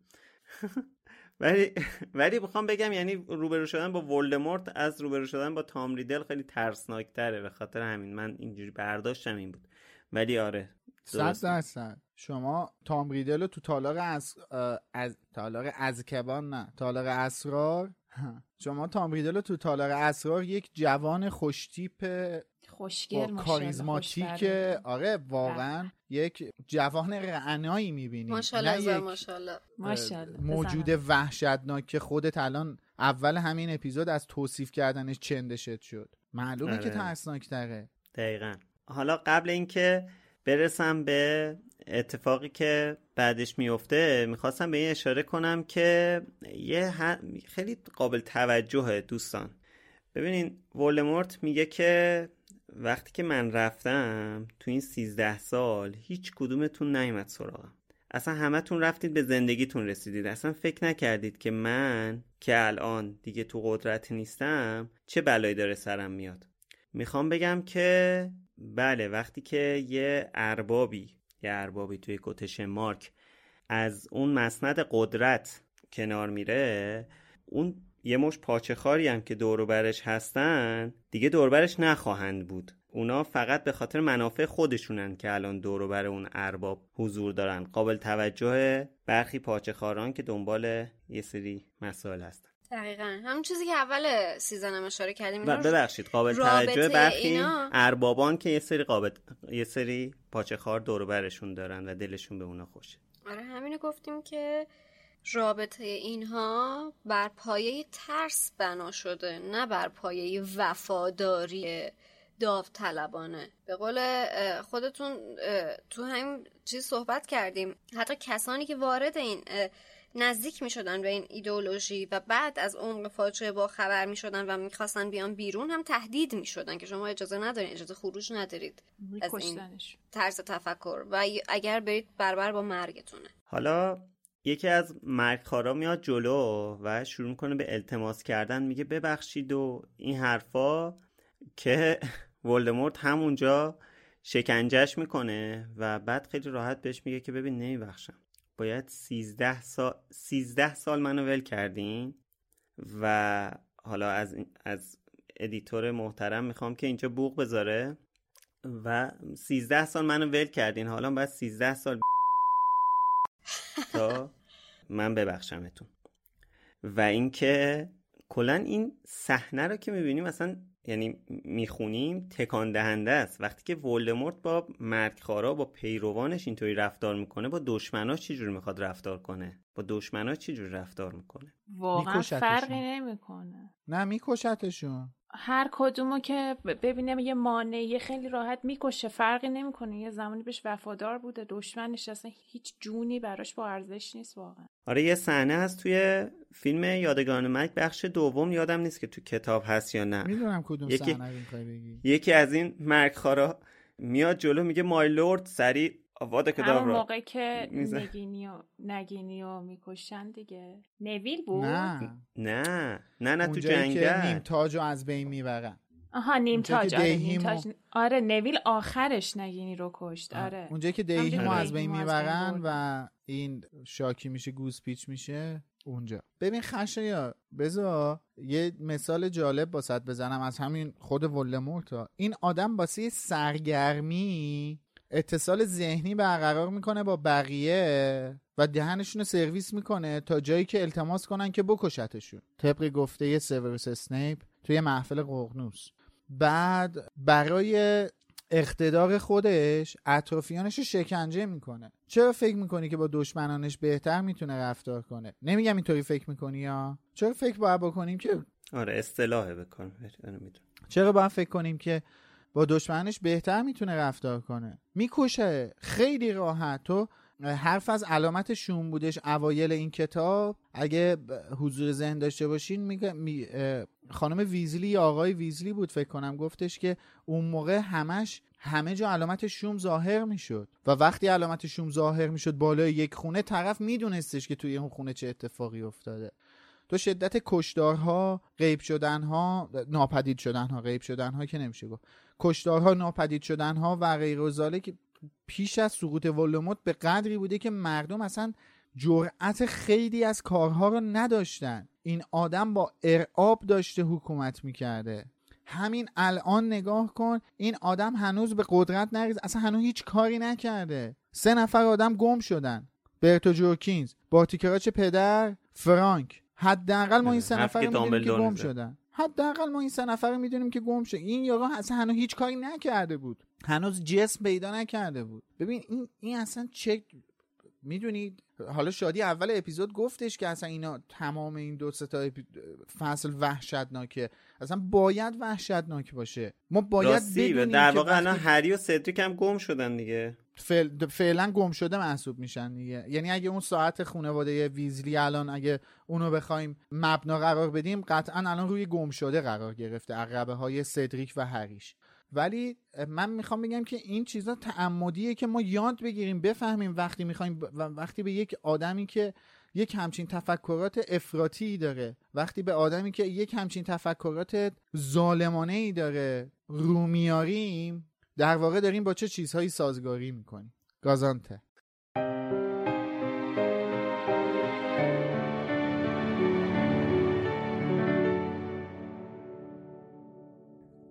Speaker 2: ولی ولی می‌خوام بگم یعنی روبرو شدن با ولدمورت از روبرو شدن با تام ریدل خیلی ترسناکتره. به خاطر همین من اینجوری برداشتم این بود. ولی آره
Speaker 5: صد. درصد. شما تام ریدل رو تو تالار از, از تالار ازکبان نه تالار اسرار. شما تام ریدل رو تو تالار اسرار یک جوان خوشتیپ
Speaker 3: خوشگل
Speaker 5: کاریزماتیک. آره واقعا یک جوان رعنایی می‌بینی.
Speaker 4: ماشاءالله ماشاءالله.
Speaker 5: موجود. وحشتناک که خودت الان اول همین اپیزود از توصیف کردنش چندشت شد. معلومه که
Speaker 2: آره.
Speaker 5: ترسناک تره
Speaker 2: دقیقا. حالا قبل اینکه برسم به اتفاقی که بعدش میفته. می‌خواستم به این اشاره کنم که یه خیلی قابل توجهه دوستان. ببینین ولدمورت میگه که وقتی که من رفتم تو این سیزده سال هیچ کدومتون نیومد سراغم. اصلا همتون رفتید به زندگیتون رسیدید. اصلا فکر نکردید که من که الان دیگه تو قدرت نیستم چه بلایی داره سرم میاد. می‌خوام بگم که بله وقتی که یه اربابی یه اربابی توی کتش مارک از اون مسند قدرت کنار میره اون یه مش پاچه خاری هم که دور و برش هستن دیگه دور و برش نخواهند بود. اونا فقط به خاطر منافع خودشونن که الان دور و بر اون ارباب حضور دارن. قابل توجه برخی پاچه خاران که دنبال یه سری مسائل هستن.
Speaker 4: دقیقا. همون چیزی که اول سیزن هم اشاره کردیم
Speaker 2: ببخشید. قابل توجه برخی
Speaker 4: اینا-
Speaker 2: اربابان که یه سری قابل یه سری پاچه خار دور برشون دارن و دلشون به اونا خوشه.
Speaker 4: آره همینو گفتیم که رابطه اینها بر پایه ترس بنا شده نه بر پایه وفاداری داوطلبانه. به قول خودتون تو همین چیز صحبت کردیم. حتی کسانی که وارد این نزدیک می شدن به این ایدئولوژی و بعد از عمق فاجعه با خبر می شدن و می‌خواستن بیان بیرون هم تهدید می شدن که شما اجازه ندارین اجازه خروج ندارید از این. طرز تفکر. و اگر برید بربر با مرگتونه.
Speaker 2: حالا یکی از مرگخارا میاد جلو و شروع می‌کنه به التماس کردن میگه ببخشید و این حرفا که ولدمورت همونجا شکنجش می‌کنه و بعد خیلی راحت بهش میگه که ببین نمیبخشم. باید سیزده سال, سیزده سال منو ول کردین و حالا از, از editor محترم می‌خوام که اینجا بوق بذاره و سیزده سال منو ول کردین. حالا باید سیزده سال تا من ببخشمتون. و اینکه کلا این صحنه رو که می‌بینیم اصلا یعنی می‌خونیم تکان دهنده است. وقتی که ولدمورت با مرگخوارا با پیروانش اینطوری رفتار می‌کنه با دشمناش چجوری می‌خواد رفتار کنه؟ با دشمناش چجوری رفتار می‌کنه؟
Speaker 3: واقعا. فرقی نمی‌کنه.
Speaker 5: نه میکشتشون.
Speaker 3: هر کدومو که ببینم یه مانعی خیلی راحت می‌کشه فرقی نمی‌کنه. یه زمانی بهش وفادار بوده دشمنش اصلا هیچ جونی براش با ارزش نیست واقعا.
Speaker 2: آره یه صحنه هست توی فیلم یادگان مرگ بخش دوم یادم نیست که تو کتاب هست یا نه.
Speaker 5: می‌دونم کدوم
Speaker 2: یکی-
Speaker 5: صحنه رو می‌خوای بگی.
Speaker 2: یکی از این مرگخارا میاد جلو میگه مای لورد سریع آواده که
Speaker 3: همون موقع که نگینی و نگینی و می‌کشن دیگه. نویل بود؟
Speaker 5: نه.
Speaker 2: نه. نه نه تو
Speaker 5: اونجایی که
Speaker 2: جنگل.
Speaker 5: نیم تاج رو از بین می‌برن.
Speaker 3: آها نیم تاج آره, نیم
Speaker 5: دیهیم
Speaker 3: تاج. آره نویل آخرش نگینی رو کشت آره
Speaker 5: اونجایی که
Speaker 3: که
Speaker 5: از بین می‌برن. و این شاکی میشه گوز پیچ میشه اونجا ببین خشایا بذار یه مثال جالب باسد بزنم از همین خود ولدمورت. این آدم واسه سرگرمی اتصال ذهنی برقرار می‌کنه با بقیه و دهنشون رو سرویس می‌کنه تا جایی که التماس کنن که بکشتشون طبق گفته سیورس اسنیپ توی محفل ققنوس بعد برای اقتدار خودش اطرافیانش رو شکنجه می‌کنه. چرا فکر می‌کنی که با دشمنانش بهتر می‌تونه رفتار کنه؟ نمیگم اینطوری فکر می‌کنی یا؟ چرا فکر باید بکنیم که
Speaker 2: آره اصطلاحه بکن.
Speaker 5: چرا باید فکر کنیم که با دشمنش بهتر می‌تونه رفتار کنه؟ می‌کشه. خیلی راحت. تو حرف از علامت شوم بودش اوایل این کتاب. اگه حضور ذهن داشته باشین میگه می خانم ویزلی یا آقای ویزلی بود فکر کنم گفتش که اون موقع همش همه جا علامت شوم ظاهر می‌شد. و وقتی علامت شوم ظاهر می‌شد بالای یک خونه طرف میدونستش که توی اون خونه چه اتفاقی افتاده. تو شدت کشدارها غیب شدنها ناپدید شدنها غیب شدنها که نمیشه گفت. کشدارها ناپدید شدنها و غیر که پیش از سقوط ولدمورت به قدری بوده که مردم اصلا جرأت خیلی از کارها رو نداشتن. این آدم با ارعاب داشته حکومت می‌کرده. همین الان نگاه کن این آدم هنوز به قدرت نریز اصلا هنوز هیچ کاری نکرده. سه نفر آدم گم شدن. برتو جورکینز بارتیکراچ پدر فرانک. حداقل ما این سه نفر رو که گم شدن. حداقل ما این سه نفر می‌دونیم که گم شد. این یارو اصلا هنوز هیچ کاری نکرده بود. هنوز جسم پیدا نکرده بود. ببین این این اصلا چه می‌دونید حالا شادی اول اپیزود گفتش که اصلا اینا تمام این دو تا. فصل وحشتناکه. اصلا باید وحشتناک باشه. ما باید بدونیم
Speaker 2: در واقع الان هری و سدریک هم گم شدن دیگه.
Speaker 5: فعلا فعلا گم شده محسوب میشن دیگه. یعنی اگه اون ساعت خانواده ویزلی الان اگه اونو بخوایم مبنا قرار بدیم قطعا الان روی گم شده قرار گرفته عقبه های سدریک و هریش ولی من می‌خوام بگم که این چیزا تعمدیه که ما یاد بگیریم بفهمیم وقتی می‌خوایم ب... وقتی به یک آدمی که یک همچین تفکرات افراطی داره وقتی به آدمی که یک همچین تفکرات ظالمانه ای داره رو میاریم در واقع داریم با چه چیزهایی سازگاری می‌کنیم؟ گازانته.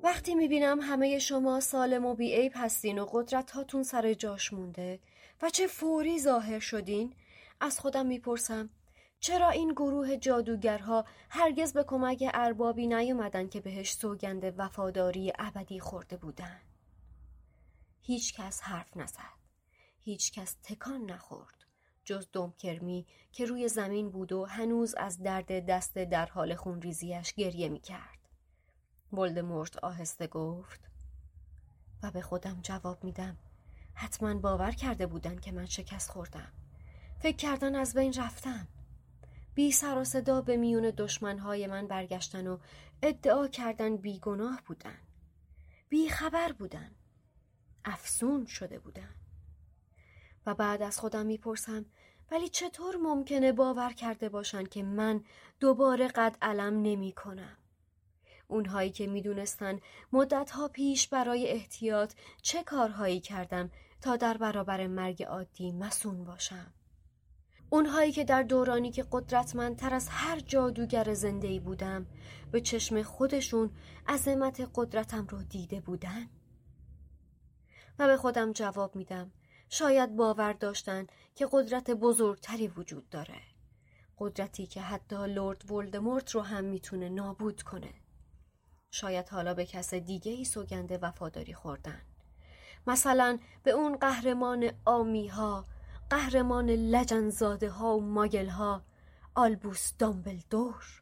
Speaker 8: وقتی می‌بینم همه شما سالم و بیعیب هستین و قدرت هاتون سر جاش مونده و چه فوری ظاهر شدین از خودم می‌پرسم چرا این گروه جادوگرها هرگز به کمک اربابی نیومدن که بهش سوگند وفاداری ابدی خورده بودن؟ هیچ کس حرف نزد. هیچ کس تکان نخورد. جز دومکرمی که روی زمین بود و هنوز از درد دست در حال خونریزیش گریه می‌کرد. ولدمورت آهسته گفت و به خودم جواب میدم. حتما باور کرده بودن که من شکست خوردم. فکر کردن از بین رفتم. بی سر و صدا به میون دشمنهای من برگشتن و ادعا کردن بیگناه بودن. بی خبر بودن. افسون شده بودن و بعد از خودم می‌پرسم ولی چطور ممکنه باور کرده باشن که من دوباره قد علم نمی کنم اونهایی که می‌دونستن مدتها پیش برای احتیاط چه کارهایی کردم تا در برابر مرگ عادی مسون باشم. اونهایی که در دورانی که قدرتمندتر از هر جادوگر زندهی بودم به چشم خودشون عظمت قدرتم رو دیده بودن. و به خودم جواب میدم شاید باور داشتن که قدرت بزرگتری وجود داره. قدرتی که حتی لورد ولدمورت رو هم می‌تونه نابود کنه. شاید حالا به کس دیگه ای سوگند وفاداری خوردن مثلا به اون قهرمان آمی ها قهرمان لجنزاده ها و ماگل ها آلبوس دامبلدور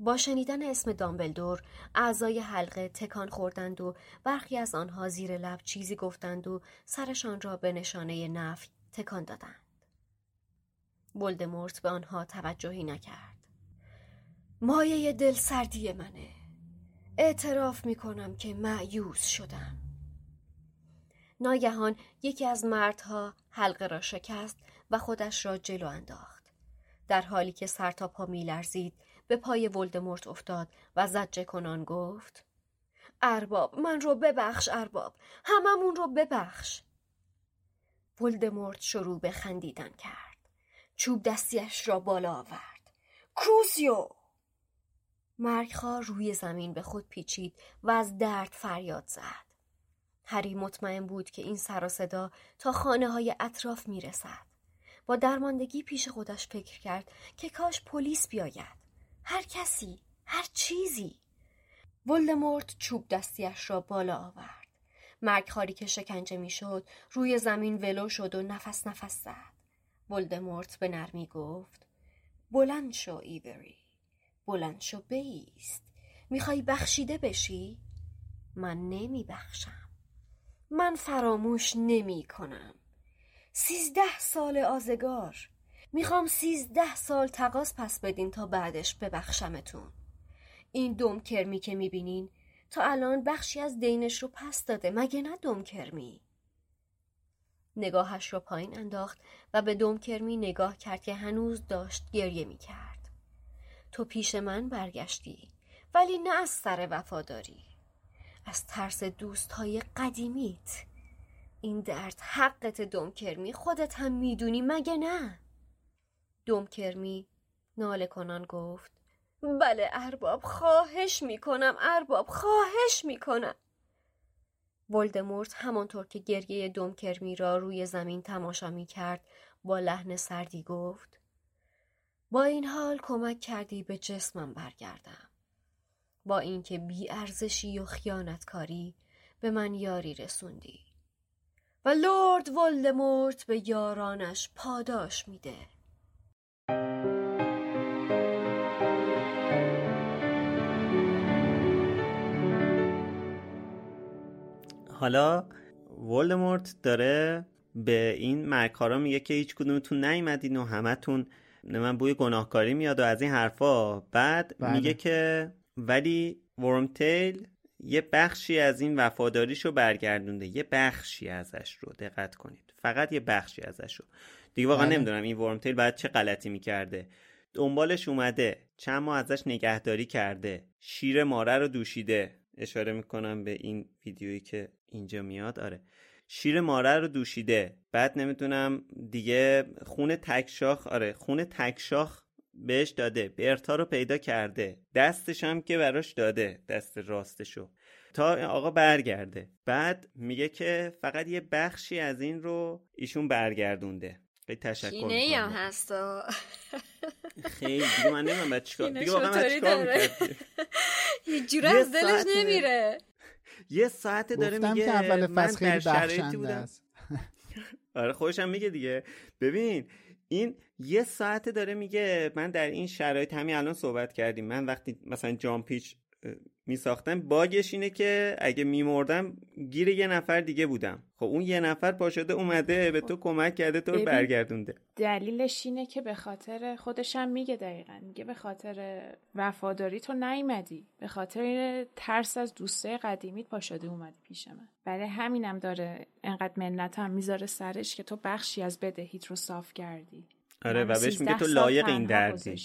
Speaker 8: با شنیدن اسم دامبلدور اعضای حلقه تکان خوردند و برخی از آنها زیر لب چیزی گفتند و سرشان را به نشانه نفی تکان دادند. ولدمورت به آنها توجهی نکرد. مایه دل سردی منه. اعتراف می‌کنم که معیوز شدم. ناگهان یکی از مردها حلقه را شکست و خودش را جلو انداخت. در حالی که سر تا پا میلرزید به پای ولدمورت افتاد و زجه کنان گفت ارباب من رو ببخش ارباب هممون رو ببخش. ولدمورت شروع به خندیدن کرد. چوب دستیش را بالا آورد. کروسیو مرگخوار روی زمین به خود پیچید و از درد فریاد زد. هری مطمئن بود که این سر صدا تا خانه های اطراف می رسد. با درماندگی پیش خودش فکر کرد که کاش پلیس بیاید. هر کسی، هر چیزی. ولدمورت چوب دستیش را بالا آورد. مرگخواری که شکنجه می‌شد روی زمین ولو شد و نفس نفس زد. ولدمورت به نرمی گفت بلند شو ایوری. بلند شو بیست. می‌خوای بخشیده بشی؟ من نمی بخشم. من فراموش نمی کنم. سیزده سال آزگار. می‌خوام سیزده سال تقاس پس بدین تا بعدش ببخشمتون. این دوم کرمی که می‌بینین تا الان بخشی از دینش رو پس داده مگه نه دوم کرمی؟ نگاهش رو پایین انداخت و به دوم کرمی نگاه کرد که هنوز داشت گریه می‌کرد. تو پیش من برگشتی ولی نه از سر وفاداری. از ترس دوست های قدیمیت این درد حقت دوم کرمی خودت هم می‌دونی مگه نه؟ دوم کرمی ناله کنان گفت. بله ارباب خواهش می‌کنم ارباب خواهش می‌کنم. ولدمورت همانطور که گریه کرمی را روی زمین تماشا می‌کرد با لحن سردی گفت با این حال کمک کردی به جسمم برگردم. با اینکه بی ارزشی و خیانتکاری به من یاری رسوندی. و لورد ولدمورت به یارانش پاداش میده.
Speaker 2: حالا ولدمورت داره به این مرکارا میگه که هیچ کدومتون نیومدین و همتون من بوی گناهکاری میاد و از این حرفا. بعد بله. میگه که ولی ورمتیل یه بخشی از این وفاداریشو برگردونده. یه بخشی ازش رو. دقت کنید. فقط یه بخشی ازش رو. دیگه واقعا بله. نمی‌دونم این ورمتیل بعد چه غلطی می‌کرده. دنبالش اومده. چند ماه ازش نگهداری کرده. شیر ماره رو دوشیده. اشاره می‌کنم به این ویدیویی که اینجا میاد. آره. شیر ماره رو دوشیده. بعد نمی‌تونم دیگه خون تکشاخ آره خون تکشاخ بهش داده. برتا رو پیدا کرده. دستش هم که براش داده دست راستشو. تا آقا برگرده. بعد میگه که فقط یه بخشی از این رو ایشون برگردونده. خیلی تشکر
Speaker 4: هم هست.
Speaker 2: خیلی. دیگه من نمیم باید چیکار دیگه واقعا چیکار
Speaker 4: یه جور از دلش نمیره.
Speaker 2: یه ساعت داره میگه
Speaker 5: که اول فصل خیلی بخشنده است.
Speaker 2: آره خودشم میگه دیگه. ببین این یه ساعت داره میگه من در این شرایط همین الان صحبت کردیم. من وقتی مثلا جام پیچ می ساختم باگش اینه که اگه میمردم گیر یه نفر دیگه بودم. خب اون یه نفر پاشده اومده به تو کمک کرده تو برگردونده.
Speaker 3: دلیلش اینه که به خاطر خودشم میگه دقیقا. میگه به خاطر وفاداری تو نیومدی. به خاطر ترس از دوست قدیمیت پاشده اومدی پیش من. برای همینم داره انقدر منت هم می‌ذاره سرش که تو بخشی از بدهیت رو صاف کردی.
Speaker 2: آره و بهش میگه تو لایق این دردی.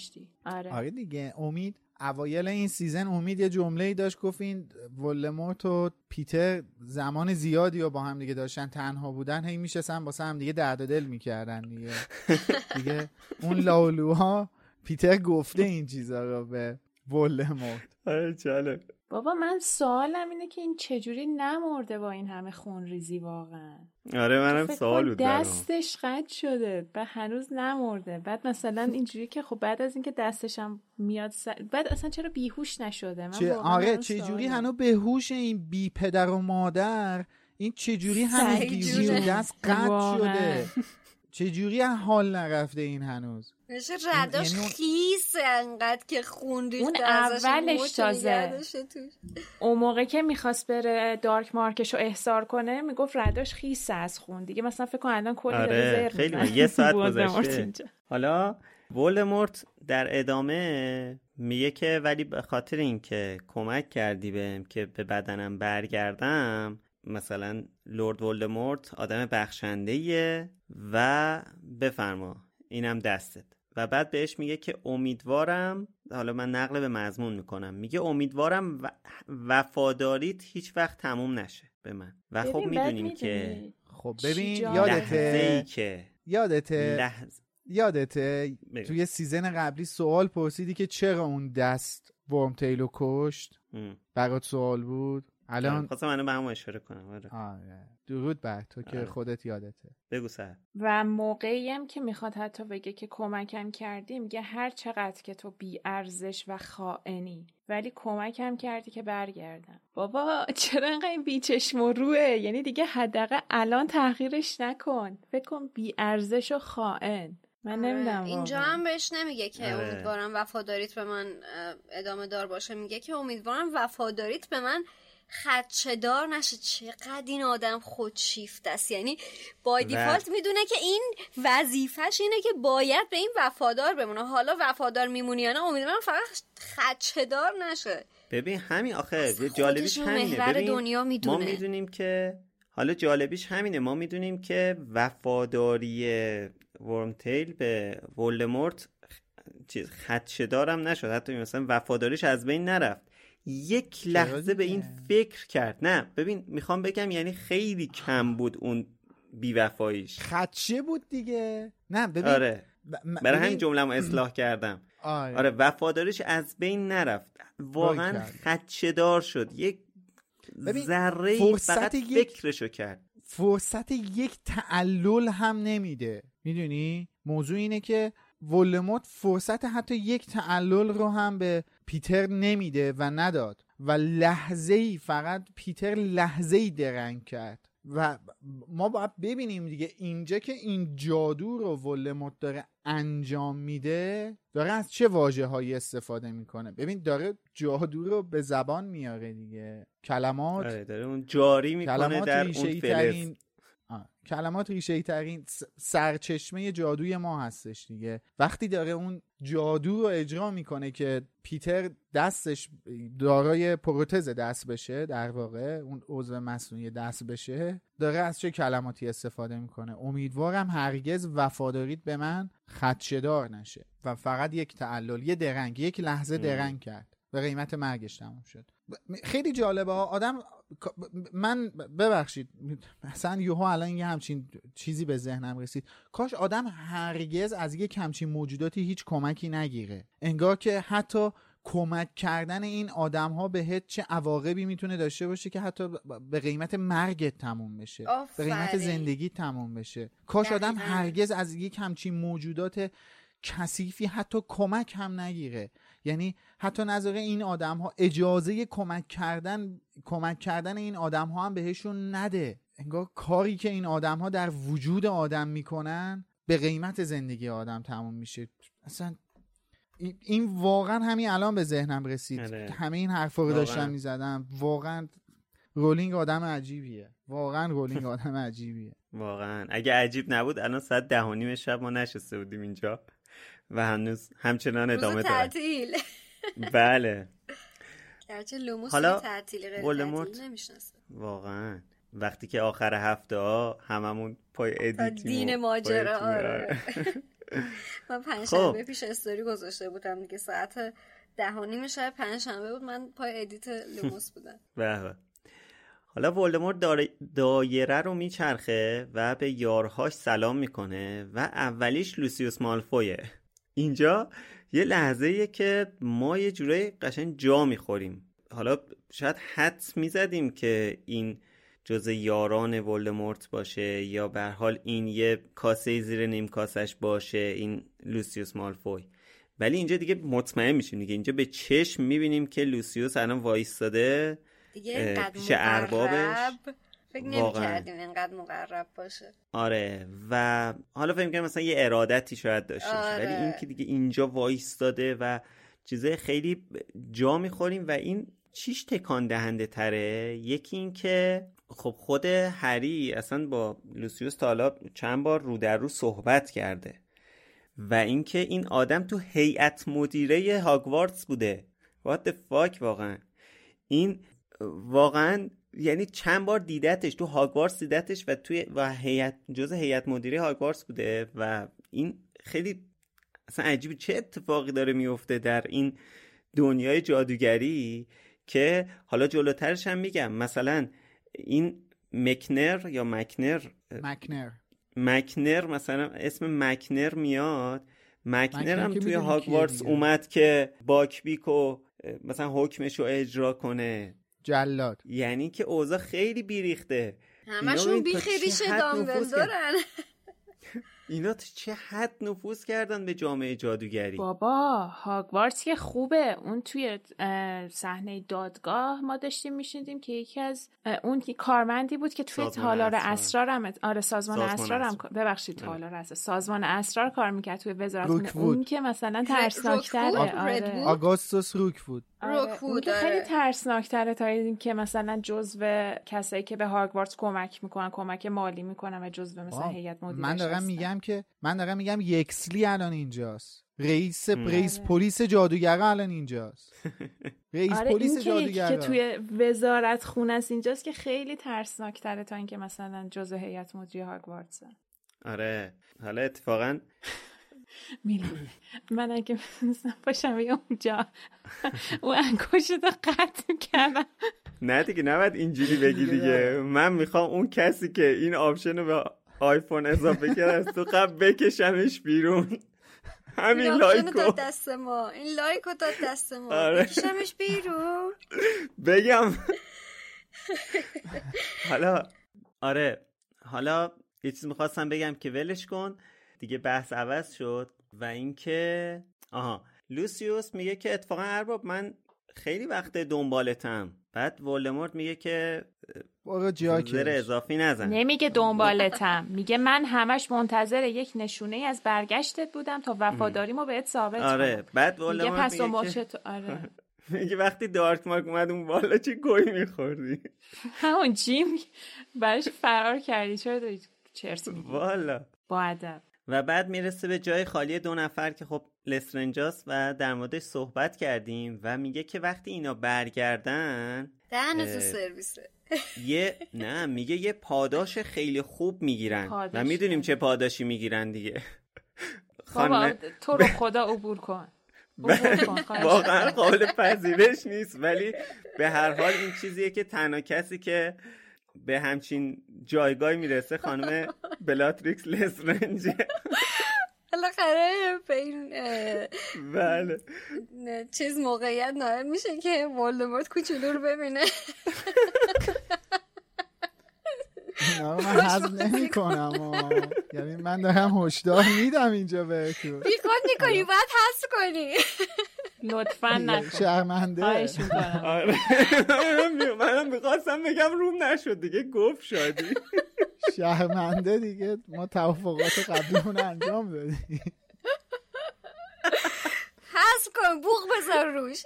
Speaker 3: آره.
Speaker 5: آره دیگه امید اوایل این season امید یه جمله ای داشت گفت این ولمورت و پیتر زمان زیادی و با هم دیگه داشتن تنها بودن هی میشستن با هم دیگه درد دل می‌کردن دیگه. دیگه اون لاولوها پیتر گفته این چیزا رو به ولمورت
Speaker 2: آره
Speaker 3: بابا من سوالم اینه که این چجوری نمرده با این همه خون ریزی واقعا؟
Speaker 2: آره منم سوال بود
Speaker 3: دستش قد شده و هنوز نمرده. بعد مثلا اینجوری که خب بعد از اینکه دستش هم میاد بعد اصلا چرا بیهوش نشده؟ من
Speaker 5: چه... آره چجوری هنوز بهوش این بی پدر و مادر؟ این چجوری هنوز بیهوش دست قد شده؟ چجوری حال نرفته این هنوز؟
Speaker 4: میشه رداش یعنی خیس انقدر که خون
Speaker 3: اون اولش تازه. اون موقع که می‌خواست بره دارک مارکش رو احضار کنه می‌گفت رداش خیس از خون. دیگه مثلا فکر کن الان کلی
Speaker 2: آره خیلی یه ساعت گذشته. حالا ولدمورت در ادامه میگه که ولی به خاطر اینکه کمک کردی بهم که به بدنم برگردم مثلا لورد ولدمورت آدم بخشنده و بفرما اینم دستت. و بعد بهش میگه که امیدوارم حالا من نقل به مضمون می‌کنم میگه امیدوارم و... وفاداریت هیچ وقت تموم نشه به من. و خب می‌دونیم که
Speaker 5: خب ببین یادته
Speaker 2: که
Speaker 5: یادته
Speaker 2: لحظ...
Speaker 5: یادته توی season قبلی سوال پرسیدی که چرا اون دست ورمتیل رو کشت؟ برات سوال بود؟ الان
Speaker 2: خواستم منو به هم اشاره کنم آره.
Speaker 5: آره. درود بر تو که
Speaker 2: آره.
Speaker 5: خودت یادته.
Speaker 2: بگو سر.
Speaker 3: و موقعی هم که می‌خواد حتی بگه که کمکم کردی میگه هر چقدر که تو بی ارزش و خائنی ولی کمکم کردی که برگردم. بابا چرا انقدر این بیچشم و روه یعنی دیگه حداقل الان تحقیرش نکن. فکر کن بی ارزش و خائن. من نمی‌دونم
Speaker 4: اینجا هم بهش نمیگه که امیدوارم وفاداریت به من ادامه دار باشه. میگه که امیدوارم وفاداریت به من خدشدار نشه. چقدر این آدم خودشیفت است. یعنی با دیفالت می‌دونه که این وظیفش اینه که باید به این وفادار بمونه. حالا وفادار میمونی یا نه امیدوارم فقط خدشدار نشه.
Speaker 2: ببین همین آخه جالبیش همینه. ببین
Speaker 4: دنیا می‌دونه.
Speaker 2: ما می‌دونیم که حالا جالبیش همینه. ما می‌دونیم که وفاداری ورمتیل به ولدمورت چیز خدشدارم نشد. حتی مثلا وفاداریش از بین نرفت. یک لحظه به این فکر کرد. نه ببین می‌خوام بگم یعنی خیلی کم بود اون بیوفاییش.
Speaker 5: خدشه بود دیگه. نه ببین
Speaker 2: آره. برای همین جمله‌مو اصلاح کردم.
Speaker 5: آره.
Speaker 2: آره وفاداریش از بین نرفت. واقعا خدشه دار شد. یک ذره فقط فکرشو کرد.
Speaker 5: فرصت یک تعلل هم نمیده. می‌دونی؟ موضوع اینه که ولموت فرصت حتی یک تعلل رو هم به پیتر نمیده و نداد و لحظه ای فقط پیتر لحظه ای درنگ کرد و ما باید ببینیم دیگه اینجا که این جادو رو ولموت داره انجام میده داره از چه واجه هایی استفاده می‌کنه؟ ببین داره جادو رو به زبان میاره دیگه. کلمات
Speaker 2: آره داره اون جاری می‌کنه در اون فلز.
Speaker 5: کلمات ریشه ترین سرچشمه جادوی ما هستش دیگه. وقتی داره اون جادو رو اجرا می‌کنه که پیتر دستش دارای پروتز دست بشه در واقع اون عضو مصنوعی دست بشه داره از چه کلماتی استفاده می‌کنه؟ امیدوارم هرگز وفاداریت به من خدشدار نشه و فقط یک تعلل یه درنگ یک لحظه درنگ کرد. به قیمت مرگش تموم شد. خیلی جالبه ها. آدم من ببخشید مثلا یوهو الان یه همچین چیزی به ذهنم رسید. کاش آدم هرگز از یه همچین موجوداتی هیچ کمکی نگیره. انگار که حتی کمک کردن این آدم ها بهت چه عواقبی می‌تونه داشته باشه که حتی به قیمت مرگت تموم بشه. به قیمت زندگی تموم بشه. کاش آدم هرگز از یک همچین موجودات کثیفی حتی کمک هم نگیره. یعنی حتی نظر این آدم ها اجازه کمک کردن کمک کردن این آدم ها هم بهشون نده. انگار کاری که این آدم ها در وجود آدم می‌کنن به قیمت زندگی آدم تموم میشه. اصلا این واقعا همین الان به ذهنم رسید. اره. همه این حرفا رو داشتم می‌زدم. واقعا رولینگ آدم عجیبیه. واقعا رولینگ آدم عجیبیه.
Speaker 2: واقعا. اگه عجیب نبود الان ساعت ده و نیم شب ما نشسته بودیم اینجا. و هنوز همچنان ادامه داره بله.
Speaker 4: گرچه لوموس حالا تعطیلی نمی‌شناسه.
Speaker 2: واقعا. وقتی که آخر هفته ها هممون پای edit
Speaker 4: این ماجرا آره. من پنجشنبه خب. پیش استوری گذاشته بودم دیگه ساعت ده و نیم شب پنجشنبه بود من پای edit لوموس بودم.
Speaker 2: بله حالا ولدمورت دایره رو میچرخه و به یارهاش سلام می‌کنه و اولیش لوسیوس مالفویه. اینجا یه لحظه که ما یه جورایی قشنگ جا می‌خوریم. حالا شاید حدس می‌زدیم که این جزء یاران ولدمورت باشه یا به هر حال این یه کاسه زیر نیم کاسش باشه این لوسیوس مالفوی. ولی اینجا دیگه مطمئن میشیم دیگه. اینجا به چشم می‌بینیم که لوسیوس الان وایستاده
Speaker 4: دیگه پیش اربابش. فکر نمی‌کردیم اینقدر مقرب باشه.
Speaker 2: آره و حالا فکر کنم مثلا یه ارادتی شاید داشته آره. ولی این که دیگه اینجا وایستاده و چیزای خیلی جا می‌خوریم و این چیش تکان دهنده تره؟ یکی این که خب خود هری اصلا با لوسیوس تا چند بار رو در رو صحبت کرده و اینکه این آدم تو هیئت مدیره هاگوارتس بوده. What the fuck واقعا. این واقعا یعنی چند بار دیدتش تو هاگوارتس دیدتش و توی و هیئت جز هیئت مدیره هاگوارتس بوده و این خیلی اصلا عجیبه. چه اتفاقی داره میفته در این دنیای جادوگری که حالا جلوترش هم میگم. مثلا این مکنر یا مکنر
Speaker 5: مکنر.
Speaker 2: مکنر مثلا اسم مکنر میاد. مکنر هم توی هاگوارتس اومد که باکبیکو مثلا حکمش رو اجرا کنه.
Speaker 5: جلاد.
Speaker 2: یعنی که اوضاع خیلی بیریخته.
Speaker 4: همشون بیخیریش دامبلدورن
Speaker 2: اینا چه حد نفوذ کردن به جامعه جادوگری؟
Speaker 3: بابا هاگوارتس که خوبه. اون توی صحنه دادگاه ما داشتیم میشیدیم که یکی از اون کارمندی بود که توی تالار اسرار. هم آره سازمان, اسرار هم ببخشید آره. تالار اسرار. سازمان اسرار کار می‌کرد توی وزارت اون که مثلا ترسناکتره.
Speaker 5: آره. آگوستوس روک بود.
Speaker 3: آره. اون که خیلی ترسناکتره تا این که مثلا جزو کسایی که به هاگوارتس کمک می‌کنن کمک مالی می‌کنن و جزو مثلا هیئت مدیره
Speaker 5: من دارم میگم که من دارم میگم یکسلی الان اینجاست. رئیس رئیس آره. پلیس جادوگر الان اینجاست. رئیس
Speaker 3: آره
Speaker 5: پلیس
Speaker 3: جادوگر که توی وزارت خونه است اینجاست که خیلی ترسناکتره تا اینکه مثلا جزء هیئت مدیره هاگوارتس
Speaker 2: آره. حالا اتفاقا
Speaker 3: میلاد من اگه مثلا باشم اونجا او انگشت رو قطع کردم.
Speaker 2: نه دیگه نباید اینجوری بگی دیگه من می‌خوام اون کسی که این option رو به آیفون اضافه کرد از تو قبر بکشمش بیرون. همین like
Speaker 4: داد دست ما. این like داد دست ما. آره. بکشمش بیرون.
Speaker 2: بگم. حالا آره. حالا یه چیز می‌خواستم بگم که ولش کن. دیگه بحث عوض شد و اینکه آها. لوسیوس میگه که اتفاقا ارباب من خیلی وقت دنبالتم. بعد ولدمورت میگه که زر اضافی نزن.
Speaker 3: نمیگه دنبالتم. میگه من همش منتظر یک نشونه از برگشتت بودم تا وفاداریمو بهت ثابت
Speaker 2: آره بعد
Speaker 3: ولدمورت میگه پس میگه که... آره.
Speaker 2: میگه وقتی دارت مارک اومد اون بالا چی گوی میخوردی؟
Speaker 3: همون چی براش فرار کردی. چرا داری چرت
Speaker 2: والا.
Speaker 3: با ادب.
Speaker 2: و بعد می‌رسه به جای خالی دو نفر که خب لسترنجاس و در موردش صحبت کردیم و میگه که وقتی اینا برگردن
Speaker 4: دهن سرویسه.
Speaker 2: یه نه میگه یه پاداش خیلی خوب می‌گیرن. و می‌دونیم چه پاداشی می‌گیرن دیگه.
Speaker 3: خانم تو رو خدا عبور کن.
Speaker 2: واقعا قابل پذیرش نیست. ولی به هر حال این چیزیه که تنها کسی که به همچین جایگاهی می‌رسه خانم بلاتریکس لسرنجه.
Speaker 4: بالاخره به این
Speaker 2: بله.
Speaker 4: چیز موقعیت نایل میشه که ولدمورت کوچولو رو ببینه.
Speaker 5: اینا من حض نمی کنم یعنی من دارم هشدار میدم اینجا بهتون.
Speaker 4: بیخود می‌کنی باید حذف کنی.
Speaker 3: لطفا نکن.
Speaker 5: شرمنده.
Speaker 2: آره. منم می‌خواستم بگم روم نشد دیگه گفت شادی.
Speaker 5: شرمنده دیگه. ما توافقات قبلیمون انجام دادیم.
Speaker 4: حذف کن بوغ بذار روش.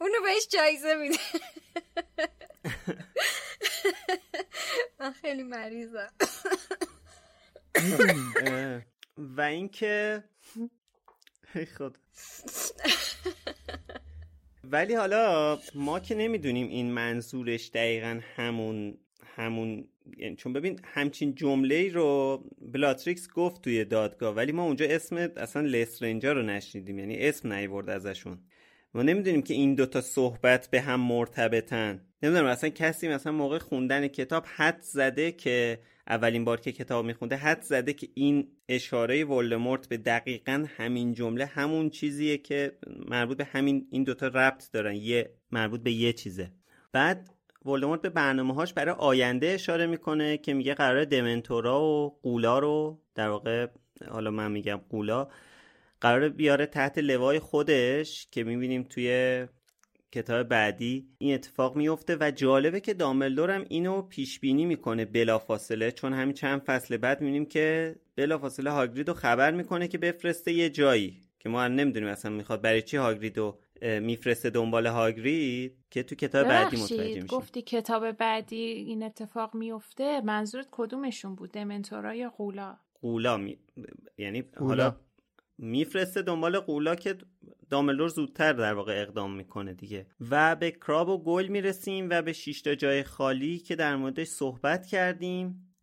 Speaker 4: اونو بهش جایزه میده. من خیلی مریضم.
Speaker 2: و اینکه خود ولی حالا ما که نمی‌دونیم این منظورش دقیقا همون همون یعنی چون ببین همچین جمله ای رو بلاتریکس گفت توی دادگاه ولی ما اونجا اسم اصلا لسترنجا رو نشنیدیم یعنی اسم نیورد ازشون. ما نمی‌دونیم که این دوتا صحبت به هم مرتبطن. نمی‌دونم اصلا کسی مثلا موقع خوندن کتاب حد زده که اولین بار که کتاب میخونده حد زده که این اشاره ولدمورت به دقیقا همین جمله همون چیزیه که مربوط به همین این دوتا ربط دارن یه مربوط به یه چیزه. بعد ولدمورت به برنامه هاش برای آینده اشاره می‌کنه که میگه قرار دمنتورا و قولا رو در واقع حالا من میگم قولا قرار بیاره تحت لوای خودش که می‌بینیم توی کتاب بعدی این اتفاق میفته و جالبه که دامبلدور هم اینو پیش بینی می‌کنه بلافاصله چون همین چند فصل بعد می‌بینیم که بلافاصله هاگرید رو خبر می‌کنه که بفرسته یه جایی که ما نمی‌دونیم اصلا می‌خواد برای چی هاگرید میفرسته دنبال هاگرید که تو کتاب بعدی متوجه میشه
Speaker 3: گفتی کتاب بعدی این اتفاق میفته منظورت کدومشون بود دمنتورا یا قولا؟
Speaker 2: قولا می... یعنی قولا. حالا میفرسته دنبال قولا که داملور زودتر در واقع اقدام می‌کنه دیگه. و به کراب و گل می‌رسیم و به شیشتا جای خالی که در موردش صحبت کردیم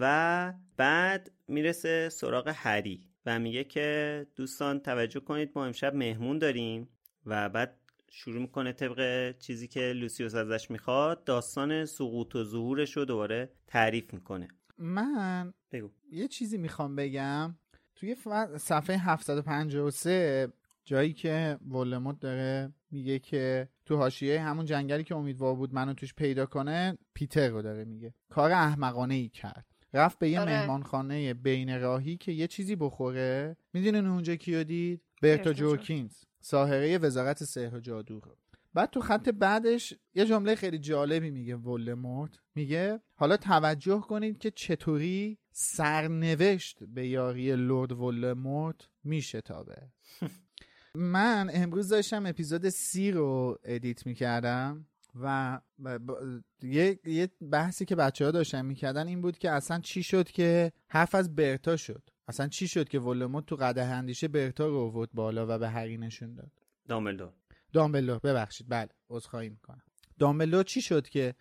Speaker 2: و بعد می‌رسه سراغ هری و میگه که دوستان توجه کنید ما امشب مهمون داریم. و بعد شروع می‌کنه طبق چیزی که لوسیوس ازش می‌خواد داستان سقوط و ظهورش رو دوباره تعریف می‌کنه.
Speaker 5: من
Speaker 2: بگو.
Speaker 5: یه چیزی می‌خوام بگم. توی صفحه 753 جایی که ولموت داره میگه که تو حاشیه همون جنگلی که امیدوار بود منو توش پیدا کنه پیتر رو داره میگه. کار احمقانه ای کرد. رفت به یه
Speaker 4: آره.
Speaker 5: مهمانخانه بین راهی که یه چیزی بخوره. می‌دونین اونجا کیو دید؟ برتا
Speaker 3: برتا
Speaker 5: جورکینز. ساهره وزارت سحر و جادو. رو بعد تو خط بعدش یه جمله خیلی جالبی میگه ولمورت میگه حالا توجه کنید که چطوری سرنوشت به یاری لرد ولمورت میشتابه. من امروز داشتم اپیزود سی رو ادیت می‌کردم و ب- ب- یه, یه بحثی که بچه ها داشتن می‌کردن این بود که اصلا چی شد که حرف از برتا شد. اصلا چی شد که ولموت تو قده اندیشه برتا رو آورد بالا و به هری نشون داد؟
Speaker 2: دامبلدور.
Speaker 5: دامبلور ببخشید. بله عذرخواهی می‌کنم. دامبلور چی شد که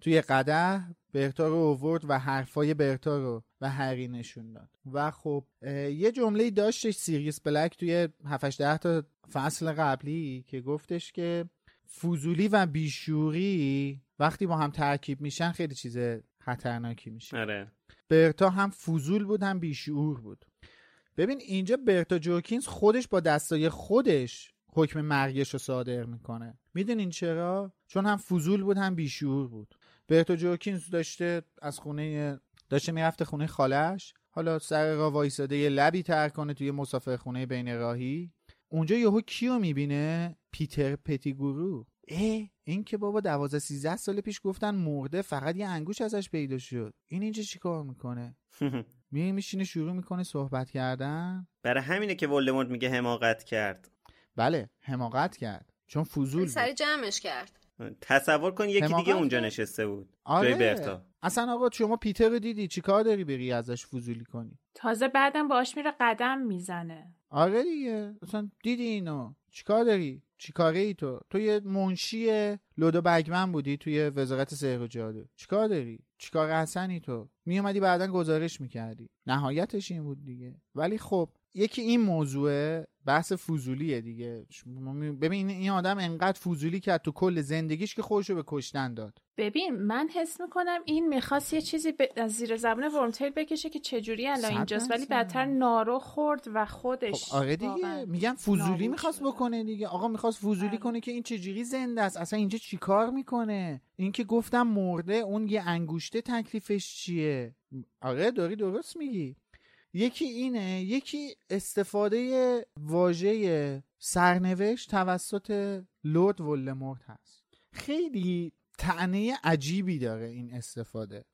Speaker 5: توی قده برتا رو اوورد و حرفای برتا رو و هری نشون داد؟ و خب یه جمله داشتش سیریس بلک توی 7 ده تا فصل قبلی که گفتش که فضولی و بیشوری وقتی با هم ترکیب میشن خیلی چیز خطرناکی میشه.
Speaker 2: آره.
Speaker 5: برتا هم فضول بود هم بیشعور بود. ببین اینجا برتا جوکینز خودش با دستای خودش حکم مرگش رو صادر می‌کنه. می‌دونین چرا؟ چون هم فضول بود هم بیشعور بود. برتا جوکینز داشته از خونه داشته می‌رفته خونه خالش حالا سر را وایساده یه لبی تر کنه توی مسافر خونه بین راهی. اونجا یهو کیو می‌بینه؟ پیتر پتیگورو. اه این که بابا دوازده سیزده سال پیش گفتن مرده فقط یه انگوش ازش پیدا شد. این اینجا چیکار می‌کنه؟ میای میشینه شروع می‌کنه صحبت کردن؟
Speaker 2: برای همینه که ولدمورت میگه حماقت کرد.
Speaker 5: بله حماقت کرد. چون فضول بود.
Speaker 4: سری جمعش کرد.
Speaker 2: تصور کن یکی دیگه اونجا. نشسته بود.
Speaker 5: آره.
Speaker 2: جای برتا.
Speaker 5: اصلا آقا شما پیتر رو دیدی؟ چیکار داری بری ازش فضولی کنی؟
Speaker 3: تازه بعدم باش میره قدم می‌زنه.
Speaker 5: آره دیگه. اصلا دیدی اینو؟ چیکار داری؟ چیکاره ای تو؟ تو یه منشی لودو بگمن بودی توی وزارت سحر و جادو. چیکار داری؟ چیکار حسنی تو؟ میومدی بعدا گزارش می‌کردی. نهایتش این بود دیگه. ولی خب یکی این موضوع بحث فضولیه دیگه. ببین این آدم انقدر فضولی کرد تو کل زندگیش که خودشو به کشتن داد.
Speaker 3: ببین من حس می‌کنم این می‌خواست یه چیزی ب... از زیر زبان ورمتیل بکشه که چجوری الان اینجاست ولی. بدتر نارو خورد و خودش
Speaker 5: خب آره دیگه. میگم فضولی می‌خواست. بکنه دیگه. آقا می‌خواست فضولی
Speaker 3: بله.
Speaker 5: کنه که این چجوری زنده است؟ اصلا اینجا چیکار می‌کنه؟ این که گفتم مرده اون یه انگوشته تکلیفش چیه؟ آره داری درست میگی. یکی اینه یکی استفاده واژه سرنوشت توسط لورد ولمورت هست. خیلی تعنی عجیبی داره این استفاده.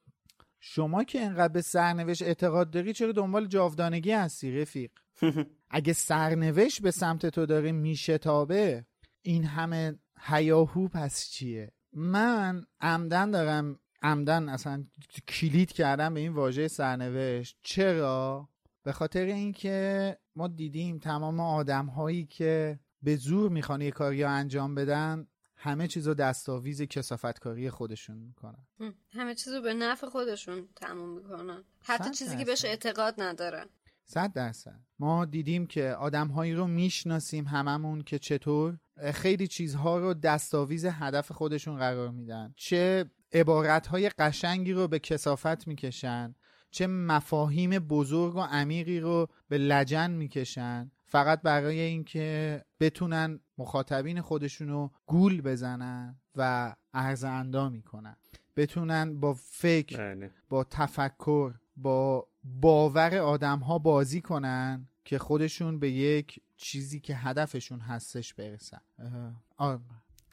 Speaker 5: شما که انقدر به سرنوشت اعتقاد داری چرا دنبال جاودانگی هستی رفیق؟ اگه سرنوشت به سمت تو داره میشتابه این همه هیاهو پس چیه؟ من عمدن دارم عمدن اصلا کلید کردم به این واژه سرنوشت. چرا؟ به خاطر اینکه ما دیدیم تمام آدم هایی که به زور می‌خوان یه کاری رو انجام بدن همه چیز رو دستاویز کسافتکاری خودشون می‌کنن.
Speaker 4: هم. همه چیزو به نفع خودشون تموم می‌کنن. حتی چیزی که. بهش اعتقاد ندارن.
Speaker 5: صد درصد. ما دیدیم که آدم هایی رو می‌شناسیم هممون که چطور؟ خیلی چیزها رو دستاویز هدف خودشون قرار میدن. چه عبارت های قشنگی رو به کسافت می‌کشن چه مفاهیم بزرگ و عمیقی رو به لجن می‌کشن. فقط برای اینکه بتونن مخاطبین خودشون رو گول بزنن و ارز اندامی کنن بتونن با فکر
Speaker 2: بله.
Speaker 5: با تفکر با باور آدم ها بازی کنن که خودشون به یک چیزی که هدفشون هستش برسن.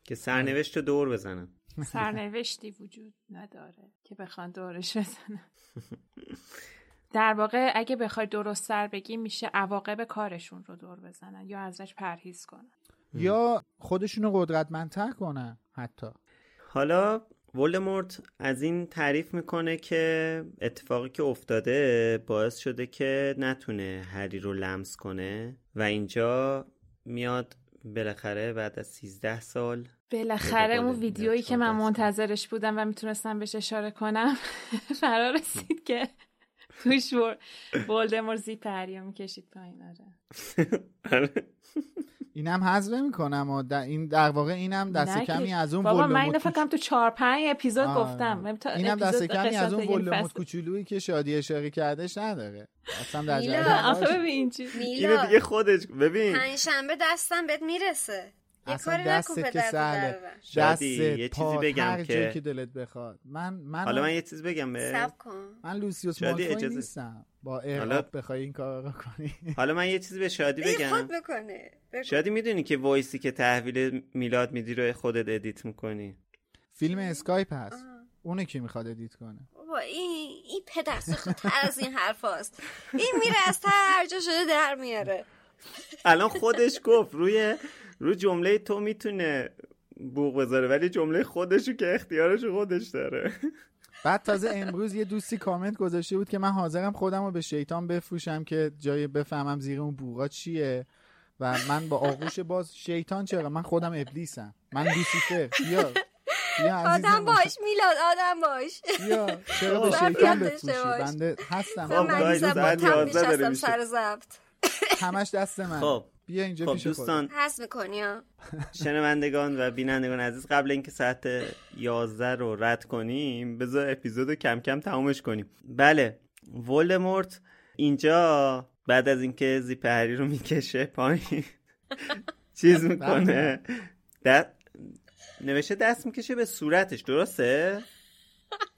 Speaker 2: که سرنوشت رو دور بزنن.
Speaker 3: سرنوشتی وجود نداره که بخوان دورش بزنن. در واقع اگه بخوای درست سر بگی میشه عواقب کارشون رو دور بزنن یا ازش پرهیز کنن.
Speaker 5: یا خودشون رو قدرتمندتر کنن حتی.
Speaker 2: حالا ولدمورت از این تعریف می‌کنه که اتفاقی که افتاده باعث شده که نتونه هری رو لمس کنه و اینجا میاد بالاخره بعد از 13 سال
Speaker 3: بالاخره اون ویدیویی که من منتظرش بودم و می‌تونستم بهش اشاره کنم فرا رسید که توش ولدمور زیپ هری می‌کشید پایین آره.
Speaker 5: اینم حذف می‌کنم و در این در واقع اینم دست کمی از اون
Speaker 3: بابا من اینو فکر تو 4 5 اپیزود گفتم.
Speaker 5: اینم دست کمی از اون ولوموت کوچولویی که شادی اشاره کردش نداره. اصلا در
Speaker 3: آخه ببین
Speaker 2: اینو دیگه خودش ببین.
Speaker 4: پنجشنبه دستم بهت می‌رسه.
Speaker 5: اصلا دست که سهله. دست یه چیزی بگم که... که دلت بخواد. من من
Speaker 2: حالا من یه چیز بگم به
Speaker 5: من لوسیوس مالفوی اجازه... نیستم. با ارهاب بخوای این کار رو کنی
Speaker 2: حالا من یه چیزی به شادی بگم.
Speaker 4: خود بکنه.
Speaker 2: شادی می‌دونی که voice ای که تحویل میلاد میدی رو خودت edit می‌کنی.
Speaker 5: فیلم اسکایپ هست. اونه کی می‌خواد edit کنه؟
Speaker 4: بابا این این پدرسگ‌تر از این حرف هست. این میره از هر جا شده در میاره.
Speaker 2: الان خودش گفت روی رو جمله تو می‌تونه بوق بذاره ولی جمله خودشو که اختیارش خودش داره.
Speaker 5: بعد تازه امروز یه دوستی کامنت گذاشته بود که من حاضرم خودم رو به شیطان بفروشم که جاش بفهمم زیر اون بوقا چیه و من با آغوش باز شیطان چرا؟ من خودم ابلیسم. من لوسیفر. بیا.
Speaker 4: آدم باش میلاد آدم باش.
Speaker 5: بیا. چرا به شیطان بفروشی؟ بنده هستم.
Speaker 4: خب من سر زبط
Speaker 5: همش دست من
Speaker 2: خب.
Speaker 5: بیا اینجا خب
Speaker 2: دوستان.
Speaker 4: حس می‌کنی
Speaker 2: شنوندگان و بینندگان عزیز قبل اینکه ساعت 11 رو رد کنیم بذار اپیزودو کم کم تمومش کنیم. بله ولدمورت اینجا بعد از اینکه زیپهری رو می‌کشه پایین چیز می‌کنه. دست نوشته دست می‌کشه به صورتش درسته؟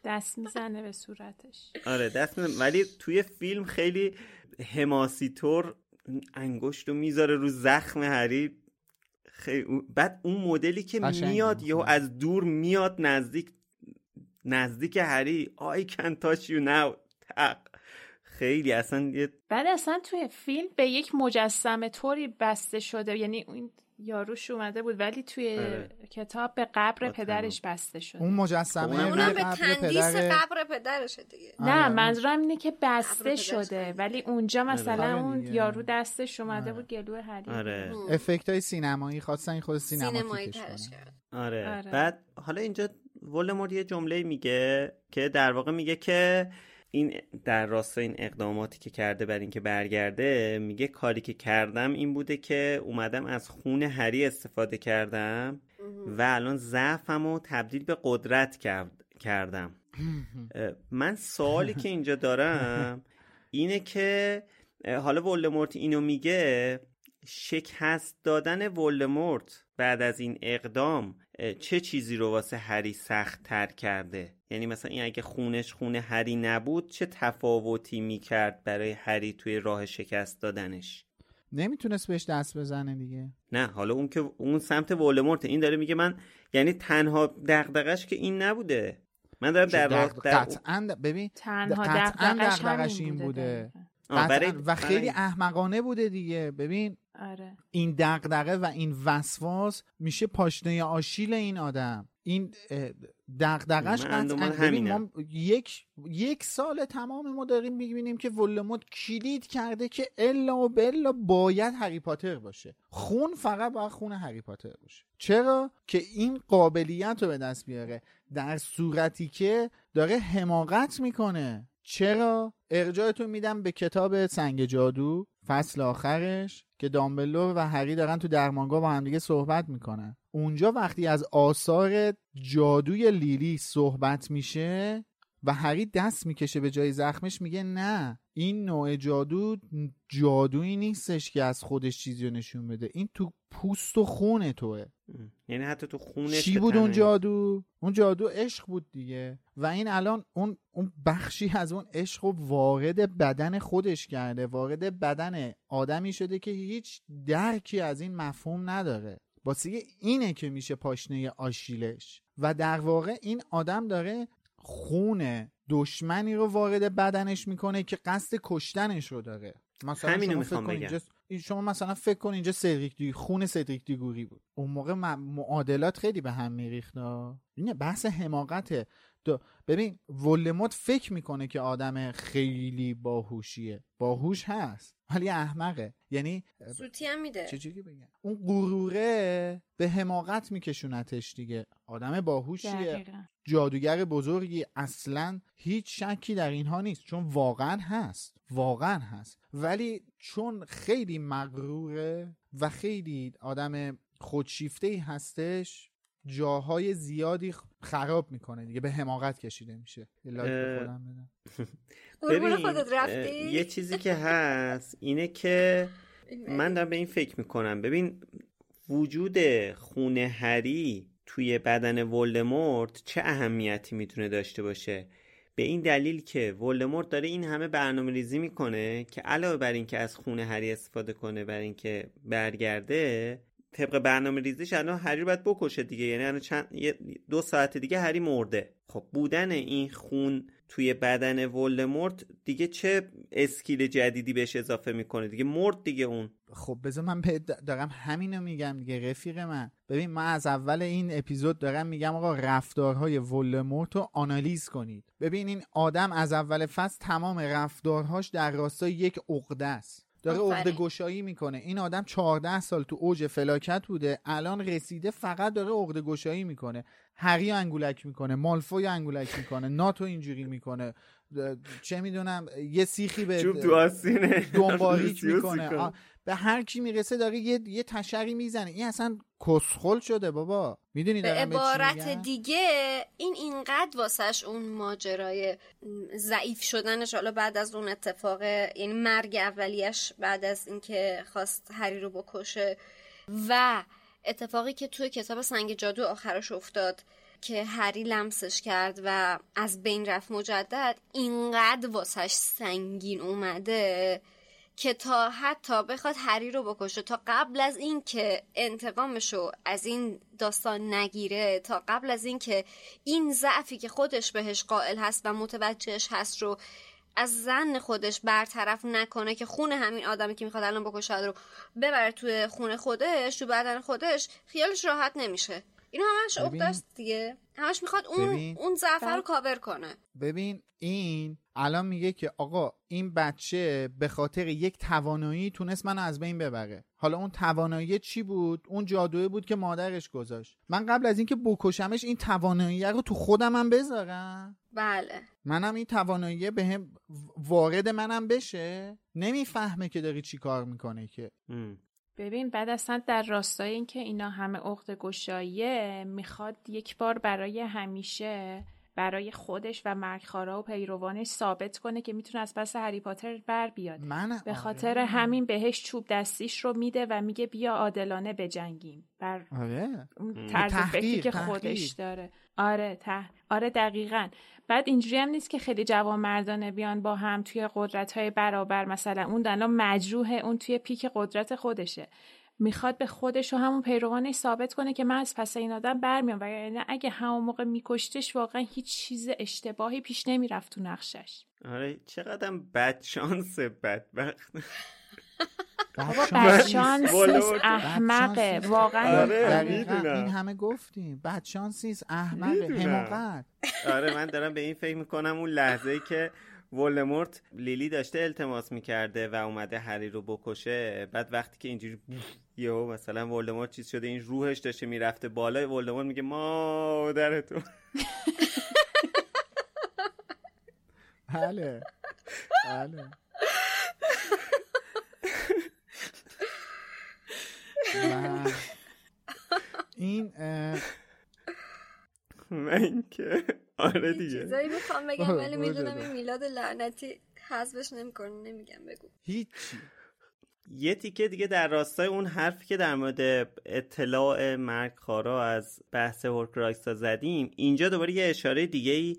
Speaker 3: دست می‌زنه به صورتش.
Speaker 2: آره دست می‌زنه. ولی توی فیلم خیلی حماسی طور انگشت رو می‌ذاره رو زخم هری. خیلی بعد اون مدلی که میاد یا از دور میاد نزدیک نزدیک هری. I can touch you now. خیلی اصلا یه
Speaker 3: بعد اصلا توی فیلم به یک مجسمه طوری بسته شده. یعنی یاروش اومده بود ولی توی آره. کتاب به قبر پدرش بسته شده.
Speaker 5: اون مجسمه
Speaker 4: اونم به تندیس قبر پدرشه دیگه.
Speaker 3: نه آره. منظورم اینه که بسته شده ولی اونجا آره. مثلا اون یارو دستش اومده بود گلو هری
Speaker 2: آره.
Speaker 5: effect های سینمایی خواستن این خود
Speaker 4: سینمایی
Speaker 2: آره. آره. بعد حالا اینجا ولدمورت یه جمله میگه که در واقع میگه که این در راستای این اقداماتی که کرده بر اینکه برگرده میگه کاری که کردم این بوده که اومدم از خون هری استفاده کردم و الان ضعفم رو تبدیل به قدرت کردم. من سوالی که اینجا دارم اینه که حالا ولدمورت اینو میگه شکست دادن ولدمورت بعد از این اقدام چه چیزی رو واسه هری سخت تر کرده؟ یعنی مثلا این اگه خونش خونه هری نبود چه تفاوتی می‌کرد برای هری توی راه شکست دادنش؟
Speaker 5: نمی‌تونست بهش دست بزنه دیگه.
Speaker 2: نه حالا اون که اون سمت ولدمورت این داره میگه من یعنی تنها دغدغش که این نبوده. من دارم در
Speaker 5: قطعا ببین
Speaker 3: تنها دغدغش
Speaker 5: این بوده, برای و خیلی احمقانه بوده دیگه. ببین
Speaker 3: آره.
Speaker 5: این دغدغه و این وسواس میشه پاشنه آشیل این آدم. این دغدغش قطعا یک یک سال تمام ما داریم می‌بینیم که ولموت کلید کرده که الا و بلا باید هری پاتر باشه. خون فقط باید خون هری پاتر باشه. چرا؟ که این قابلیت رو به دست بیاره. در صورتی که داره حماقت می‌کنه. چرا؟ ارجاعتون میدم به کتاب سنگ جادو فصل آخرش که دامبلور و هری دارن تو درمانگاه با همدیگه صحبت می‌کنن. اونجا وقتی از آثار جادوی لیلی صحبت میشه و هری دست می‌کشه به جای زخمش میگه نه این نوع جادو جادویی نیستش که از خودش چیزی رو نشون بده. این تو پوست و خون توه.
Speaker 2: یعنی حتی تو خونش
Speaker 5: چی بود اون جادو؟ اون جادو عشق بود دیگه. و این الان اون اون بخشی از اون عشق رو وارد بدن خودش کرده. وارد بدن آدمی شده که هیچ درکی از این مفهوم نداره. واسه اینه که میشه پاشنه آشیلش. و در واقع این آدم داره خون دشمنی رو وارد بدنش می‌کنه که قصد کشتنش رو داره.
Speaker 2: مثلا همینو می‌خوام بگم.
Speaker 5: شما مثلا فکر کن اینجا سدریک دی خون سدریک دیگوری بود. اون موقع معادلات خیلی به هم میریخت اینه بحث حماقته ببین ولموت فکر می‌کنه که آدم خیلی باهوشیه. باهوش هست. ولی احمقه. یعنی
Speaker 4: سوتی هم میده.
Speaker 5: چجوری بگم؟ اون غروره به حماقت میکشونتش دیگه. آدم باهوشیه. جادوگر بزرگی اصلا هیچ شکی در اینها نیست. چون واقعا هست. واقعا هست. ولی چون خیلی مغروره و خیلی آدم خودشیفته ای هستش جاهای زیادی خراب می‌کنه دیگه به حماقت کشیده میشه.
Speaker 2: ببین یه چیزی که هست اینه که من دارم به این فکر می‌کنم. ببین وجود خونه هری توی بدن ولدمورت چه اهمیتی می‌تونه داشته باشه؟ به این دلیل که ولدمورت داره این همه برنامه ریزی می‌کنه که علاوه بر اینکه از خونه هری استفاده کنه بر اینکه برگرده طبق برنامه ریزیش الان هری باید بکشه دیگه. یعنی الان چند دو ساعت دیگه هری مرده. خب بودن این خون توی بدن ولدمورت دیگه چه اسکیل جدیدی بهش اضافه می‌کنه دیگه؟ مرد دیگه اون.
Speaker 5: خب بذار من دارم همینو میگم دیگه رفیق من. ببین من از اول این اپیزود دارم میگم آقا رفتارهای ولدمورت رو آنالیز کنید. ببین این آدم از اول فصل تمام رفتارهاش در راستای یک عقده است. داره عقده گشایی می‌کنه. این آدم 14 سال تو اوج فلاکت بوده. الان رسیده فقط داره عقده گشایی می‌کنه. هری انگولک می‌کنه. مالفوی انگولک می‌کنه. ناتو اینجوری می‌کنه. چه می‌دونم یه سیخی به دنباریک می‌کنه. به هر کی می‌رسه داره یه, یه تشری می‌زنه. این اصلا کسخل شده بابا. می‌دونی
Speaker 4: به عبارت دیگه این اینقدر واسش اون ماجرای ضعیف شدنش حالا بعد از اون اتفاق یعنی مرگ اولیش بعد از اینکه خواست هری رو بکشه و اتفاقی که توی کتاب سنگ جادو آخرش افتاد که هری لمسش کرد و از بین رفت مجدد اینقدر واسش سنگین اومده که تا حتی بخواد هری رو بکشه تا قبل از اینکه انتقامشو از این داستان نگیره تا قبل از اینکه این ضعفی که خودش بهش قائل هست و متوجهش هست رو از زن خودش برطرف نکنه که خون همین آدمی که می‌خواد الان بکشه رو ببره توی خون خودش تو بدن خودش خیالش راحت نمیشه این همش عقده دیگه همش می‌خواد اون ببین. اون ضعف رو کاور کنه
Speaker 5: ببین این الان میگه که آقا این بچه به خاطر یک توانایی تونست منو از بین ببره. حالا اون توانایی چی بود؟ اون جادویی بود که مادرش گذاشت. من قبل از اینکه بکشمش این توانایی رو تو خودم هم بذارم.
Speaker 4: بله.
Speaker 5: منم این توانایی به هم وارد منم بشه. نمی‌فهمه که داری چی کار می‌کنه که.
Speaker 3: ببین بعد اصلا در راستای اینکه اینا همه عقد گشاییه می‌خواد یک بار برای همیشه برای خودش و مرگخارا و پیروانش ثابت کنه که می‌تونه از پس هری پاتر بر بیاد.
Speaker 5: من
Speaker 3: به خاطر همین بهش چوب دستیش رو میده و میگه بیا عادلانه بجنگیم. بر
Speaker 5: آره.
Speaker 3: اون طرز فکری که خودش داره. آره ته... آره دقیقا. بعد اینجوری هم نیست که خیلی جوان مردانه بیان با هم توی قدرت های برابر مثلا اون دنا مجروح اون توی پیک قدرت خودشه. می‌خواد به خودش و همون پیروانش ثابت کنه که من از پس این آدم برمیام. و یعنی اگه همون موقع میکشتش واقعا هیچ چیز اشتباهی پیش نمی‌رفت تو نقشش.
Speaker 2: آره چقدر بد شانس بدبخت
Speaker 3: بابا بدشانس نیست. احمقه. واقعا.
Speaker 2: آره
Speaker 5: این همه گفتیم. بدشانس نیست. احمقه. حماقت.
Speaker 2: آره من دارم به این فکر می‌کنم اون لحظه ای که ولدمورت لیلی داشته التماس می‌کرده و اومده هری رو بکشه. بعد وقتی که اینجوری یهو مثلا ولدمورت چیز شده این روحش داشته می‌رفته بالا ولدمورت میگه مادرتون.
Speaker 5: بله. بله. این
Speaker 2: من که. آره دیگه.
Speaker 4: چیزایی می‌خوام بگم ولی می‌دونم این میلاد لعنتی حذفش نمی‌کنه نمیگم بگو.
Speaker 5: هیچی.
Speaker 2: یه تیکه دیگه در راستای اون حرفی که در مورد اطلاع مرگ خارا از بحث هورکراکس زدیم اینجا دوباره یه اشاره دیگه ای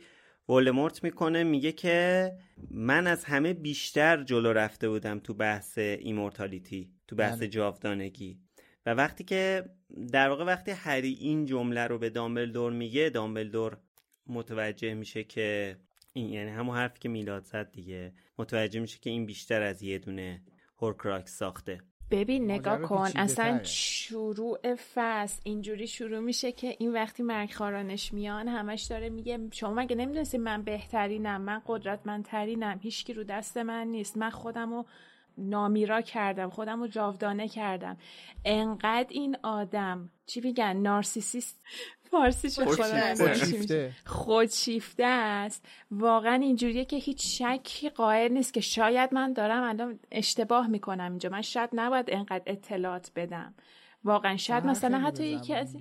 Speaker 2: ولمورت می‌کنه میگه که من از همه بیشتر جلو رفته بودم تو بحث immortality تو بحث بله. جاودانگی. و وقتی که در واقع وقتی هری این جمله رو به دامبلدور میگه دامبلدور متوجه میشه که این یعنی همون حرفی که میلاد زد دیگه متوجه میشه که این بیشتر از یه دونه هورکراکس ساخته.
Speaker 3: ببین نگاه کن اصلا شروع فصل اینجوری شروع میشه که این وقتی مرگ خوارانش میان همش داره میگه شما مگه نمی‌دونستی من بهترینم من قدرتمندترینم هیچکی رو دست من نیست من خودمو نامیرا کردم خودم رو جاودانه کردم. انقدر این آدم چی بگن نارسیسیست؟ فارسیش
Speaker 5: خودشیفته.
Speaker 3: خودشیفته است. واقعا اینجوریه که هیچ شکی قائل نیست که شاید من دارم الان اشتباه می‌کنم اینجا. من شاید نباید انقدر اطلاعات بدم. واقعا شاید مثلا حتی یکی از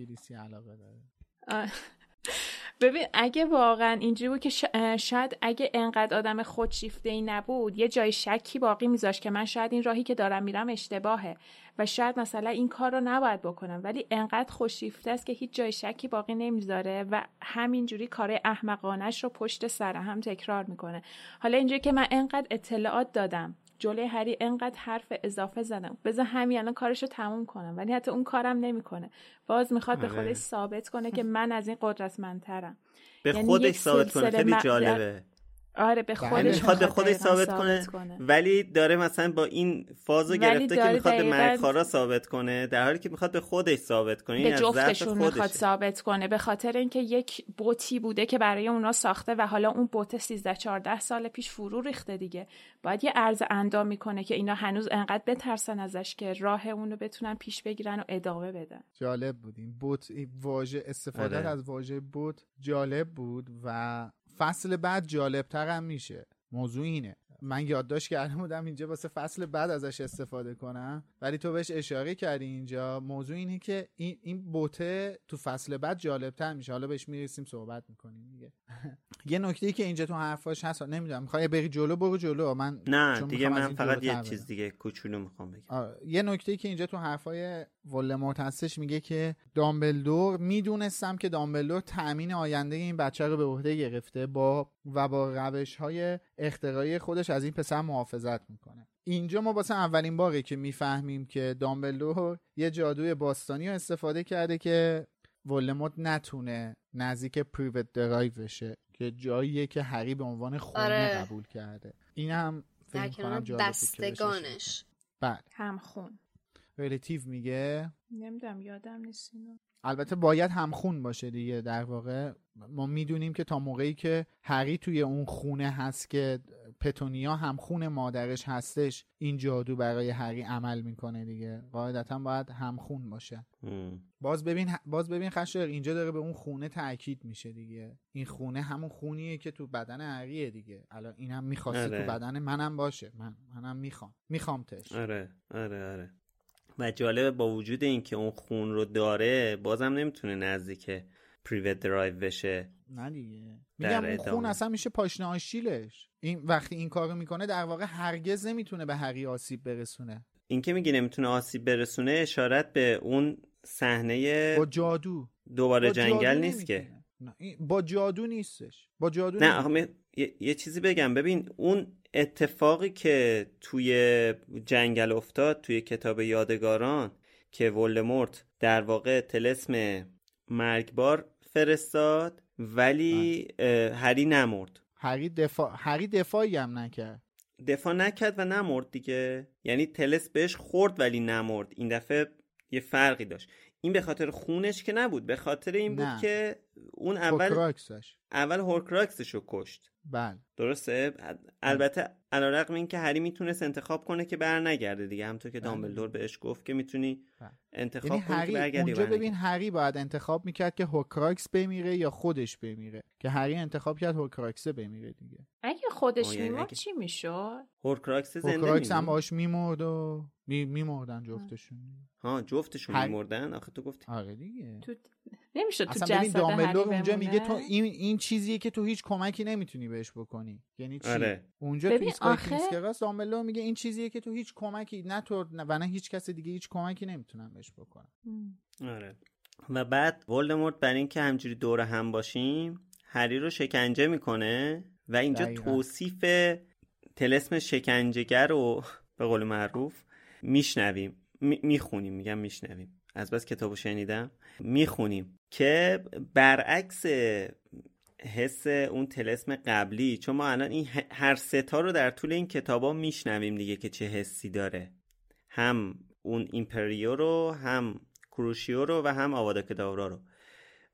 Speaker 3: ببین اگه واقعا اینجوری بود که شاید اگه انقدر آدم خودشیفته ای نبود یه جای شکی باقی میذاشت که من شاید این راهی که دارم میرم اشتباهه و شاید مثلا این کار رو نباید بکنم. ولی انقدر خودشیفته است که هیچ جای شکی باقی نمی‌ذاره و همینجوری کار احمقانش رو پشت سر هم تکرار می‌کنه. حالا اینجوری که من انقدر اطلاعات دادم جلوی هری انقدر حرف اضافه زدم. بذار همین الان کارش رو تموم کنم. ولی حتی اون کارم نمی‌کنه. باز می‌خواد به خودش ثابت کنه که من از این قدرتمندترم.
Speaker 2: به یعنی خودش ثابت کنه. خیلی جالبه.
Speaker 3: آره به
Speaker 2: بله.
Speaker 3: خودش
Speaker 2: می‌خواد به خودش ثابت کنه, کنه, ولی داره مثلا با این فازو گرفته که می‌خواد به مرکارا ثابت کنه در حالی که می‌خواد به خودش ثابت کنه.
Speaker 3: به جفتشون می‌خواد ثابت کنه. به خاطر اینکه یک بوتی بوده که برای اونا ساخته و حالا اون بوت 13 14 سال پیش فرو ریخته دیگه. باید یه ارز اندام می‌کنه که اینا هنوز انقدر بترسن ازش که راه اونو بتونن پیش بگیرن و ادامه بدن.
Speaker 5: جالب بود. این بوت واژه استفاده آره. از واژه بوت جالب بود و فصل بعد جالبتر هم میشه. موضوع اینه. من یادداشت کرده بودم اینجا واسه فصل بعد ازش استفاده کنم ولی تو بهش اشاره کردی اینجا. موضوع اینه که این این بوته تو فصل بعد جالبتر میشه. حالا بهش می‌رسیم صحبت می‌کنیم دیگه. یه نکته ای که اینجا تو حرفاش هست نمی‌دونم می‌خوای بری جلو برو جلو. من
Speaker 2: نه دیگه من فقط یه چیز دیگه کوچولو می‌خوام بگم.
Speaker 5: یه نکته ای که اینجا تو حرفای ولدمورت هستش میگه که دامبلدور می‌دونستم که دامبلدور تامین آینده این بچه رو به عهده گرفته با و با روش های اختراعی خودش از این پسر محافظت می‌کنه. اینجا ما واسه اولین باره که می‌فهمیم که دامبلدور یه جادوی باستانی رو استفاده کرده که ولموت نتونه نزدیک پریوت درایو بشه که جاییه که هری به عنوان خونه آره. قبول کرده. این هم فکر کنم
Speaker 4: بستگانش
Speaker 5: بعد
Speaker 3: همخون.
Speaker 5: relative میگه.
Speaker 3: نمی‌دونم یادم نیست اینو.
Speaker 5: البته باید همخون باشه دیگه. در واقع ما می‌دونیم که تا موقعی که هری توی اون خونه هست که پتونیا همخون مادرش هستش این جادو برای هری عمل می‌کنه دیگه. قاعدتا باید همخون باشه. باز ببین باز ببین چقدر اینجا داره به اون خونه تاکید میشه دیگه. این خونه همون خونیه که تو بدن هریه دیگه. الان اینم می‌خواسته آره. تو بدن منم باشه. من منم می‌خوام. می‌خوام تش.
Speaker 2: آره آره آره. و جالبه با وجود اینکه اون خون رو داره بازم نمی‌تونه نزدیک پریوت درایو بشه.
Speaker 5: نه دیگه. میگم اون خون اصلا میشه پاشنه آشیلش. این وقتی این کارو می‌کنه در واقع هرگز نمی‌تونه به هری آسیب برسونه.
Speaker 2: این که میگه نمی‌تونه آسیب برسونه اشارت به اون صحنه
Speaker 5: با جادو.
Speaker 2: دوباره جنگل نیست که.
Speaker 5: با جادو نیستش. با جادو
Speaker 2: نه یه،, یه چیزی بگم. ببین اون اتفاقی که توی جنگل افتاد توی کتاب یادگاران که ولدمورت در واقع تلسم مرگبار فرستاد ولی هری نمرد.
Speaker 5: هری دفاع هری دفاعی هم نکرد.
Speaker 2: دفاع نکرد و نمرد دیگه. یعنی تلس بهش خورد ولی نمرد. این دفعه یه فرقی داشت. این به خاطر خونش که نبود. به خاطر این بود که اون اول اول هورکراکسش رو کشت.
Speaker 5: بله.
Speaker 2: درسته؟ البته علیرغم اینکه هری می‌تونست انتخاب کنه که بر نگرده دیگه همونطور که بله. دامبلدور بهش گفت که می‌تونی بله. انتخاب یعنی کنی
Speaker 5: که برگردی اونجا ببین هری باید انتخاب می‌کرد که هوکراکس بمیره یا خودش بمیره. که هری انتخاب کرد هوکراکس بمیره دیگه.
Speaker 3: اگه خودش یعنی میمرد چی می‌شد؟
Speaker 2: هورکراکس زنده
Speaker 5: هورکراکس هم باش میمرد و میمردن جفتشون.
Speaker 2: ها جفتشون هر... میمردن؟ آخه تو گفتی.
Speaker 5: آره دیگه.
Speaker 3: تو نمیشه تو
Speaker 5: اصلا ببین دامبلدور اونجا میگه تو این این چیزیه که تو هیچ کمکی نمی‌تونی بهش بکنی. یعنی چی؟
Speaker 2: آره.
Speaker 5: اونجا تو آخه... دامبلدور میگه این چیزیه که تو هیچ کمکی نه تو و نه هیچ کس دیگه هیچ کمکی نمی‌تونن بهش بکنن.
Speaker 2: آره. و بعد ولدمورت برای اینکه همجوری دور هم باشیم هری رو شکنجه می‌کنه و اینجا توصیف تلسم شکنجهگر رو به قول معروف میشنویم. می‌خونیم میگم میشنویم. از بس کتابو شنیدم. می‌خونیم که برعکس حس اون طلسم قبلی چون ما الان این هر سه تا رو در طول این کتابا میشنویم دیگه که چه حسی داره. هم اون ایمپریو رو هم کروشیو رو و هم آوادا کداورا رو.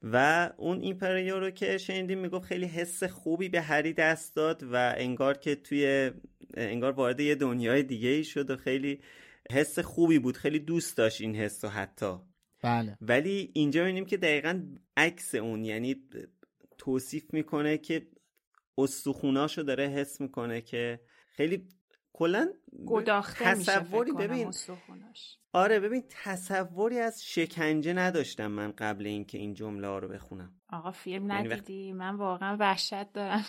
Speaker 2: و اون ایمپریو رو که شنیدیم می‌گفت خیلی حس خوبی به هری دست داد و انگار که توی انگار وارد یه دنیای دیگه ای شد و خیلی حس خوبی بود. خیلی دوست داشت این حس و حتی.
Speaker 5: بله.
Speaker 2: ولی اینجا می‌بینیم که دقیقا عکس اون یعنی توصیف می‌کنه که استخوناشو داره حس می‌کنه که خیلی کلا
Speaker 3: گداخته تصوری. ببین
Speaker 2: آره ببین تصوری از شکنجه نداشتم من قبل اینکه این جمله ها رو بخونم.
Speaker 3: آقا فیلم یعنی ندیدی؟ من واقعا وحشت دارم.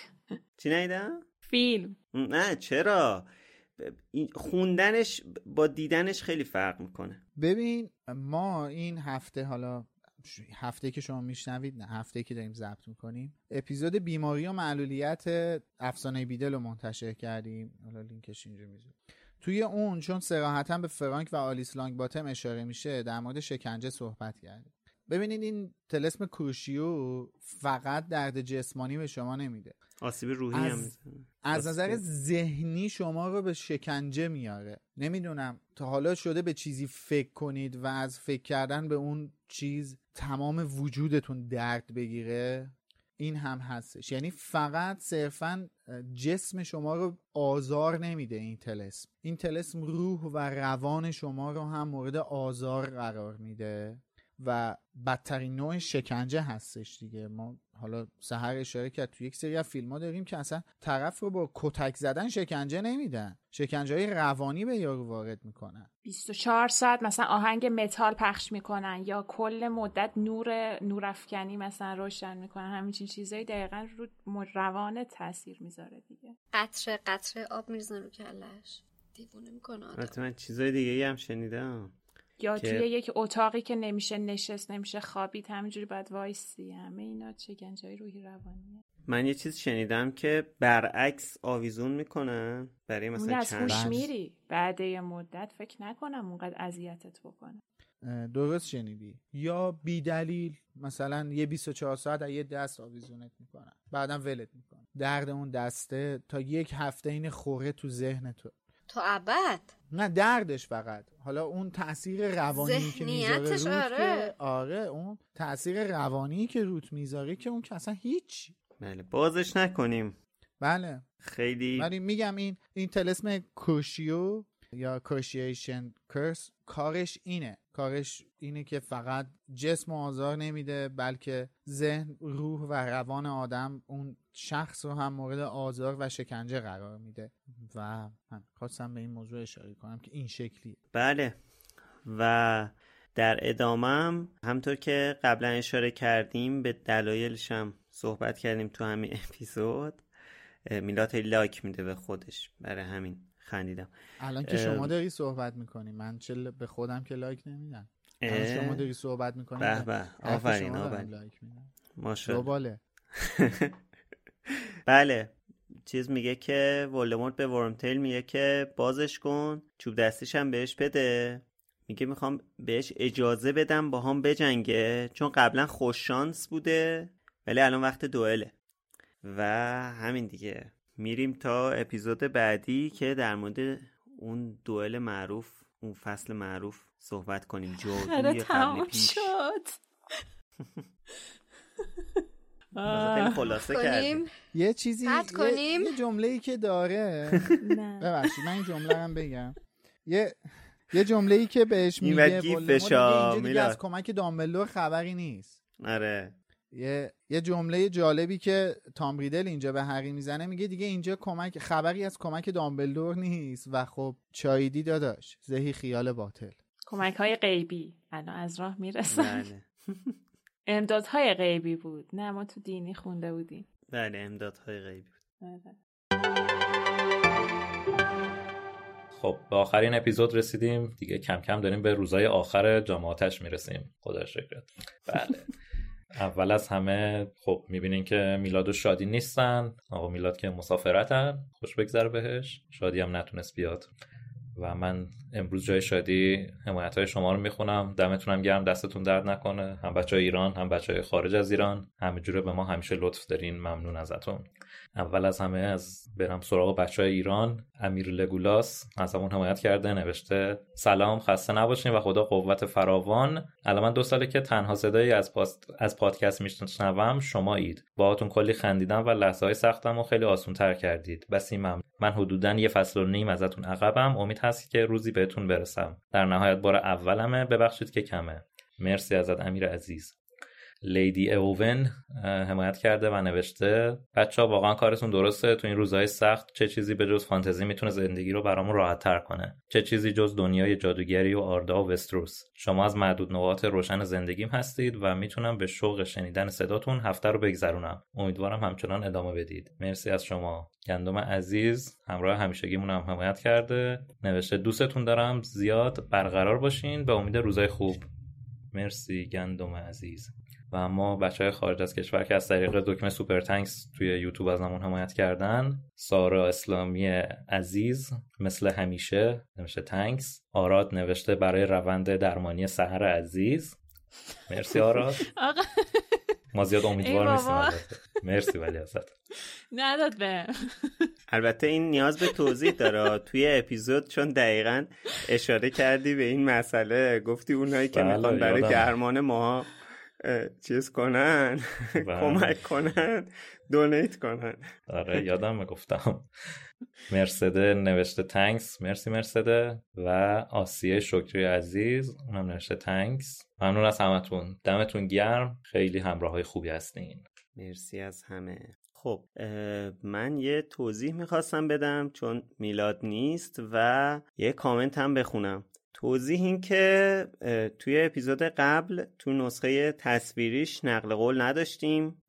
Speaker 2: چی ندیدم؟
Speaker 3: فیلم.
Speaker 2: نه چرا؟ خوندنش با دیدنش خیلی فرق می‌کنه.
Speaker 5: ببین ما این هفته حالا هفته که شما میشنوید نه هفته که داریم ضبط می‌کنیم اپیزود بیماری و معلولیت افسانه بیدل رو منتشر کردیم. حالا لینکش اینجا می‌ذارم. توی اون چون سراحتا به فرانک و آلیس لانگ باتم اشاره میشه در مورد شکنجه صحبت کردیم. ببینید این تلسم کروشیو فقط درد جسمانی به شما نمیده.
Speaker 2: آسیب روحی از... هم
Speaker 5: از نظر ذهنی شما رو به شکنجه میاره. نمی‌دونم تا حالا شده به چیزی فکر کنید و از فکر کردن به اون چیز تمام وجودتون درد بگیره؟ این هم هستش. یعنی فقط صرفا جسم شما رو آزار نمیده این تلسم. این تلسم روح و روان شما رو هم مورد آزار قرار میده و بدترین نوع شکنجه هستش دیگه. ما حالا سهر اشاره کرد تو یک سری از فیلم ها داریم که اصلا طرف رو با کتک زدن شکنجه نمیدن. شکنجه های روانی به یارو وارد می‌کنن.
Speaker 3: 24 ساعت مثلا آهنگ متال پخش می‌کنن یا کل مدت نور نورافکنی مثلا روشن می‌کنن. همین چیزایی دقیقا رو روان تاثیر می‌ذاره دیگه.
Speaker 4: قطره قطره آب میرزن رو کلش دیوونه می‌کنه
Speaker 2: من چیزای دیگه هم شنیدم.
Speaker 3: یا که... توی یک اتاقی که نمیشه نشست نمیشه خوابید همینجوری باید وایسی. همه اینا چگنجای روحی روانیه
Speaker 2: من یه چیز شنیدم که برعکس آویزون می‌کنن برای مثلا
Speaker 3: از هوش میری. بعد یه مدت فکر نکنم اونقدر اذیتت بکنه.
Speaker 5: درست شنیدی. یا بی دلیل مثلا یه 24 ساعت یه دست آویزونت می‌کنن بعدم ولت می‌کنن درد اون دسته تا یک هفته این خوره تو ذهن تو.
Speaker 4: تا ابد.
Speaker 5: نه دردش فقط. حالا اون تاثیر روانی که می‌ذاره روت
Speaker 4: آره.
Speaker 5: آره اون تاثیر روانی که روت می‌ذاره که اون که اصلا هیچ.
Speaker 2: بله بازش نکنیم.
Speaker 5: بله.
Speaker 2: خیلی
Speaker 5: ولی میگم این این تلسم کوشیو یا کوشیشن کرس کارش اینه. کارش اینه که فقط جسم آزار نمیده بلکه ذهن روح و روان آدم اون شخص رو هم مورد آزار و شکنجه قرار میده و من خواستم به این موضوع اشاره کنم که این شکلی
Speaker 2: بله. و در ادامه همطور که قبلا اشاره کردیم به دلایلش هم صحبت کردیم تو همین اپیزود. میلاد لایک میده به خودش. برای همین خندیدم.
Speaker 5: الان که شما داری صحبت می‌کنی من چه به خودم که لایک نمیدم. شما داری صحبت می‌کنی
Speaker 2: به به. آفرین آفرین. ماشاءالله. بله. چیز میگه که ولدمورت به ورمتیل میگه که بازش کن چوب دستیش هم بهش بده. میگه می‌خوام بهش اجازه بدم با هم بجنگه چون قبلا خوششانس بوده ولی الان وقت دوئله. و همین دیگه. میریم تا اپیزود بعدی که در مورد اون دوئل معروف اون فصل معروف صحبت کنیم. جادوی قبل پیش.
Speaker 3: شد.
Speaker 2: خلاصه کردیم
Speaker 5: یه چیزی
Speaker 4: کنیم؟
Speaker 5: یه, جمله ای که داره. ببخشید من این جمله هم بگم. یه یه جمله ای که بهش میگه دیگه از کمک دامبلور خبری نیست.
Speaker 2: آره.
Speaker 5: یه یه جمله جالبی که تام ریدل اینجا به هری می‌زنه میگه دیگه اینجا کمک خبری از کمک دامبلدور نیست و خب چایدی داداش زهی خیال باطل.
Speaker 3: کمک های غیبی. الان از راه می‌رسن. بله. امدادهای غیبی بود. نه ما تو دینی خونده بودیم.
Speaker 2: بله امدادهای غیبی بود. بله.
Speaker 9: خب به آخرین اپیزود رسیدیم. دیگه کم کم داریم به روزای آخر جماعتش می‌رسیم. خدا شکرت. بله. اول از همه خب می‌بینین که میلاد و شادی نیستن. آقا میلاد که مسافرتن. خوش بگذره بهش. شادی هم نتونست بیاد. و من امروز جای شادی حمایت های شما رو می‌خونم. دمتونم گرم دستتون درد نکنه. هم بچه ایران هم بچه خارج از ایران. همه جوره به ما همیشه لطف دارین. ممنون ازتون. اول از همه از برم سراغ بچه های ایران. امیر لگولاس از همون حمایت کرده نوشته سلام خسته نباشین و خدا قوت فراوان. الان من دو ساله که تنها صدایی از, پاست... از پادکست میشنوم شما اید. باهاتون کلی خندیدم و لحظه های سختم و خیلی آسون تر کردید. بس این ممنون. من حدودا یه فصل و نیم ازتون عقبم. امید هست که روزی بهتون برسم. در نهایت بار اولمه. ببخشید که کمه. مرسی ازت امیر عزیز. لیدی اوون حمایت کرده و نوشته بچه ها واقعا کارتون درسته تو این روزهای سخت چه چیزی به جز فانتزی می‌تونه زندگی رو برامون راحت تر کنه؟ چه چیزی جز دنیای جادوگری و آردا و وستروس؟ شما از معدود نقاط روشن زندگیم هستید و می‌تونم به شوق شنیدن صداتون هفته رو بگذرونم. امیدوارم همچنان ادامه بدید. مرسی از شما. گندم عزیز همراه همیشگیمون هم حمایت کرده. نوشته دوستتون دارم زیاد برقرار باشین. به امید روزای خوب. مرسی گندم عزیز. و اما بچه های خارج از کشور که از طریق دکمه سوپر تنکس توی یوتیوب از همون حمایت کردن سارا اسلامی عزیز مثل همیشه نوشته تنکس آراد نوشته برای روند درمانی سهر عزیز. مرسی آراد. ما زیاد امیدوار نیستیم مرسی ولی ازت.
Speaker 3: نداد به.
Speaker 2: البته این نیاز به توضیح داره. توی اپیزود چون دقیقا اشاره کردی به این مسئله گفتی اونایی که بله، می‌خوان برای درمان ما چیز کنن؟ بله. کمک کنن؟ دونیت کنن؟
Speaker 9: آره یادم گفتم. مرسده نوشته تنکس مرسی مرسده و آسیه شکری عزیز اونم نوشته تنکس ممنون از همتون. دمتون گرم. خیلی همراه های خوبی هستین.
Speaker 2: مرسی از همه. خب من یه توضیح می‌خواستم بدم چون میلاد نیست و یه کامنت هم بخونم. توضیح این که توی اپیزود قبل تو نسخه تصویریش نقل قول نداشتیم.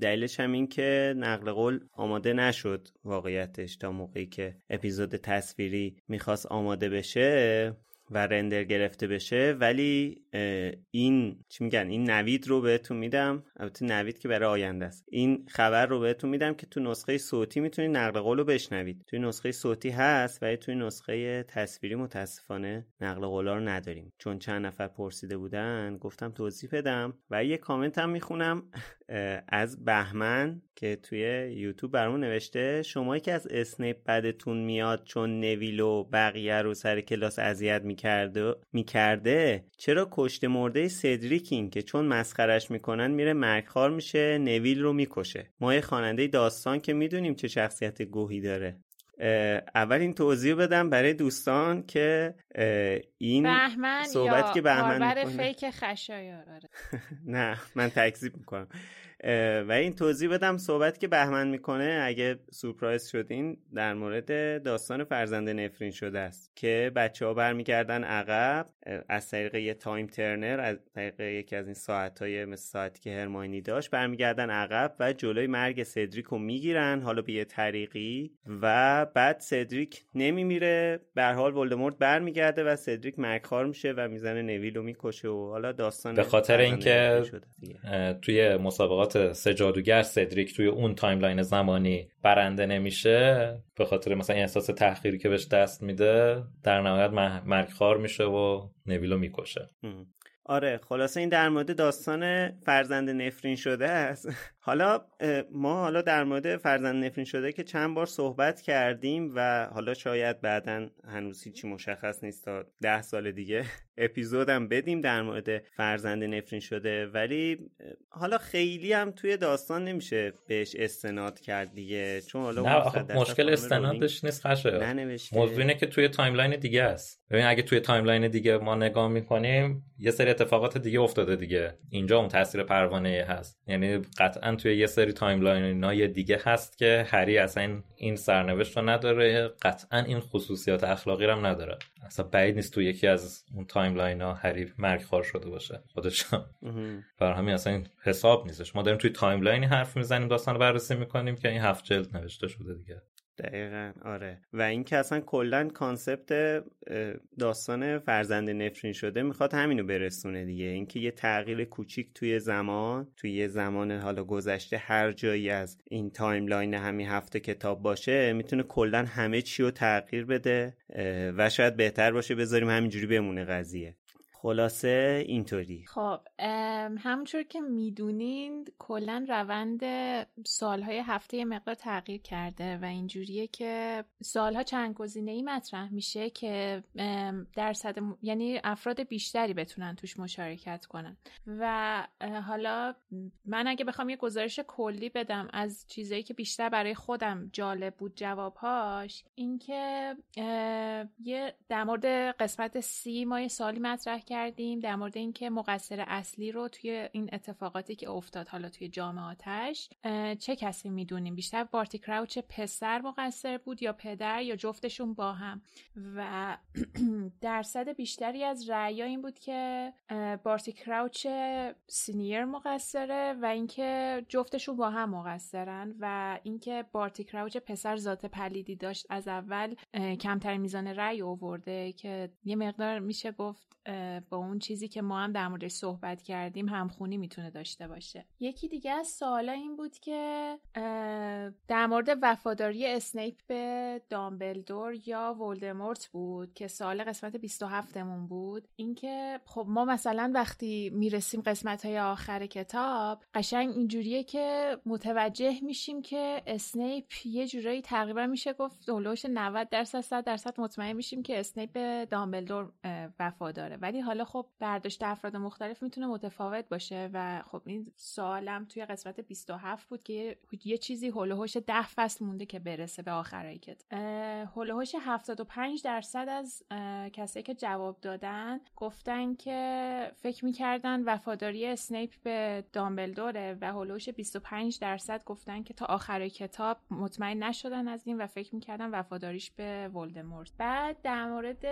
Speaker 2: دلیلش هم این که نقل قول آماده نشد واقعیتش تا موقعی که اپیزود تصویری می‌خواست آماده بشه و رندر گرفته بشه. ولی این چی میگن این نوید رو بهتون میدم. البته نوید که برای آینده است. این خبر رو بهتون میدم که تو نسخه صوتی می‌تونید نقل قول رو بشنوید. توی نسخه صوتی هست ولی توی نسخه تصویری متاسفانه نقل قول رو نداریم. چون چند نفر پرسیده بودن گفتم توضیح بدم و یه کامنت هم می‌خونم. از بهمن که توی یوتیوب برامون نوشته شمایی که از اسنیپ بدتون میاد چون نویل و بقیه رو سر کلاس اذیت می‌کرده می‌کرده چرا کشته مرده سدریکین که چون مسخرش می‌کنن میره مرگخوار میشه نویل رو می‌کشه. ما یه خواننده داستان که می‌دونیم چه شخصیت گوهی داره. اول این توضیح بدم برای دوستان که این
Speaker 3: صحبت که بهمن fake خشایار آره.
Speaker 2: نه من تکذیب می‌کنم. و این توضیح بدم صحبت که بهمن می‌کنه اگه سورپرایز شدین در مورد داستان فرزند نفرین شده است که بچه ها برمیگردن عقب از طریق یه time turner از طریق یکی از این ساعت های مثل ساعتی که هرماینی داشت برمیگردن عقب و جلوی مرگ سدریک رو می‌گیرن حالا به یه طریقی و بعد سدریک نمیمیره. به هر حال ولدمورت برمیگرده و سدریک مرگخوار میشه و می‌زنه نویل رو می‌کشه و حالا داستان
Speaker 9: به خاطر اینکه توی مسابقات سه جادوگر سدریک توی اون timeline زمانی برنده نمیشه به خاطر مثلا احساس تحقیری که بهش دست میده در نهایت مرگخوار میشه و نویلو می‌کشه.
Speaker 2: آره خلاصه این در مورد داستان فرزند نفرین شده است. حالا ما حالا در مورد فرزند نفرین شده که چند بار صحبت کردیم و حالا شاید بعدا هنوز هیچی مشخص نیست تا ده سال دیگه اپیزودم بدیم در مورد فرزند نفرین شده. ولی حالا خیلی هم توی داستان نمیشه بهش استناد کرد دیگه. چون حالا
Speaker 9: مشکل استنادش نیست خشه موضوع اینه که توی timeline دیگه است. ببین اگه توی timeline دیگه ما نگاه می‌کنیم یه سری اتفاقات دیگه افتاده دیگه. اینجا اون تاثیر پروانه هست. یعنی قطعا توی یه سری timeline های دیگه هست که هری اصلا این سرنوشت رو نداره قطعا این خصوصیات اخلاقی رو هم نداره. اصلا بعید نیست تو یکی از اون timeline ها هری مرگخوار شده باشه. خودش برای همین اصلا این حساب نیستش. ما داریم توی timeline ی حرف می‌زنیم داستان رو بررسی می‌کنیم که این هفت جلد نوشته شده دیگه.
Speaker 2: دقیقا آره. و اینکه اصلا کلا concept داستان فرزند نفرین شده می‌خواد همینو برسونه دیگه. اینکه یه تغییر کوچیک توی زمان توی زمان حالا گذشته هر جایی از این timeline همین هفت تا کتاب باشه می‌تونه کلا همه چی رو تغییر بده و شاید بهتر باشه بذاریم همینجوری بمونه قضیه. خلاصه اینطوری.
Speaker 3: خب همونطور که می‌دونین کلا روند سالهای هفته یه مقدار تغییر کرده و اینجوریه که سالها چند گزینه ای مطرح میشه که درصد یعنی افراد بیشتری بتونن توش مشارکت کنن. و حالا من اگه بخوام یه گزارش کلی بدم از چیزایی که بیشتر برای خودم جالب بود جوابهاش اینکه یه در مورد قسمت سی ما یه سالی مطرح کردیم در مورد اینکه مقصر اصلی رو توی این اتفاقاتی که افتاد حالا توی جامعاتش چه کسی می‌دونیم؟ بیشتر بارتی کراوچ پسر مقصر بود یا پدر یا جفتشون با هم؟ و درصد بیشتری از رأی این بود که بارتی کراوچ سینیر مقصره و اینکه جفتشون با هم مقصرن و اینکه بارتی کراوچ پسر ذات پلیدی داشت. از اول کمتر میزان رأی آورده که یه مقدار میشه گفت با اون چیزی که ما هم در موردش صحبت کردیم همخونی می‌تونه داشته باشه. یکی دیگه از سوالا این بود که در مورد وفاداری اسنیپ به دامبلدور یا ولدمورت بود که سوال قسمت 27 مون بود. اینکه خب ما مثلا وقتی می‌رسیم قسمت های آخر کتاب قشنگ اینجوریه که متوجه میشیم که اسنیپ یه جورایی تقریبا میشه گفت دولوش 90 درصد 100 درصد مطمئن میشیم که اسنیپ به دامبلدور وفاداره. ولی حالا خب برداشت افراد مختلف می‌تونه متفاوت باشه و خب این سوالم توی قسمت 27 بود که یه چیزی هولوهوش ده فصل مونده که برسه به آخرای کت. هولوهوش 75 درصد از کسایی که جواب دادن گفتن که فکر می‌کردن وفاداری اسنیپ به دامبلدوره و هولوهوش 25 درصد گفتن که تا آخرای کتاب مطمئن نشدن از این و فکر می‌کردن وفاداریش به ولدمورت. بعد در مورد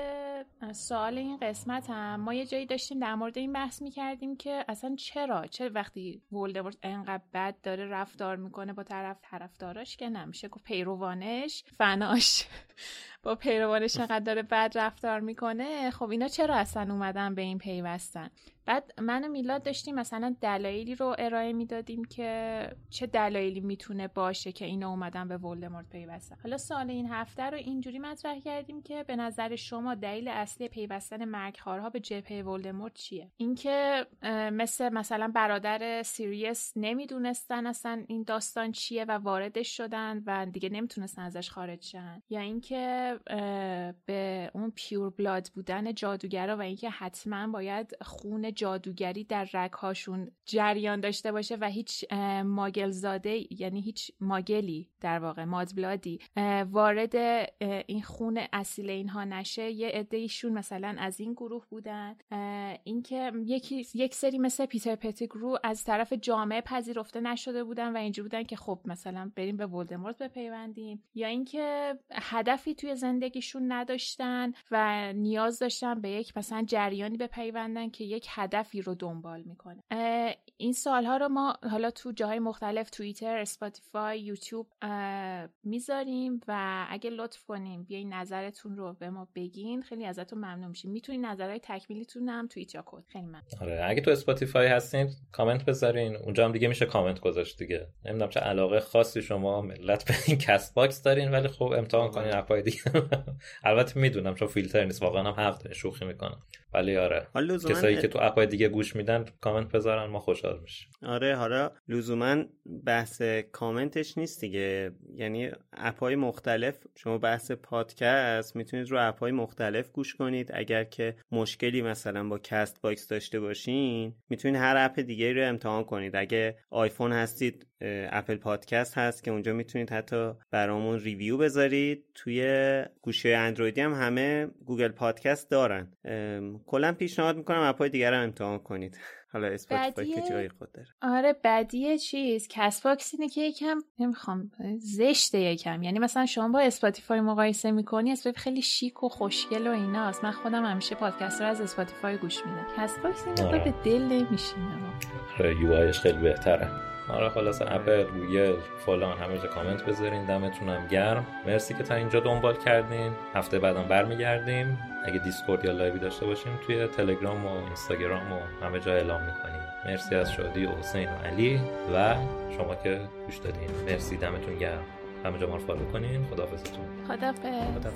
Speaker 3: سوال این قسمت هم ما یه جایی داشتیم در مورد این بحث می‌کردیم که اصلا چرا؟ چه وقتی ولدمورت انقدر بد داره رفتار می‌کنه با طرف طرفداراش که نمیشه گفت پیروانش فناش. با پیروانش انقدر داره بد رفتار می‌کنه خب اینا چرا اصلا اومدن به این پیوستن؟ بعد من و میلاد داشتیم مثلا دلایلی رو ارائه می‌دادیم که چه دلایلی می‌تونه باشه که اینا اومدن به ولدمورت پیوستن. حالا سال این هفته رو اینجوری مطرح کردیم که به نظر شما دلیل اصلی پیوستن مرگخوارها به جبهه ولدمورت چیه؟ اینکه مثل مثلا برادر سیریس نمی‌دونستن اصلا این داستان چیه و واردش شدن و دیگه نمی‌تونستن ازش خارج شن. یا اینکه به اون پیور بلاد بودن جادوگرا و اینکه حتما باید خون جادوگری در رگهاشون جریان داشته باشه و هیچ ماگل زاده یعنی هیچ ماگلی در واقع مادبلادی وارد این خون اصیل اینها نشه یه عدهشون مثلا از این گروه بودن. اینکه یکی یک سری مثل پیتر پتیگرو از طرف جامعه پذیرفته نشده بودن و اینجوری بودن که خب مثلا بریم به ولدمورت بپیوندیم. یا اینکه هدفی توی زندگیشون نداشتن و نیاز داشتن به یک مثلا جریانی بپیوندن که یک هدفی رو دنبال می‌کنه. این سوالها رو ما حالا تو جاهای مختلف توییتر اسپاتیفای یوتیوب می‌ذاریم و اگه لطف کنین بیاین نظرتون رو به ما بگین خیلی ازتون ممنون میشیم. می‌تونین نظرهای تکمیلیتون هم توییت کنید. خیلی ممنون.
Speaker 9: آره اگه تو اسپاتیفای هستین کامنت بذارین. اونجا هم دیگه میشه کامنت گذاشت دیگه. نمی‌دونم چه علاقه خاصی شما ملت به این کست باکس دارین ولی خب امتحان کنین app ای دیگه. البته می‌دونم چون فیلتر نیست واقعا هم حق دارین شوخی می‌کنم. ولی آره. کسایی که تو app ای دیگه گوش میدن کامنت بذارن ما خوشحال میشیم.
Speaker 2: آره حالا لزوما بحث کامنتش نیست دیگه. یعنی app ای مختلف شما بحث پادکست می‌تونید رو app ای مختلف گوش کنید. اگر که مشکلی مثلا با کست باکس داشته باشین می‌تونید هر app دیگه رو امتحان کنید. اگه آیفون هستید اپل پادکست هست که اونجا می‌تونید حتی برامون review بذارید. توی گوشی اندرویدی هم همه گوگل پادکست دارن. کلا پیشنهاد می‌کنم app ای دیگر هم امتحان کنید. حالا اسپاتیفای که جای خود داره.
Speaker 3: آره بدیه چیز؟ کست باکس اینه که یکم نمی‌خوام زشته یکم. یعنی مثلا شما با اسپاتیفای مقایسه می‌کنی اسپاتیفای خیلی شیک و خوشگل و ایناست. من خودم همیشه پادکست رو از اسپاتیفای گوش میدم. کست باکس این آره. به دل نمیشینه.
Speaker 9: آره UI خیلی بهتره. آره خلاصه اپل گوگل فلان همه جا کامنت بذارین دمتونم گرم. مرسی که تا اینجا دنبال کردین. هفته بعدم برمیگردیم. اگه دیسکورد یا لایوی داشته باشیم توی تلگرام و اینستاگرام و همه جا اعلام می‌کنیم. مرسی از شادی و حسین و علی و شما که گوش دادین. مرسی دمتون گرم. همه جا ما رو فالو کنین. خداحافظتون.
Speaker 3: خداحافظ.